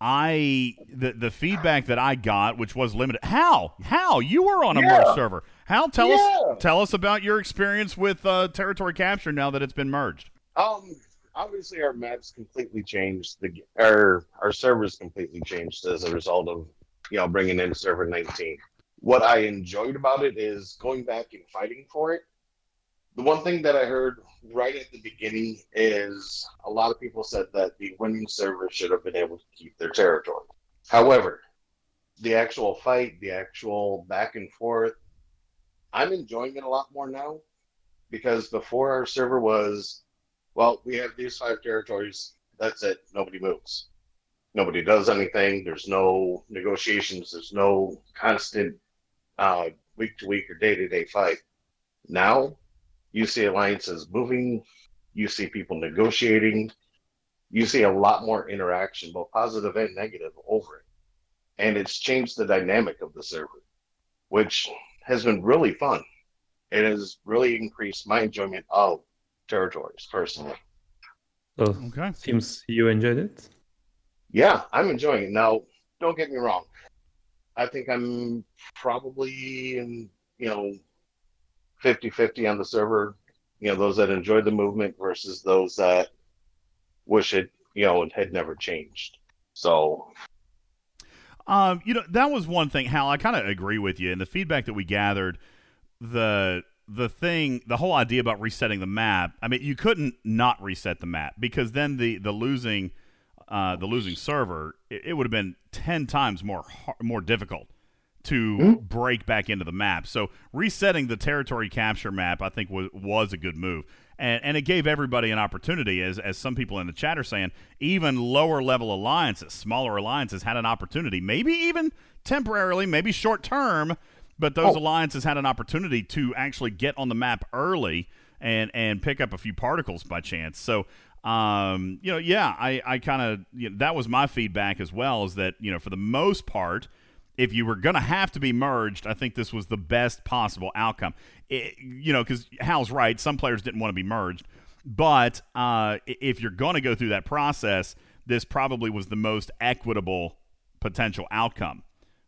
I the the feedback that I got, which was limited. How how you were on a Yeah. merged server? How tell Yeah. us tell us about your experience with uh, territory capture now that it's been merged. Um, obviously our maps completely changed. The our our servers completely changed as a result of you know bringing in server 19. What I enjoyed about it is going back and fighting for it. The one thing that I heard right at the beginning is a lot of people said that the winning server should have been able to keep their territory. However, the actual fight, the actual back and forth, I'm enjoying it a lot more now because before our server was well, we have these five territories. That's it. Nobody moves. Nobody does anything. There's no negotiations. There's no constant week to week or day to day fight. Now, you see alliances moving. You see people negotiating. You see a lot more interaction, both positive and negative, over it. And it's changed the dynamic of the server, which has been really fun. It has really increased my enjoyment of territories personally. So Okay. seems you enjoyed it. Yeah, I'm enjoying it. Now, don't get me wrong. I think I'm probably in, you know, 50 50 on the server. You know, those that enjoyed the movement versus those that wish it, you know, had never changed. So, Um, you know, that was one thing, Hal. I kind of agree with you. And the feedback that we gathered, the the thing, the whole idea about resetting the map. I mean, you couldn't not reset the map because then the the losing, uh, the losing server, it, it would have been ten times more har- more difficult to break back into the map. So resetting the territory capture map, I think was was a good move. And, and it gave everybody an opportunity, as, as some people in the chat are saying, even lower level alliances, smaller alliances had an opportunity, maybe even temporarily, maybe short term, but those alliances had an opportunity to actually get on the map early and, and pick up a few particles by chance. So, um, you know, yeah, I, I kind of, you know, that was my feedback as well, is that, you know, for the most part, if you were going to have to be merged, I think this was the best possible outcome. It- you know, because Hal's right. Some players didn't want to be merged. But uh, if you're going to go through that process, this probably was the most equitable potential outcome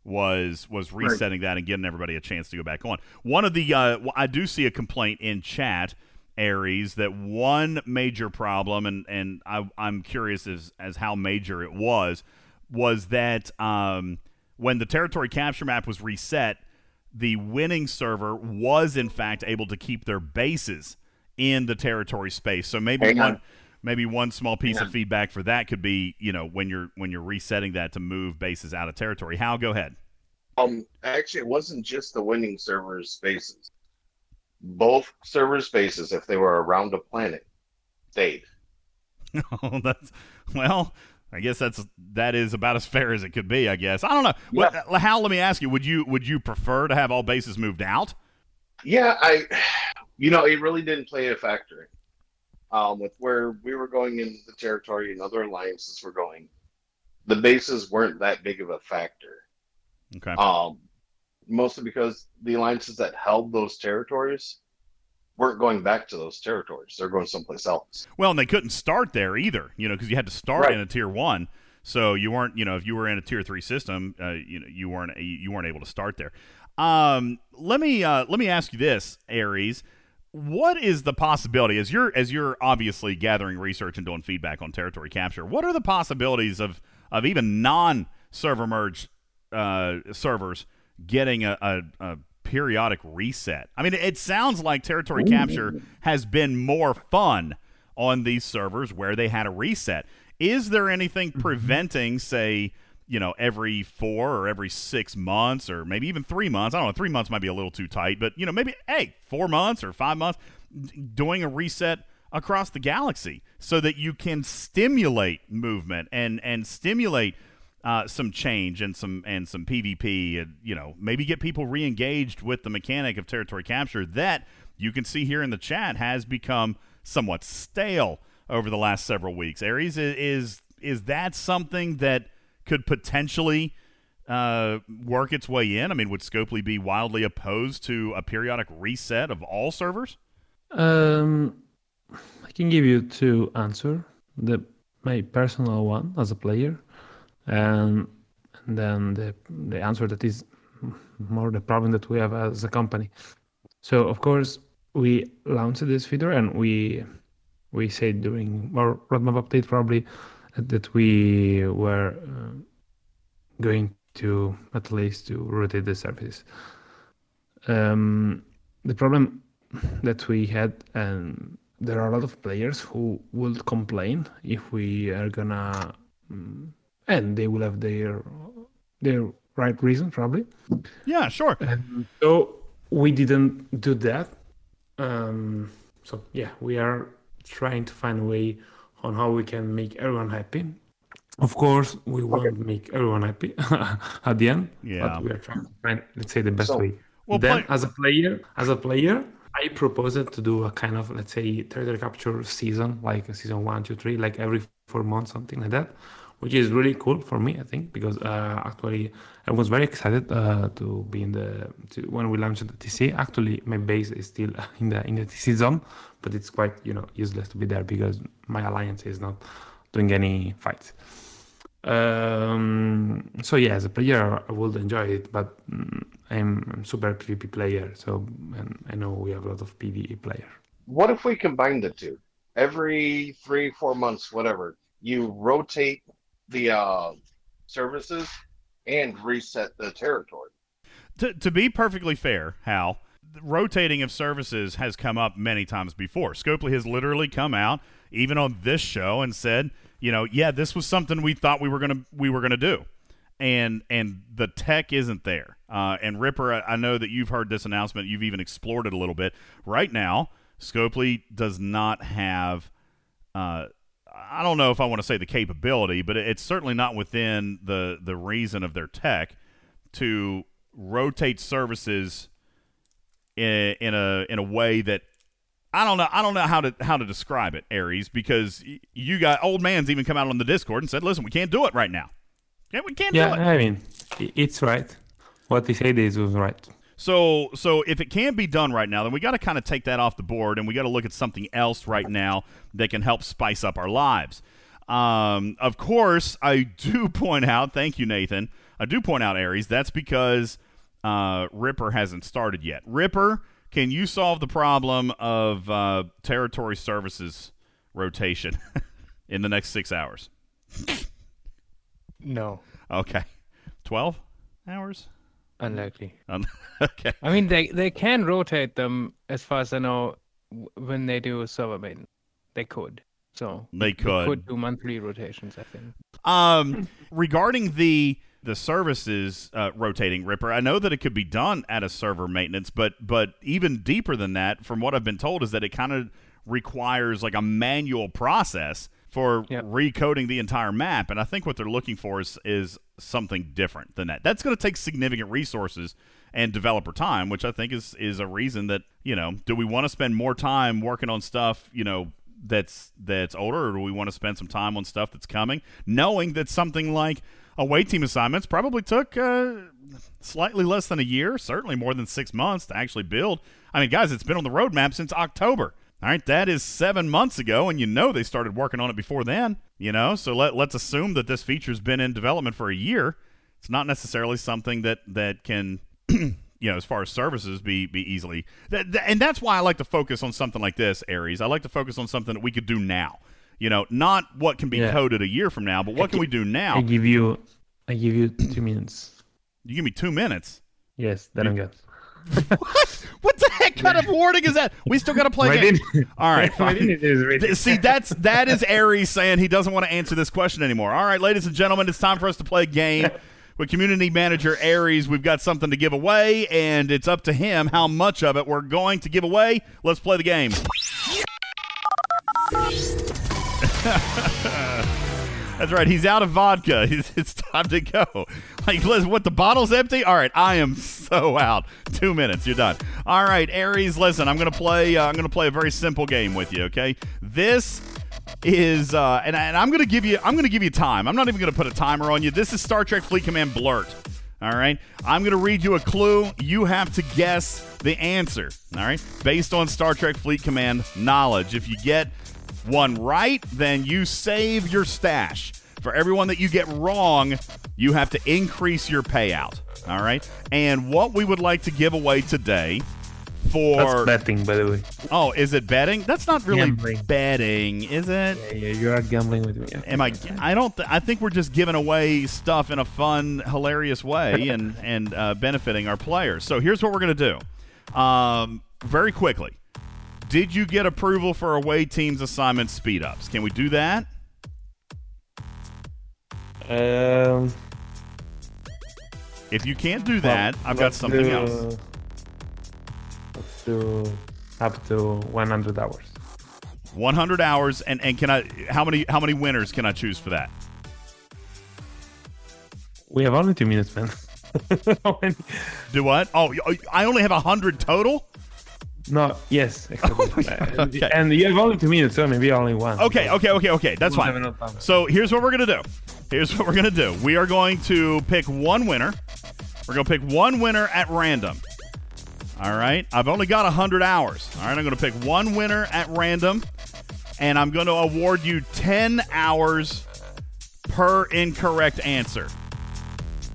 was was resetting that and giving everybody a chance to go back on. One of the uh, I do see a complaint in chat, Aries, that one major problem, and and I, I'm curious as as how major it was, was that um, when the territory capture map was reset, the winning server was in fact able to keep their bases in the territory space. So maybe one on. Maybe one small piece Hang of feedback for that could be, you know, when you're when you're resetting that to move bases out of territory. Hal, go ahead. um, actually, it wasn't just the winning servers' spaces. Both server spaces, if they were around a planet, stayed. Oh, that's well. I guess that's that is about as fair as it could be. I guess I don't know. What, Hal, let me ask you: Would you would you prefer to have all bases moved out? Yeah, I, you know, it really didn't play a factor um, with where we were going in the territory and other alliances were going. The bases weren't that big of a factor, Okay. um, mostly because the alliances that held those territories weren't going back to those territories; they're going someplace else. Well, and they couldn't start there either, you know, because you had to start Right. in a tier one. So you weren't, you know, if you were in a tier three system, uh, you know, you weren't you weren't able to start there. Um, let me uh, let me ask you this, Aries. What is the possibility as you're as you're obviously gathering research and doing feedback on territory capture? What are the possibilities of of even non server merge uh, servers getting a, a, a periodic reset? I mean, it sounds like territory capture has been more fun on these servers where they had a reset. Is there anything preventing, say, you know, every four or every six months or maybe even three months? I don't know. Three months might be a little too tight, but, you know, maybe, hey, four months or five months, doing a reset across the galaxy so that you can stimulate movement and, and stimulate uh, some change and some and some PvP, and you know maybe get people re-engaged with the mechanic of territory capture that you can see here in the chat has become somewhat stale over the last several weeks. Aries i- is is that something that could potentially uh, work its way in? I mean, would Scopely be wildly opposed to a periodic reset of all servers? Um, I can give you two answer. The my personal one as a player. and, and then the the answer that is more the problem that we have as a company. So of course we launched this feature and we we said during our roadmap update probably that we were uh, going to at least to rotate the services. Um, the problem that we had, and there are a lot of players who will complain if we are gonna, mm, and they will have their their right reason probably. Yeah, sure. And so we didn't do that. Um, so yeah, we are trying to find a way on how we can make everyone happy. Of course, we won't make everyone happy at the end, Yeah. but we are trying to find, let's say, the best So- way. Well, then, play- as a player, as a player, I proposed to do a kind of, let's say, territory capture season, like a season one, two, three, like every four months, something like that, which is really cool for me, I think, because uh, actually I was very excited uh, to be in the to, when we launched the TC. Actually, my base is still in the in the TC zone, but it's quite you know useless to be there because my alliance is not doing any fights. Um, so yeah, as a player, I would enjoy it, but mm, I'm, I'm super PvP player, so I know we have a lot of PvE player. What if we combine the two? Every three, four months, whatever, you rotate the uh, services and reset the territory. to, to be perfectly fair, Hal, rotating of services has come up many times before. Scopely has literally come out, even on this show, and said, you know, yeah, this was something we thought we were gonna we were gonna do, and and the tech isn't there. Uh, and Ripper, I, I know that you've heard this announcement. You've even explored it a little bit. Right now, Scopely does not have. Uh, I don't know if I want to say the capability, but it's certainly not within the the reason of their tech to rotate services in, in a in a way that I don't know I don't know how to how to describe it, Aries, because you got old man's even come out on the Discord and said, "Listen, we can't do it right now. Yeah, we can't Yeah, do it." Yeah, I mean, it's right. What he said is was right. So, so if it can be done right now, then we got to kind of take that off the board, and we got to look at something else right now that can help spice up our lives. Um, of course, I do point out. Thank you, Nathan. I do point out, Aries. That's because uh, Ripper hasn't started yet. Ripper, can you solve the problem of uh, territory services rotation in the next six hours? No, Okay, twelve hours. Unlikely. Um, okay. I mean, they they can rotate them as far as I know when they do server maintenance. They could. So They could. could do monthly rotations. I think. Um, regarding the the services uh, rotating Ripper, I know that it could be done at a server maintenance, but but even deeper than that, from what I've been told, is that it kind of requires like a manual process for Yep. recoding the entire map. And I think what they're looking for is is something different than that. That's going to take significant resources and developer time, which I think is is a reason that you know, do we want to spend more time working on stuff, you know, that's that's older, or do we want to spend some time on stuff that's coming, knowing that something like away team assignments probably took uh, slightly less than a year, certainly more than six months to actually build. I mean, guys, it's been on the roadmap since October. All right, that is seven months ago, and you know they started working on it before then. You know, so let let's assume that this feature's been in development for a year. It's not necessarily something that that can you know, as far as services, be be easily. That, that- and that's why I like to focus on something like this, Aries. I like to focus on something that we could do now. You know, not what can be Yeah. coded a year from now, but what can we do now? I give you, I give you two minutes. You give me two minutes. Yes, then I'm good. what? What the heck kind of warning is that? We still got to play. Game. All right, fine. din is ready. Th- See, that's that is Aries saying he doesn't want to answer this question anymore. All right, ladies and gentlemen, it's time for us to play a game with community manager Aries. We've got something to give away, and it's up to him how much of it we're going to give away. Let's play the game. That's right. He's out of vodka. It's, it's time to go. Like, listen, what? The bottle's empty. All right, I am so out. Two minutes. You're done. All right, Aries. Listen, I'm gonna play. Uh, I'm gonna play a very simple game with you. Okay. This is, uh, and, and I'm gonna give you. I'm gonna give you time. I'm not even gonna put a timer on you. This is Star Trek Fleet Command Blurt. All right. I'm going to read you a clue. You have to guess the answer. All right. Based on Star Trek Fleet Command knowledge. If you get one right, then you save your stash. For everyone that you get wrong, you have to increase your payout. All right. And what we would like to give away today for That's betting, by the way. Oh, is it betting? That's not really Gambling. betting, is it? Yeah, yeah, you are gambling with me. Am I? I don't. Th- I think we're just giving away stuff in a fun, hilarious way, and and uh, benefiting our players. So here's what we're gonna do. Um, very quickly, did you get approval for away teams assignment speed ups? Can we do that? Um, If you can't do that, well, I've got something do- else. Let's do up to 100 hours. 100 hours, and and can I? How many how many winners can I choose for that? We have only two minutes, man. Do what? Oh, I only have 100 total. No, yes, exactly. Uh, Okay. And you have only two minutes, so maybe only one. Okay, okay, okay, okay. That's We'll fine. have enough time. So here's what we're gonna do. Here's what we're gonna do. We are going to pick one winner. We're gonna pick one winner at random. All right. I've only got hundred hours. All right. I'm gonna pick one winner at random, and I'm gonna award you ten hours per incorrect answer.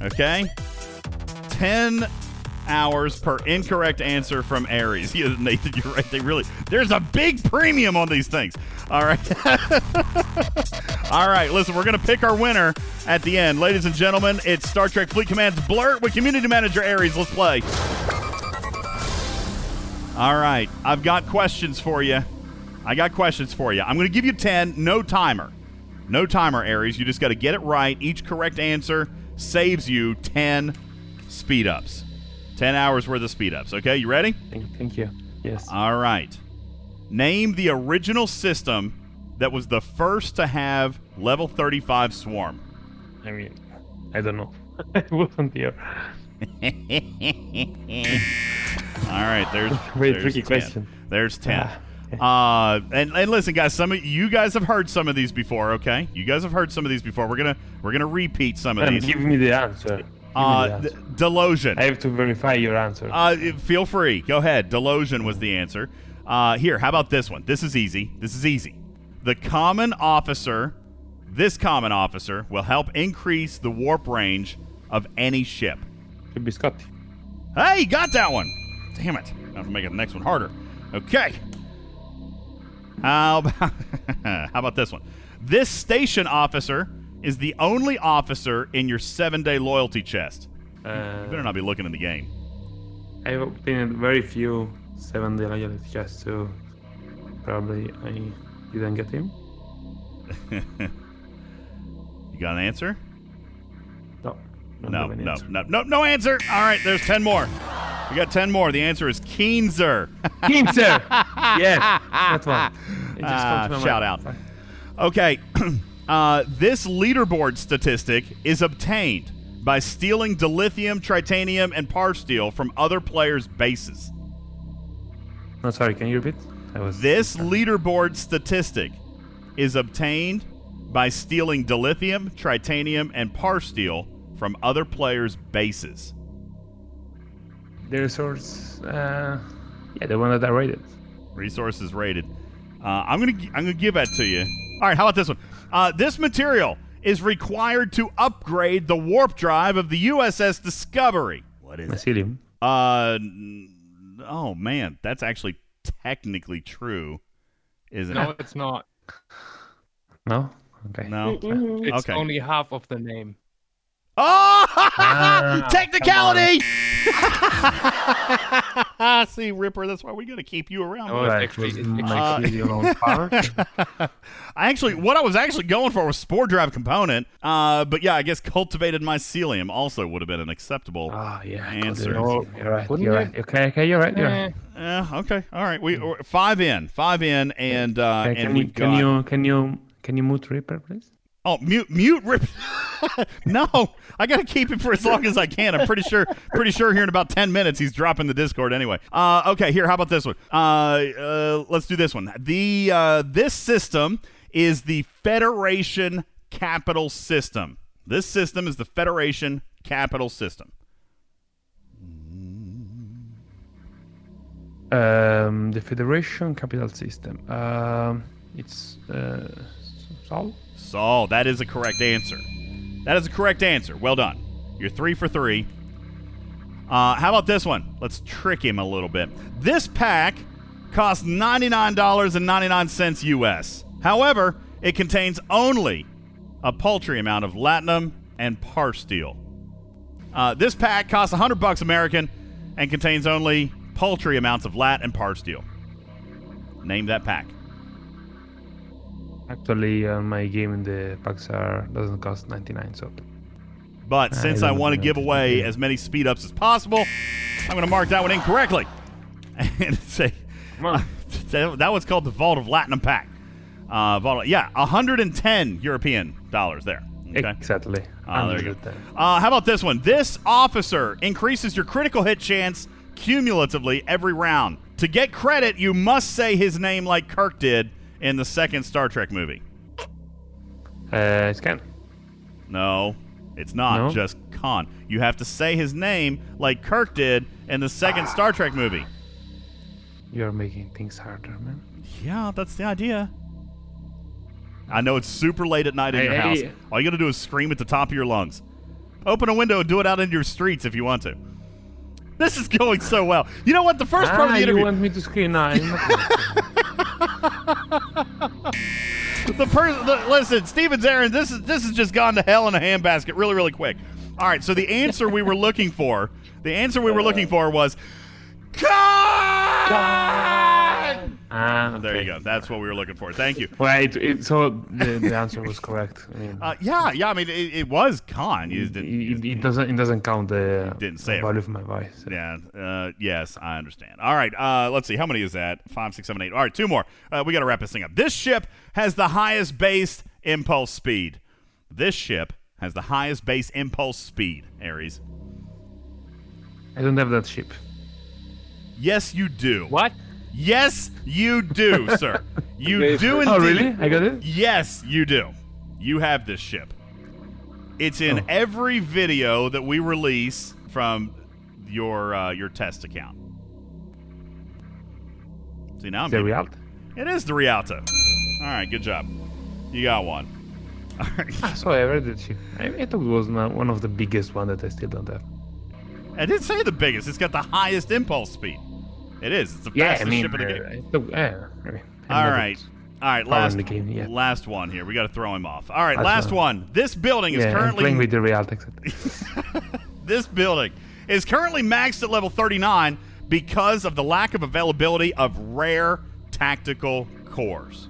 Okay. Ten hours per incorrect answer from Aries. Yeah, Nathan, you're right. They really there's a big premium on these things. All right. All right, listen, we're to pick our winner at the end. Ladies and gentlemen, it's Star Trek Fleet Command's Blurt with Community Manager Aries. Let's play. All right, I've got questions for you. I got questions for you. I'm going to give you 10, no timer. No timer, Aries. You just got to get it right. Each correct answer saves you 10 speed ups. 10 hours worth of speed ups. Okay, you ready? Thank, thank you. Yes. All right. Name the original system that was the first to have level 35 swarm. I mean, I don't know. I wasn't here. All right, there's Very there's tricky 10. question. There's 10. Ah, Uh, and, and listen, guys, some of you guys have heard some of these before. Okay, you guys have heard some of these before. We're gonna we're gonna repeat some of Man, these. give me the answer. Uh, the th- answer. Delosion. I have to verify your answer. Uh, feel free. Go ahead. Delosion was the answer. Uh, here, how about this one? This is easy. This is easy. The common officer, this common officer, will help increase the warp range of any ship. Could be Scotty. Hey, got that one. Damn it. I have to make the next one harder. Okay. How about, how about this one? This station officer is the only officer in your seven day loyalty chest. Uh, You better not be looking in the game. I've obtained very few seven day loyalty chests, so probably I didn't get him. You got an answer? No. No, any no, answer. no, no, no answer. All right, there's 10 more. We got 10 more. The answer is Keenser. Keenser! yes, that one. Comes shout mind. out. Okay. uh, this leaderboard statistic is obtained by stealing dilithium, tritanium, and parsteel from other players' bases. No, sorry, can you repeat? I was This leaderboard statistic is obtained by stealing dilithium, tritanium, and parsteel from other players' bases. the resource. Uh, yeah, the one that I rated. Resources rated. Uh, I'm gonna I'm gonna give that to you. All right, how about this one? Uh, this material is required to upgrade the warp drive of the USS Discovery. What is it? Uh, oh man, that's actually technically true, isn't No, it? No, it's not. No. Okay. No. It's Okay. only half of the name. Oh, Ah, technicality! See, Ripper, that's why we got to keep you around. Oh. Right, actually- was it's mycelium on power. I actually, what I was actually going for was spore drive component. Uh, but yeah, I guess cultivated mycelium also would have been an acceptable. Ah, yeah. I Answer. got it. You're right. Wouldn't You're right. Okay, okay, you're right. You're right. Yeah. Okay. All right. We five in, five in, and uh, Okay, and can you we've can got. you can you can you mute Ripper, please? Oh, mute, mute, rip. no, I got to keep it for as long as I can. I'm pretty sure, pretty sure here in about 10 minutes he's dropping the Discord anyway. Uh, okay, here, how about this one? Uh, uh, let's do this one. The uh, this system is the Federation Capital System. This system is the Federation Capital System. Um, the Federation Capital System. Um, it's uh, Sol. That is a correct answer. That is a correct answer. Well done. You're three for three. Uh, how about this one? Let's trick him a little bit. This pack costs $99.99 US. However, it contains only a paltry amount of latinum and parsteel. Uh, this pack costs 100 bucks American and contains only paltry amounts of lat and parsteel. Name that pack. Actually, uh, my game in the packs are doesn't cost 99, so But since I, don't want to give away as many speed ups as possible, I'm going to mark that one incorrectly. And say that that one's called the Vault of Latinum Pack. Uh, Vault, yeah, 110 European dollars there. Okay. exactly. Ah, there you go. Uh, how about this one? This officer increases your critical hit chance cumulatively every round. To get credit, you must say his name like Kirk did in the second Star Trek movie. Uh, it's Khan. No, it's not No? just Khan. You have to say his name like Kirk did in the second Star Trek movie. You're making things harder, man. Yeah, that's the idea. I know it's super late at night in Hey, your house. hey. All you got to do is scream at the top of your lungs. Open a window and do it out into your streets if you want to. This is going so well. You know what? The first part of ah, the you interview, want me to scream? No, I'm not the person. Listen, Steven Zarin, this is this has just gone to hell in a handbasket really, really quick. All right, so the answer we were looking for, the answer we were looking for was, God. Ah, There you go. That's what we were looking for. Thank you. Well, it, it, so the, the answer was correct. I mean, Uh, yeah, yeah. I mean, it, it was Khan. You didn't, it, it doesn't it doesn't count the Didn't say value of my voice. Yeah. Uh, yes, I understand. All right. Uh, let's see. How many is that? Five, six, seven, eight. All right. Two more. Uh, we got to wrap this thing up. This ship has the highest base impulse speed. This ship has the highest base impulse speed. Aries. I don't have that ship. Yes, you do. What? Yes, you do, sir. You do indeed. Oh, really? I got it. Yes, you do. You have this ship. It's in Oh. every video that we release from your uh, your test account. See now I'm The getting- Realta. It is the Realta. All right, good job. You got one. All right. So I read that ship. I, I thought it was not one of the biggest one that I still don't have. I didn't say the biggest. It's got the highest impulse speed. It is. It's the Yeah, I fastest mean, ship in the game. I yeah, I I'm All right. All right, last the game yet. last one here. We got to throw him off. All right, Last last one. one. This building is Yeah, currently playing with the. Exactly. this building is currently maxed at level 39 because of the lack of availability of rare tactical cores.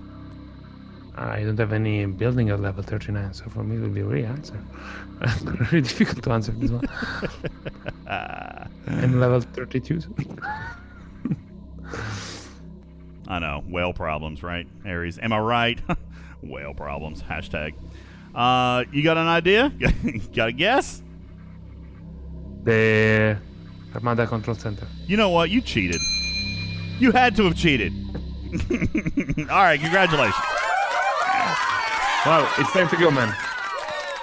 I don't have any building at level 39, so for me it will be a real answer. Very difficult to answer this one. I'm level 32. I know, whale problems, right, Aries? Am I right? whale problems. Hashtag. Uh, you got an idea? got a guess? The Armada Control Center. You know what? You cheated. You had to have cheated. All right, congratulations. Wow, it's time to go, man.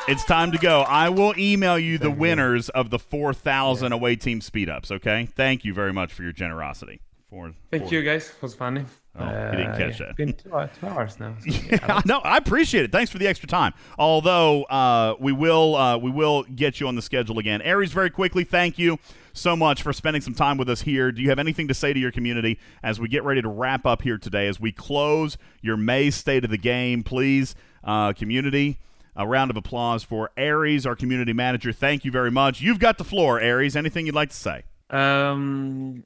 It's time to go. I will email you the winners of the 4,000 away team speed ups, okay? Thank you very much for your generosity. Four, Thank four- you, guys. It was funny. Oh, you didn't catch yeah, that. Been two, hours- two hours now. so Yeah, no, I appreciate it. Thanks for the extra time. Although uh, we will uh, we will get you on the schedule again. Aries, very quickly, thank you so much for spending some time with us here. Do you have anything to say to your community as we get ready to wrap up here today? As we close your May State of the Game, please, uh, community. A round of applause for Aries, our community manager. Thank you very much. You've got the floor, Aries. Anything you'd like to say? Um,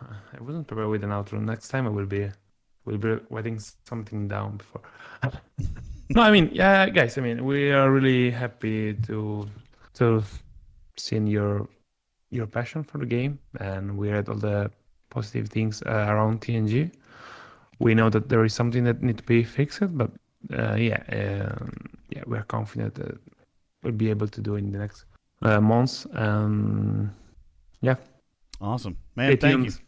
I wasn't prepared with an outro. Next time I will be, will be writing something down before. no, I mean, yeah, guys. I mean, we are really happy to to seeing your your passion for the game, and we read all the positive things uh, around TNG. We know that there is something that need to be fixed, but uh, yeah, um, yeah, we are confident that we'll be able to do it in the next uh, months. Um, yeah. Awesome. Man, Stay thank you.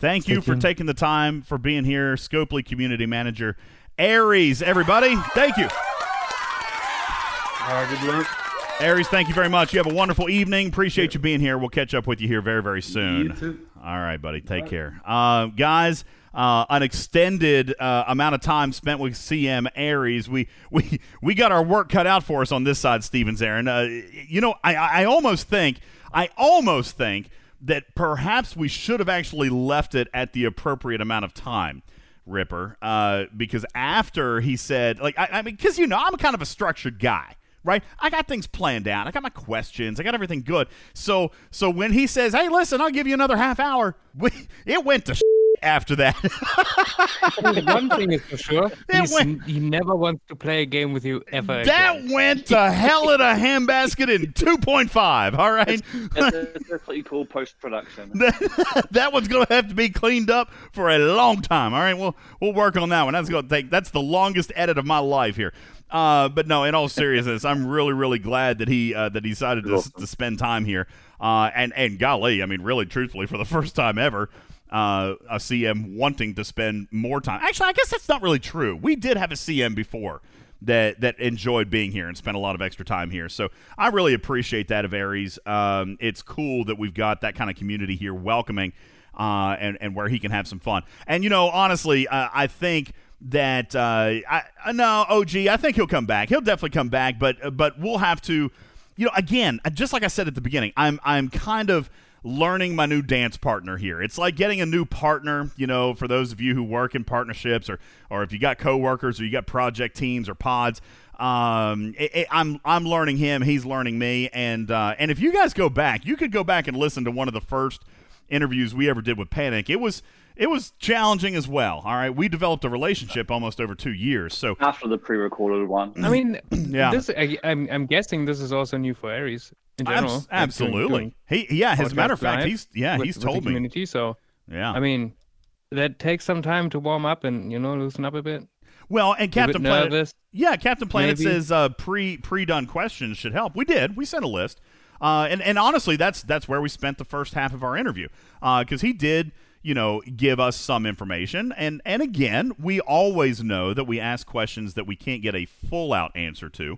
Tuned. Thank Stay you for tuned. taking the time for being here, Scopely Community Manager. Aries, everybody, thank you. Have a good one. Aries, thank you very much. You have a wonderful evening. Appreciate you being here. We'll catch up with you here very, very soon. You too. All right, buddy. Take care. Uh, guys, uh, an extended uh, amount of time spent with CM Aries. We, we, we got our work cut out for us on this side, Stevens Aaron. Uh, you know, I, I almost think, I almost think that perhaps we should have actually left it at the appropriate amount of time. Ripper, uh, because after he said, like, I, I mean, because you know, I'm kind of a structured guy, right? I got things planned out. I got my questions. I got everything good. So, so when he says, "Hey, listen, I'll give you another half hour," we, it went to after that. One thing is for sure, went- he never wants to play a game with you ever that again. went to hell in a handbasket in 2.5. All right. That's, that's what you call post production. that, that one's going to have to be cleaned up for a long time. All right, we'll we'll work on that one. That's going to take. That's the longest edit of my life here. Uh, but no, in all seriousness, I'm really really glad that he uh, that he decided to, to spend time here. Uh, and and golly, I mean, really, truthfully, for the first time ever. Uh, a CM wanting to spend more time. Actually, I guess that's not really true. We did have a CM before that that enjoyed being here and spent a lot of extra time here. So I really appreciate that of Aries. Um, it's cool that we've got that kind of community here, welcoming, uh, and and where he can have some fun. And you know, honestly, uh, I think that uh, I uh, no OG. I think he'll come back. He'll definitely come back, but but we'll have to. You know, again, just like I said at the beginning, I'm I'm kind of learning my new dance partner here. It's like getting a new partner, you know, for those of you who work in partnerships or or if you got coworkers or you got project teams or pods. Um, it, it- I'm I'm learning him, he's learning me, and uh, and if you guys go back, you could go back and listen to one of the first interviews we ever did with Panic. It was it was challenging as well. All right, we developed a relationship almost over two years, so After the pre-recorded one. I mean, Yeah. this I, I'm I'm guessing this is also new for Aries in general. like doing- absolutely. doing He yeah, as a matter of fact, he's yeah, with- he's with the told me. community. So Yeah. I mean, that takes some time to warm up and you know loosen up a bit. Well, and Be a bit Captain Planet, nervous, yeah, Captain Planet maybe. says uh, pre pre done questions should help. We did. We sent a list, uh, and and honestly, that's that's where we spent the first half of our interview because he did, you know, give us some information, and and again, we always know that we ask questions that we can't get a full out answer to,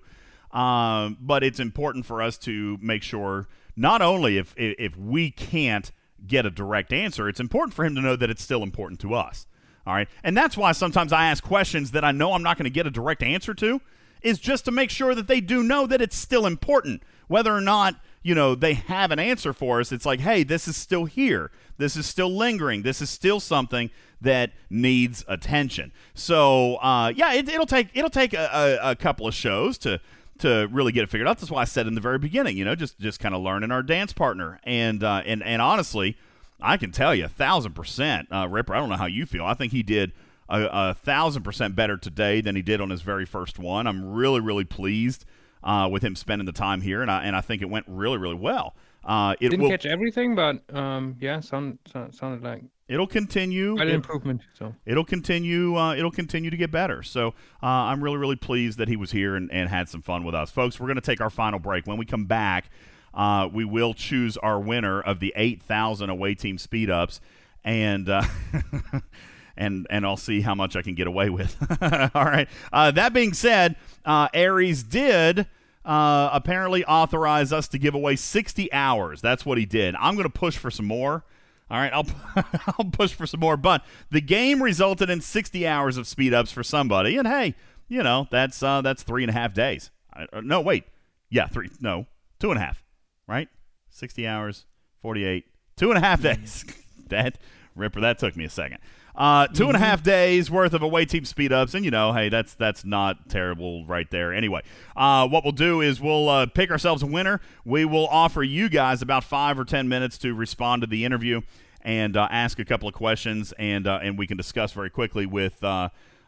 um, but it's important for us to make sure not only if if we can't get a direct answer, it's important for him to know that it's still important to us. All right. And that's why sometimes I ask questions that I know I'm not going to get a direct answer to, is just to make sure that they do know that it's still important. Whether or not, you know, they have an answer for us, it's like, hey, this is still here. This is still lingering. This is still something that needs attention. So, uh, yeah, it, it'll take it'll take a, a, a couple of shows to to really get it figured out. That's why I said in the very beginning, you know, just just kind of learning our dance partner. And uh, and and honestly, I can tell you a thousand percent, uh, Ripper. I don't know how you feel. I think he did a, a thousand percent better today than he did on his very first one. I'm really really pleased uh, with him spending the time here, and I and I think it went really really well. Uh, it didn't will catch everything, but um, yeah, sound, sound sounded like it'll continue. quite an improvement. So it'll continue uh, it'll continue to get better so uh, i'm really really pleased that he was here and, and had some fun with us folks we're going to take our final break when we come back uh, we will choose our winner of the 8000 away team speed ups and uh, and and i'll see how much i can get away with all right uh, that being said uh, aries did uh, apparently authorize us to give away 60 hours that's what he did i'm going to push for some more all right, I'll I'll push for some more, but the game resulted in 60 hours of speed ups for somebody, and hey, you know that's uh, that's three and a half days. I, uh, no, wait, yeah, three, no, two and a half, right? 60 hours, 48, two and a half days. that Ripper, that took me a second. Uh, two and a half days worth of away team speed ups, and you know, hey, that's that's not terrible right there. Anyway, uh, what we'll do is we'll uh, pick ourselves a winner. We will offer you guys about five or ten minutes to respond to the interview and uh, ask a couple of questions, and uh, and we can discuss very quickly with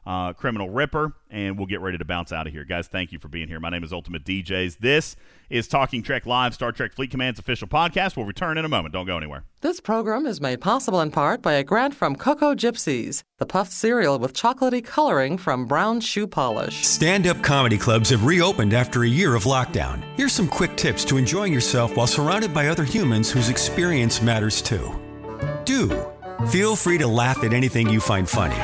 uh, Criminal Ripper, and we'll get ready to bounce out of here, guys. Thank you for being here. My name is Ultimate DJs. This is Talking Trek Live, Star Trek Fleet Command's official podcast. We'll return in a moment. Don't go anywhere. This program is made possible in part by a grant from Cocoa Gypsies, the puffed cereal with chocolatey coloring from brown shoe polish. Stand up comedy clubs have reopened after a year of lockdown. Here's some quick tips to enjoying yourself while surrounded by other humans whose experience matters too. Do feel free to laugh at anything you find funny.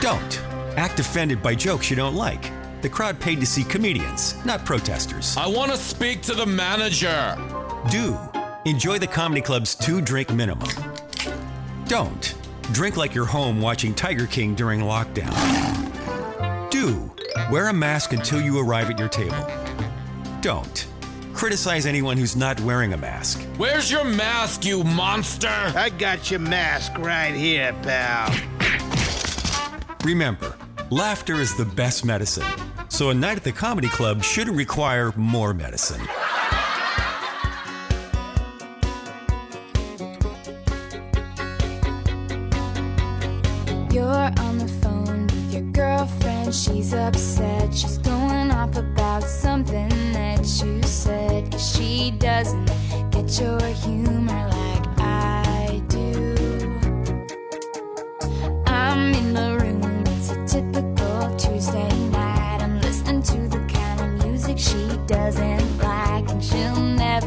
Don't act offended by jokes you don't like. The crowd paid to see comedians, not protesters. I want to speak to the manager. Do enjoy the comedy club's two drink minimum. Don't drink like you're home watching Tiger King during lockdown. Do wear a mask until you arrive at your table. Don't criticize anyone who's not wearing a mask. Where's your mask, you monster? I got your mask right here, pal. Remember, laughter is the best medicine. So a night at the comedy club shouldn't require more medicine. You're on the phone with your girlfriend. She's upset. She's going off about something that you said. 'Cause she doesn't get your humor doesn't like. And she'll never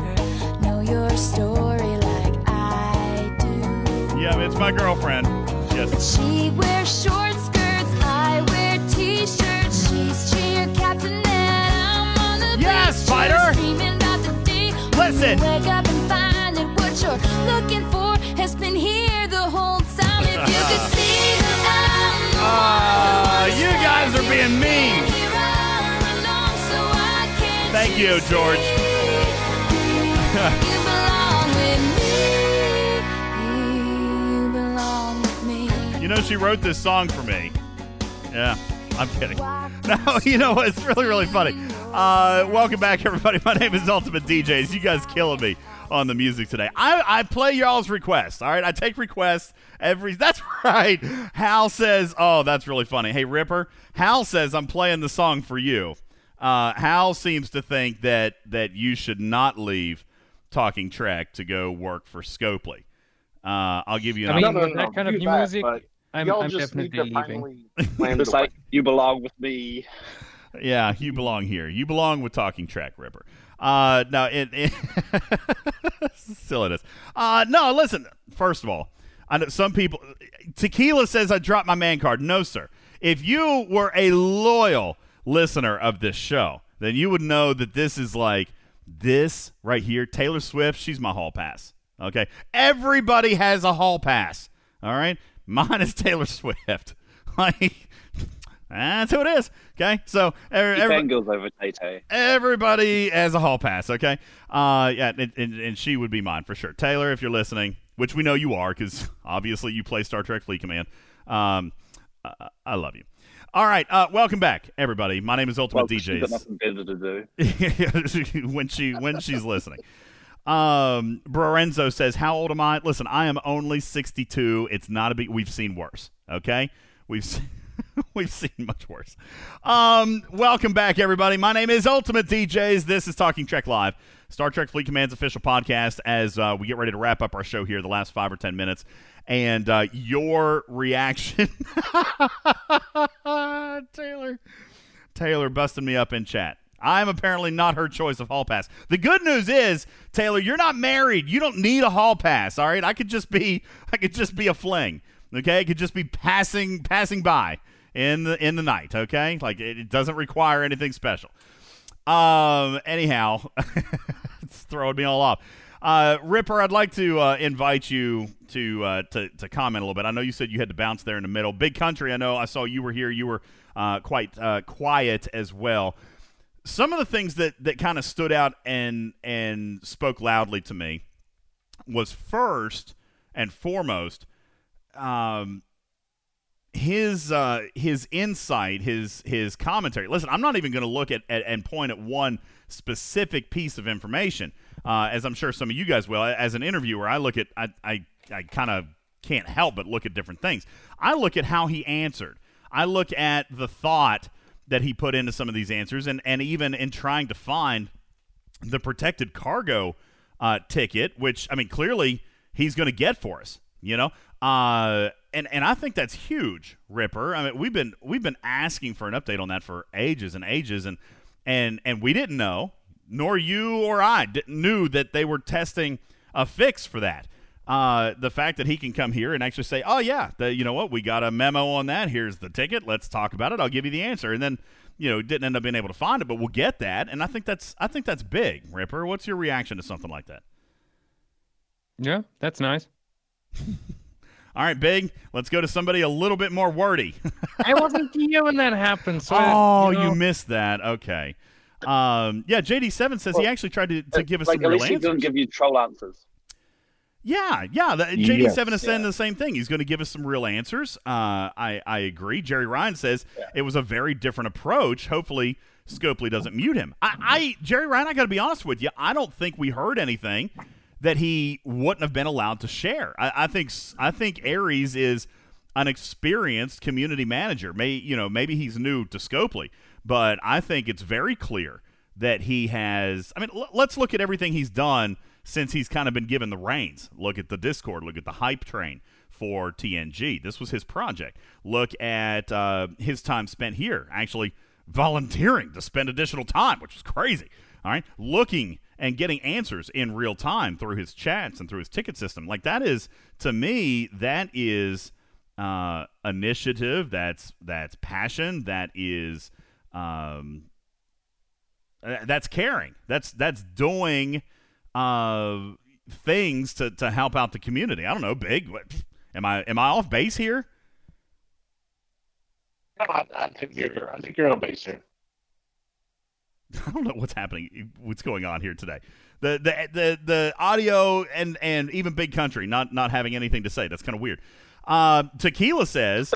know your story like I do. Yeah, it's my girlfriend. Yes. She wears short skirts, I wear t-shirts. She's cheer captain and I'm on the Yes, beach, fighter. Dreaming about the day Listen. wake up and find that what you're looking for has been here the whole time. If you could see that I'm the Ah, you guys are being mean. Thank you, George. you belong with me. You belong with me. You know, she wrote this song for me. Yeah, I'm kidding. No, you know what? It's really, really funny. Uh, welcome back, everybody. My name is Ultimate DJs. You guys killing me on the music today. I, I play y'all's requests. All right, I take requests every. That's right. Hal says, "Oh, that's really funny." Hey, Ripper. Hal says, "I'm playing the song for you." Uh, Hal seems to think that that you should not leave Talking Trek to go work for Scopely. Uh, I'll give you an I mean, No, no, no, that kind of do that, music, I'm, y'all I'm just need definitely to leaving. finally plan like you belong with me. Yeah, you belong here. You belong with Talking Trek Ripper. Uh, no, it, it silliness. Uh, no, listen. First of all, I know some people. Tequila says I dropped my man card. No, sir. If you were a loyal listener of this show, then you would know that this is like this right here. Taylor Swift, she's my hall pass. Okay, everybody has a hall pass. All right, mine is Taylor Swift. Like that's who it is. Okay, so every, every- Bengals over Tay Tay. everybody has a hall pass. Okay, uh, yeah, and, and, and she would be mine for sure. Taylor, if you're listening, which we know you are, because obviously you play Star Trek Fleet Command. Um, I, I love you. All right, uh, welcome back, everybody. My name is Ultimate Well, DJs. nothing better to do. when she when she's listening. Um, Brorenzo says, "How old am I?" Listen, I am only 62. It's not a big. We've seen worse. Okay, we've seen, we've seen much worse. Um, welcome back, everybody. My name is Ultimate DJs. This is Talking Trek Live, Star Trek Fleet Command's official podcast. As uh, we get ready to wrap up our show here, the last five or ten minutes, and uh, your reaction, Taylor. Taylor busting me up in chat. I'm apparently not her choice of hall pass. The good news is, Taylor, you're not married. You don't need a hall pass. All right, I could just be, I could just be a fling. Okay, it could just be passing, passing by in the in the night. Okay, like it, it doesn't require anything special. Um. Anyhow, it's throwing me all off. Uh, Ripper, I'd like to uh, invite you to, uh, to to comment a little bit. I know you said you had to bounce there in the middle. Big country. I know. I saw you were here. You were uh, quite uh, quiet as well. Some of the things that that kind of stood out and and spoke loudly to me was first and foremost um, his uh, his insight, his his commentary. Listen, I'm not even going to look at, at and point at one specific piece of information, uh, as I'm sure some of you guys will. As an interviewer, I look at I I, I kind of can't help but look at different things. I look at how he answered. I look at the thought that he put into some of these answers, and and even in trying to find the protected cargo uh, ticket, which I mean clearly he's going to get for us. You know, uh, and and I think that's huge, Ripper. I mean, we've been we've been asking for an update on that for ages and ages, and and and we didn't know, nor you or I knew that they were testing a fix for that. Uh, the fact that he can come here and actually say, "Oh yeah, the, you know what? We got a memo on that. Here's the ticket. Let's talk about it. I'll give you the answer." And then, you know, didn't end up being able to find it, but we'll get that. And I think that's I think that's big. Ripper, what's your reaction to something like that? Yeah, that's nice. All right, big. Let's go to somebody a little bit more wordy. I wasn't here when that happened. So oh, you, know, you missed that. Okay. Um, yeah, JD7 says he actually tried to, to give us like, some at real least he answers. doesn't give you troll answers. Yeah, yeah. The, Yes. JD7 is saying Yeah. the same thing. He's going to give us some real answers. Uh, I, I agree. Jerry Ryan says it was a very different approach. Hopefully, Scopely doesn't mute him. I, I Jerry Ryan, I got to be honest with you. I don't think we heard anything that he wouldn't have been allowed to share. I, I think I think Aries is an experienced community manager. May you know maybe he's new to Scopely, but I think it's very clear that he has. I mean, l- let's look at everything he's done since he's kind of been given the reins. Look at the Discord. Look at the hype train for TNG. This was his project. Look at uh, his time spent here, actually volunteering to spend additional time, which was crazy. All right, looking and getting answers in real time through his chats and through his ticket system. Like that is to me, that is uh, initiative. That's that's passion. That is um, uh, that's caring. That's that's doing uh, things to, to help out the community. I don't know, big. Am I am I off base here? I, I think you're. I think you're on base here. I don't know what's happening. What's going on here today? The the the the audio and and even Big Country not not having anything to say. That's kind of weird. Uh, Tequila says.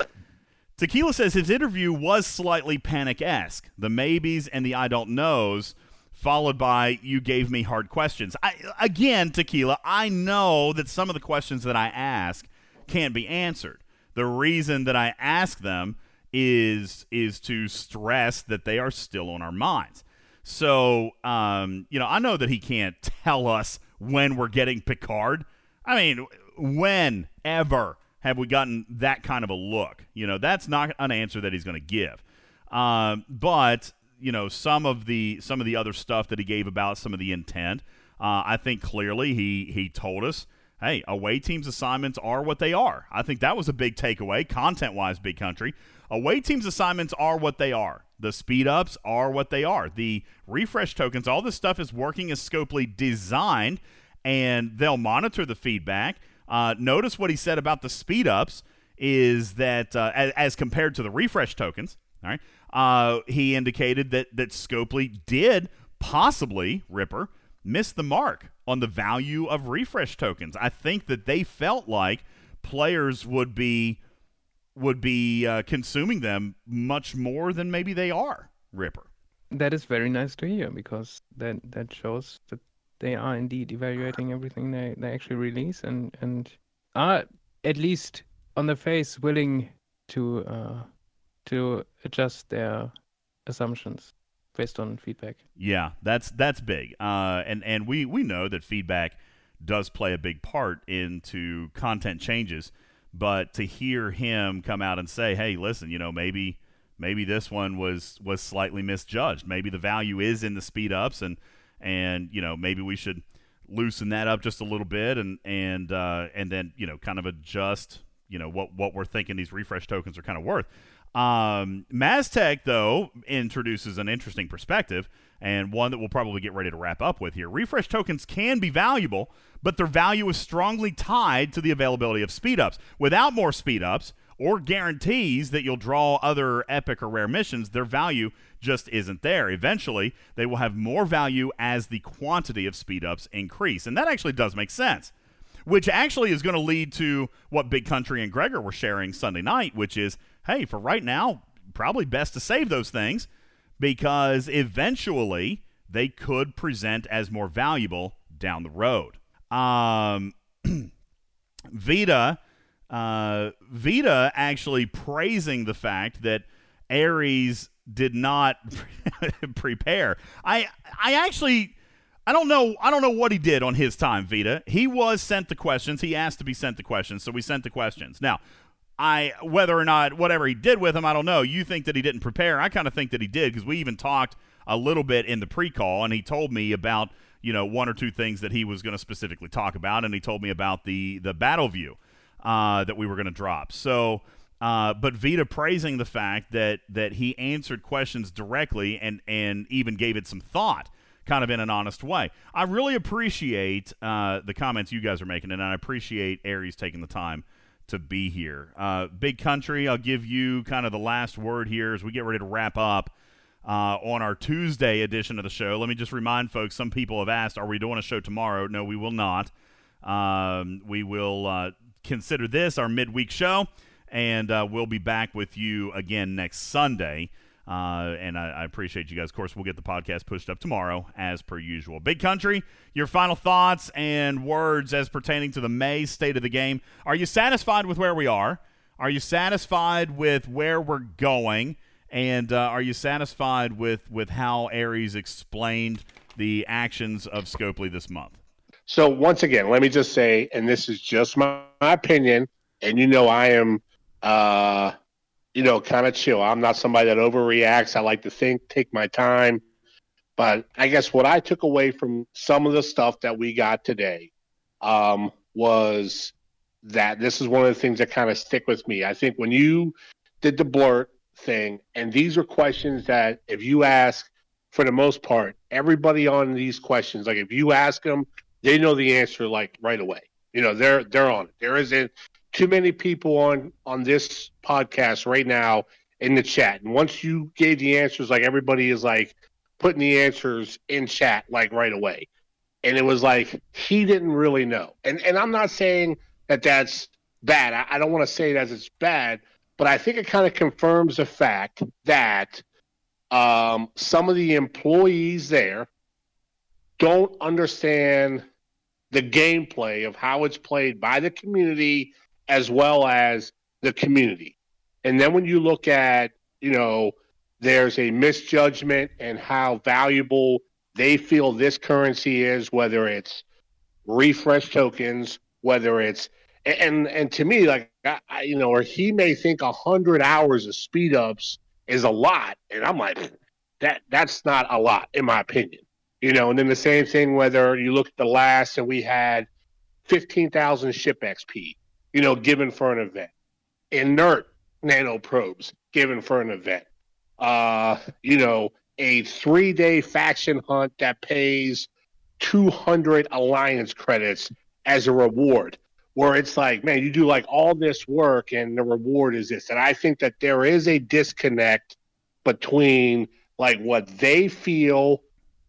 Tequila says his interview was slightly panic esque. The maybes and the I don't knows, followed by you gave me hard questions. I, again, Tequila, I know that some of the questions that I ask can't be answered. The reason that I ask them is is to stress that they are still on our minds. So, um, you know, I know that he can't tell us when we're getting Picard. I mean, when ever have we gotten that kind of a look? You know, that's not an answer that he's going to give. Um, but you know, some of the some of the other stuff that he gave about some of the intent, uh, I think clearly he he told us, hey, away teams assignments are what they are. I think that was a big takeaway, content wise, big country. Away teams assignments are what they are. The speed ups are what they are. The refresh tokens, all this stuff is working as Scopely designed, and they'll monitor the feedback. Uh, notice what he said about the speed ups is that uh, as, as compared to the refresh tokens, all right, uh, he indicated that that Scopely did possibly Ripper miss the mark on the value of refresh tokens. I think that they felt like players would be would be uh, consuming them much more than maybe they are. Ripper. That is very nice to hear because that that shows that they are indeed evaluating everything they, they actually release and and are at least on the face willing to uh, to adjust their assumptions based on feedback. Yeah, that's that's big. Uh, and and we we know that feedback does play a big part into content changes. But to hear him come out and say, "Hey, listen, you know, maybe maybe this one was was slightly misjudged. Maybe the value is in the speed ups, and and you know maybe we should loosen that up just a little bit, and and uh, and then you know kind of adjust you know what what we're thinking these refresh tokens are kind of worth." Um, Maztec, though, introduces an interesting perspective and one that we'll probably get ready to wrap up with here. Refresh tokens can be valuable, but their value is strongly tied to the availability of speed ups. Without more speed ups or guarantees that you'll draw other epic or rare missions, their value just isn't there. Eventually, they will have more value as the quantity of speed ups increase. And that actually does make sense which actually is going to lead to what Big Country and Gregor were sharing Sunday night, which is, hey, for right now, probably best to save those things because eventually they could present as more valuable down the road. Um, Vita, uh, Vita actually praising the fact that Aries did not prepare. I I actually I don't know. I don't know what he did on his time, Vita. He was sent the questions. He asked to be sent the questions, so we sent the questions. Now, I whether or not whatever he did with them, I don't know. You think that he didn't prepare? I kind of think that he did because we even talked a little bit in the pre-call, and he told me about you know one or two things that he was going to specifically talk about, and he told me about the the battle view uh, that we were going to drop. So Uh, but Vita praising the fact that that he answered questions directly and and even gave it some thought, kind of in an honest way. I really appreciate uh, the comments you guys are making, and I appreciate Aries taking the time to be here. Uh, Big Country, I'll give you kind of the last word here as we get ready to wrap up. Uh, on our Tuesday edition of the show, let me just remind folks some people have asked, Are we doing a show tomorrow? No, we will not. Um, we will uh, consider this our midweek show, and uh, we'll be back with you again next Sunday. Uh, and I, I, appreciate you guys. Of course, we'll get the podcast pushed up tomorrow, as per usual. Big Country, your final thoughts and words as pertaining to the May state of the game. Are you satisfied with where we are? Are you satisfied with where we're going? And uh, are you satisfied with, with how Aries explained the actions of Scopely this month? So once again, let me just say, and this is just my, my opinion, and you know I am, uh, you know, kind of chill. I'm not somebody that overreacts. I like to think, take my time. But I guess what I took away from some of the stuff that we got today um, was that this is one of the things that kind of stick with me. I think when you did the blurt thing, and these are questions that if you ask, for the most part, everybody on these questions, like if you ask them, they know the answer like right away. You know, they're they're on it. There isn't too many people on on this podcast right now in the chat. And once you gave the answers, like everybody is like putting the answers in chat like right away. And it was like he didn't really know. And and I'm not saying that that's bad. I, I don't want to say that it's bad, but I think it kind of confirms the fact that um, some of the employees there don't understand the gameplay of how it's played by the community as well as the community. And then when you look at, you know, there's a misjudgment and how valuable they feel this currency is, whether it's refresh tokens, whether it's and and to me, like I, you know, or he may think a hundred hours of speed ups is a lot, and I'm like, that that's not a lot in my opinion. You know, and then the same thing whether you look at the last and we had 15,000 ship XP, you know, given for an event. Inert nano probes given for an event. Uh, you know, a three day faction hunt that pays 200 alliance credits as a reward where it's like, man, you do like all this work and the reward is this. And I think that there is a disconnect between like what they feel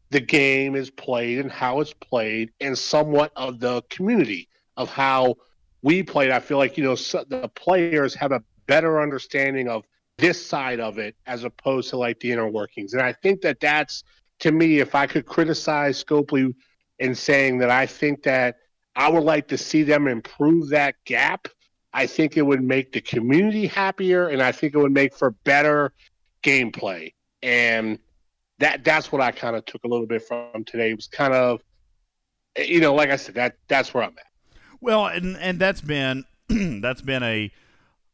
the game is played and how it's played, and somewhat of the community of how we played. I feel like you know the players have a better understanding of this side of it as opposed to like the inner workings, and I think that that's to me, if I could criticize Scopely in saying that I think that I would like to see them improve that gap. I think it would make the community happier, and I think it would make for better gameplay. And that that's what I kind of took a little bit from today. It was kind of, you know, like I said, that that's where I'm at. Well, and and that's been that's been a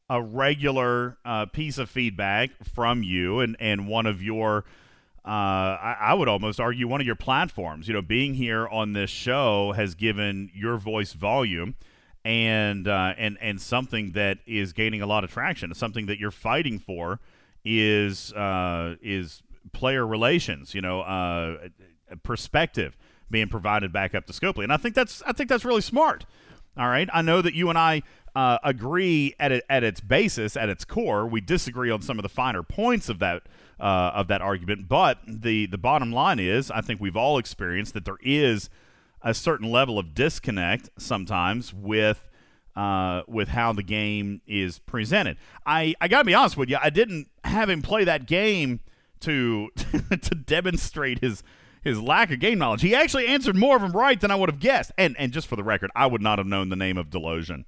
a regular uh, piece of feedback from you, and and one of your. Uh, I, I, would almost argue one of your platforms. You know, being here on this show has given your voice volume, and uh, and and something that is gaining a lot of traction. Something that you're fighting for is uh, is player relations, you know, uh, perspective being provided back up to Scopely, and I think that's I think that's really smart. All right, I know that you and I uh, agree at at its basis, at its core. We disagree on some of the finer points of that uh, of that argument, but the the bottom line is, I think we've all experienced that there is a certain level of disconnect sometimes with. Uh, with how the game is presented, I I gotta be honest with you. I didn't have him play that game to to demonstrate his his lack of game knowledge. He actually answered more of them right than I would have guessed. And and just for the record, I would not have known the name of Delosian.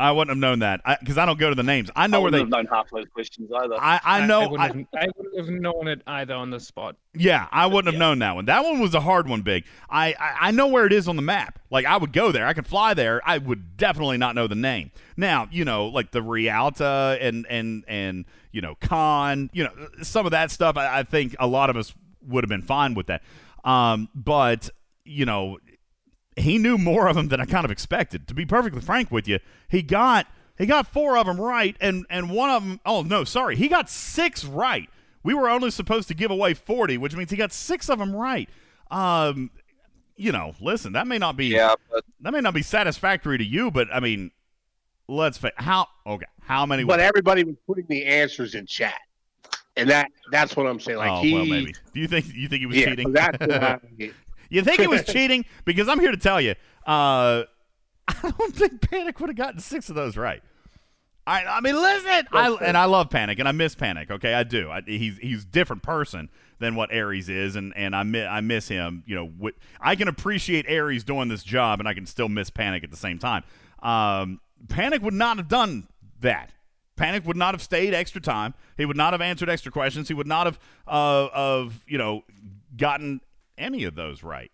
I wouldn't have known that because I, I, don't go to the names. I know I where they. Have known half those questions either. I, I know. I, wouldn't have, I, wouldn't have known it either on the spot. Yeah, I wouldn't have known that one. That one was a hard one, big. I, I know where it is on the map. Like I would go there. I could fly there. I would definitely not know the name. Now, you know, like the Realta and and and you know Khan. You know, some of that stuff. I, I think a lot of us would have been fine with that. Um, but you know, he knew more of them than I kind of expected. To be perfectly frank with you, he got He got four of them right, and and one of them. Oh no, sorry, he got six right. We were only supposed to give away forty, which means he got six of them right. Um, you know, listen, that may not be Yeah, but that may not be satisfactory to you, but I mean, let's fa- how okay, how many? But everybody was putting the answers in chat, and that that's what I'm saying. Like oh he, well, maybe. Do you think you think he was yeah, cheating? so that's why- you think he was cheating? Because I'm here to tell you, uh, I don't think Panic would have gotten six of those right. I, I mean, listen, I, and I love Panic, and I miss Panic. Okay, I do. I, he's he's a different person than what Aries is, and and I miss I miss him. You know, wi- I can appreciate Aries doing this job, and I can still miss Panic at the same time. Um, Panic would not have done that. Panic would not have stayed extra time. He would not have answered extra questions. He would not have uh, of you know gotten any of those right.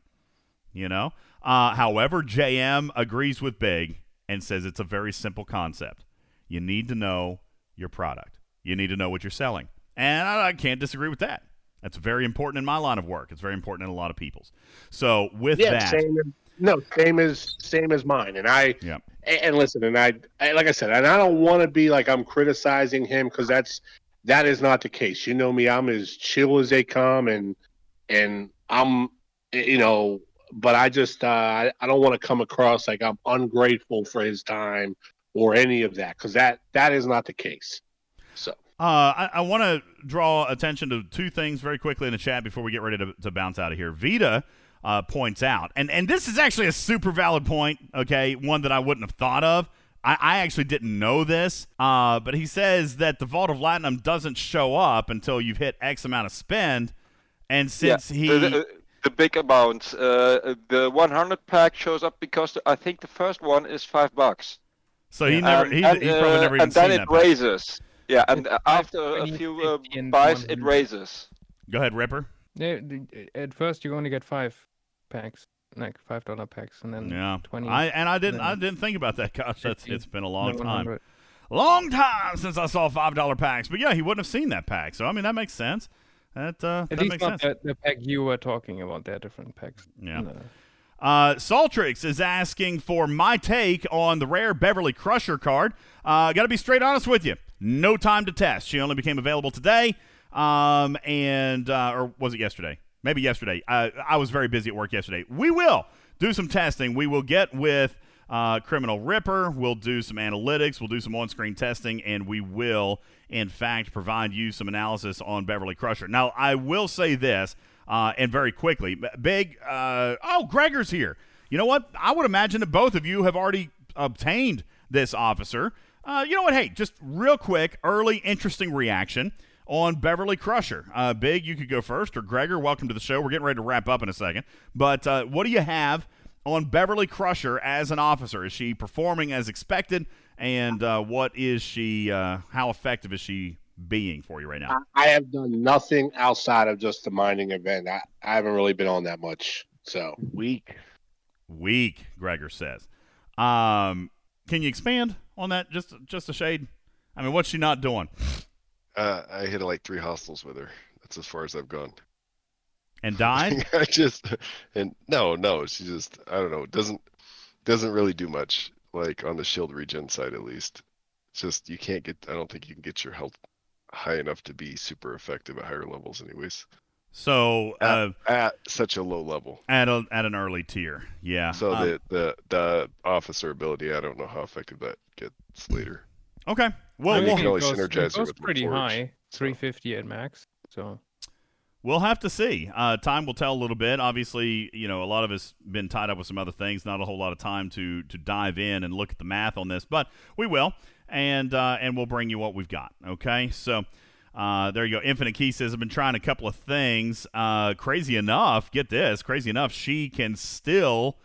You know. Uh, however, JM agrees with Big and says it's a very simple concept. You need to know your product. You need to know what you're selling, and I, I can't disagree with that. That's very important in my line of work. It's very important in a lot of people's. So with yeah, that, same. No, same as same as mine. And I yeah. and, listen, and I, I like I said, and I don't want to be like I'm criticizing him because that's that is not the case. You know me, I'm as chill as they come, and and I'm you know, but I just uh, I, I don't want to come across like I'm ungrateful for his time or any of that because that that is not the case. So Uh, I, I want to draw attention to two things very quickly in the chat before we get ready to, to bounce out of here. Vita uh, points out, and, and this is actually a super valid point, okay, one that I wouldn't have thought of. I, I actually didn't know this, uh, but he says that the Vault of Latinum doesn't show up until you've hit X amount of spend. And since yeah, he. the, the, the big amount, uh, the 100 pack shows up because I think the first one is five bucks. So he never, And- he, and, he's probably uh, never even and then seen it that. pack. raises. Yeah, and It's after a few uh, buys, it raises. Go ahead, Ripper. Yeah, at first you only get five packs, like five dollar packs, and then Yeah, twenty. I and I didn't I didn't think about that. Gosh, that's it's been a long time, long time since I saw five dollar packs. But yeah, he wouldn't have seen that pack. So I mean, that makes sense. That uh, At that least makes not sense. the, the pack you were talking about. They're different packs. Yeah. No. Uh, Saltrix is asking for my take on the rare Beverly Crusher card. Uh, Got to be straight honest with you. No time to test. She only became available today, um, and uh, or was it yesterday? Maybe yesterday. Uh, I was very busy at work yesterday. We will do some testing. We will get with uh, Criminal Ripper. We'll do some analytics. We'll do some on-screen testing, and we will, in fact, provide you some analysis on Beverly Crusher. Now, I will say this, uh, and very quickly, big. Uh, oh, Gregor's here. You know what? I would imagine that both of you have already obtained this officer. Uh, you know what? Hey, just real quick, early interesting reaction on Beverly Crusher. Uh, Big, you could go first, or Gregor, welcome to the show. We're getting ready to wrap up in a second. But uh, what do you have on Beverly Crusher as an officer? Is she performing as expected? And uh, what is she, uh, how effective is she being for you right now? I, I have done nothing outside of just the mining event. I, I haven't really been on that much. So weak. Weak, Gregor says. Um, can you expand on that just just a shade? I mean, what's she not doing? Uh, I hit like three hostiles with her. That's as far as I've gone. And died? I just and no, no, she just I don't know. Doesn't doesn't really do much. Like on the shield regen side, at least. It's just you can't get. I don't think you can get your health high enough to be super effective at higher levels, anyways. So uh, at, at such a low level. at a, at an early tier, yeah. So Um, the, the the officer ability, I don't know how effective that gets later. Okay. Well, And you we'll, can always It goes, synergize it it goes with pretty Reforged. high, 350 at max. So We'll have to see. Uh, time will tell a little bit. Obviously, you know, a lot of us been tied up with some other things. Not a whole lot of time to to dive in and look at the math on this, but we will, and uh, and we'll bring you what we've got. Okay, so. Uh, there you go. Infinite Key says, I've been trying a couple of things. Uh, crazy enough, get this, crazy enough, she can still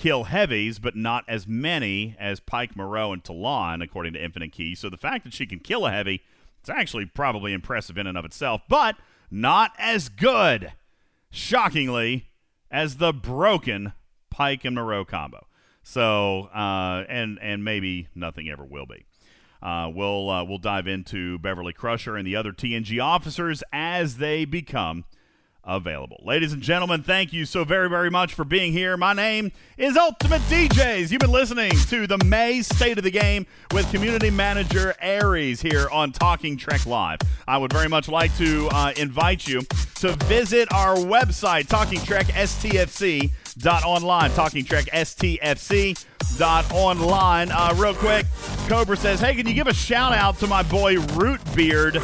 kill heavies, but not as many as Pike, Moreau, and Talon, according to Infinite Key. So the fact that she can kill a heavy, it's actually probably impressive in and of itself, but not as good, shockingly, as the broken Pike and Moreau combo. So, uh, and and maybe nothing ever will be. Uh, we'll uh, we'll dive into Beverly Crusher and the other TNG officers as they become available. Ladies and gentlemen, thank you so very, very much for being here. My name is Ultimate DJs. You've been listening to the May State of the Game with community manager Aries here on Talking Trek Live. I would very much like to uh, invite you to visit our website, Talking Trek STFC dot online talking trek stfc dot online uh, real quick cobra says hey can you give a shout out to my boy root beard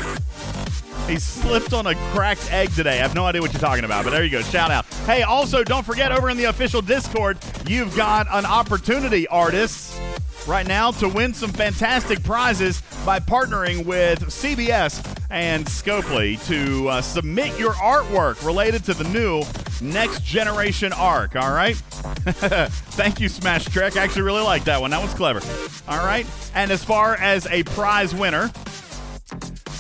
he slipped on a cracked egg today. I have no idea what you're talking about, but there you go. Shout out. Hey, also, don't forget over in the official Discord, you've got an opportunity, artists, right now to win some fantastic prizes by partnering with CBS and Scopely to uh, submit your artwork related to the new Next Generation Arc. All right? Thank you, Smash Trek. I actually really like that one. That was clever. All right? And as far as a prize winner,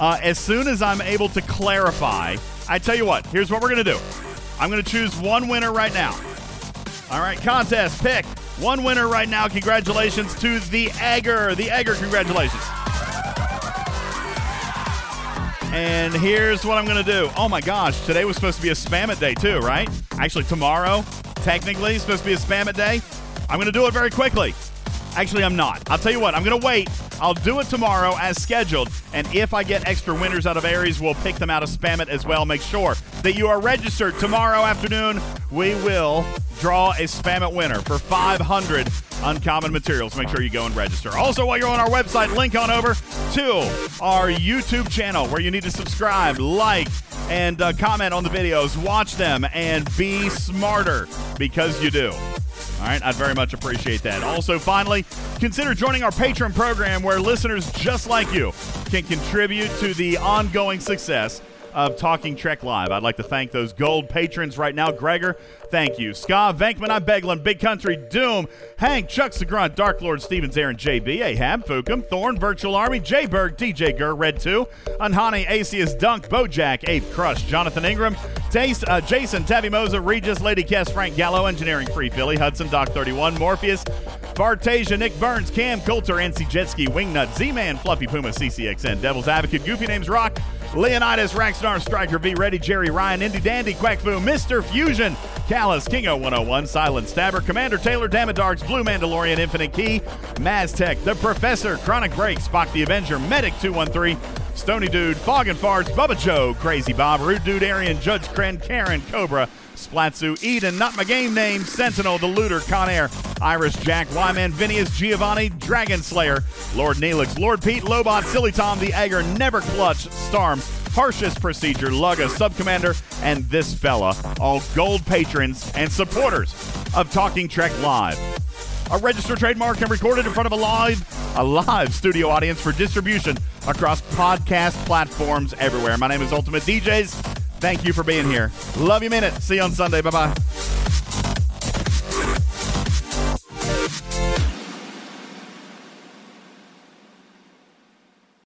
uh, as soon as I'm able to clarify, I tell you what, here's what we're going to do. I'm going to choose one winner right now. All right, contest, pick one winner right now. Congratulations to the Egger. The Egger, congratulations. And here's what I'm going to do. Oh my gosh, today was supposed to be a spam it day too, right? Actually, tomorrow, technically, supposed to be a spam it day. I'm going to do it very quickly. Actually, I'm not. I'll tell you what, I'm going to wait. I'll do it tomorrow as scheduled. And if I get extra winners out of Aries, we'll pick them out of Spam It as well. Make sure that you are registered. Tomorrow afternoon, we will draw a Spam It winner for 500 uncommon materials. Make sure you go and register. Also, while you're on our website, link on over to our YouTube channel where you need to subscribe, like, and uh, comment on the videos. Watch them and be smarter because you do. All right, I'd very much appreciate that. Also, finally, consider joining our Patreon program where listeners just like you can contribute to the ongoing success of Talking Trek Live. I'd like to thank those gold patrons right now. Gregor, thank you. Ska, Venkman, I'm Beglin, Big Country, Doom, Hank, Chuck Segrunt, Dark Lord, Stevens, Aaron, JB, Ahab, Fukum, Thorn, Virtual Army, Jay Berg, DJ Gur, Red 2, Anhani, Acius, Dunk, Bojack, Ape Crush, Jonathan Ingram, Taste, uh, Jason, Tavi Moza, Regis, Lady Kess, Frank Gallo, Engineering Free Philly, Hudson, Doc 31, Morpheus, Fartasia, Nick Burns, Cam Coulter, NC Jetski, Wingnut, Z-Man, Fluffy Puma, CCXN, Devil's Advocate, Goofy Names Rock, Leonidas, Rackstar, Striker, V Ready, Jerry Ryan, Indy Dandy, Quackfu, Mr. Fusion, Callus, Kingo 101, Silent Stabber, Commander Taylor, Damadarks, Blue Mandalorian, Infinite Key, Maztech, The Professor, Chronic Break, Spock the Avenger, Medic 213, Stony Dude, Fog and Farts, Bubba Joe, Crazy Bob, Rude Dude, Arian, Judge Kren, Karen, Cobra, Splatsu, Eden, Not My Game Name, Sentinel, The Looter, Conair, Iris, Jack, Wyman, Vinius, Giovanni, Dragon Slayer, Lord Neelix, Lord Pete, Lobot, Silly Tom, The Egger, Never Clutch, Storm, Harshest Procedure, Lugga, Subcommander, and this fella, all gold patrons and supporters of Talking Trek Live. A registered trademark and recorded in front of a live, a live studio audience for distribution across podcast platforms everywhere. My name is Ultimate DJs. Thank you for being here. Love you, minute. See you on Sunday. Bye bye.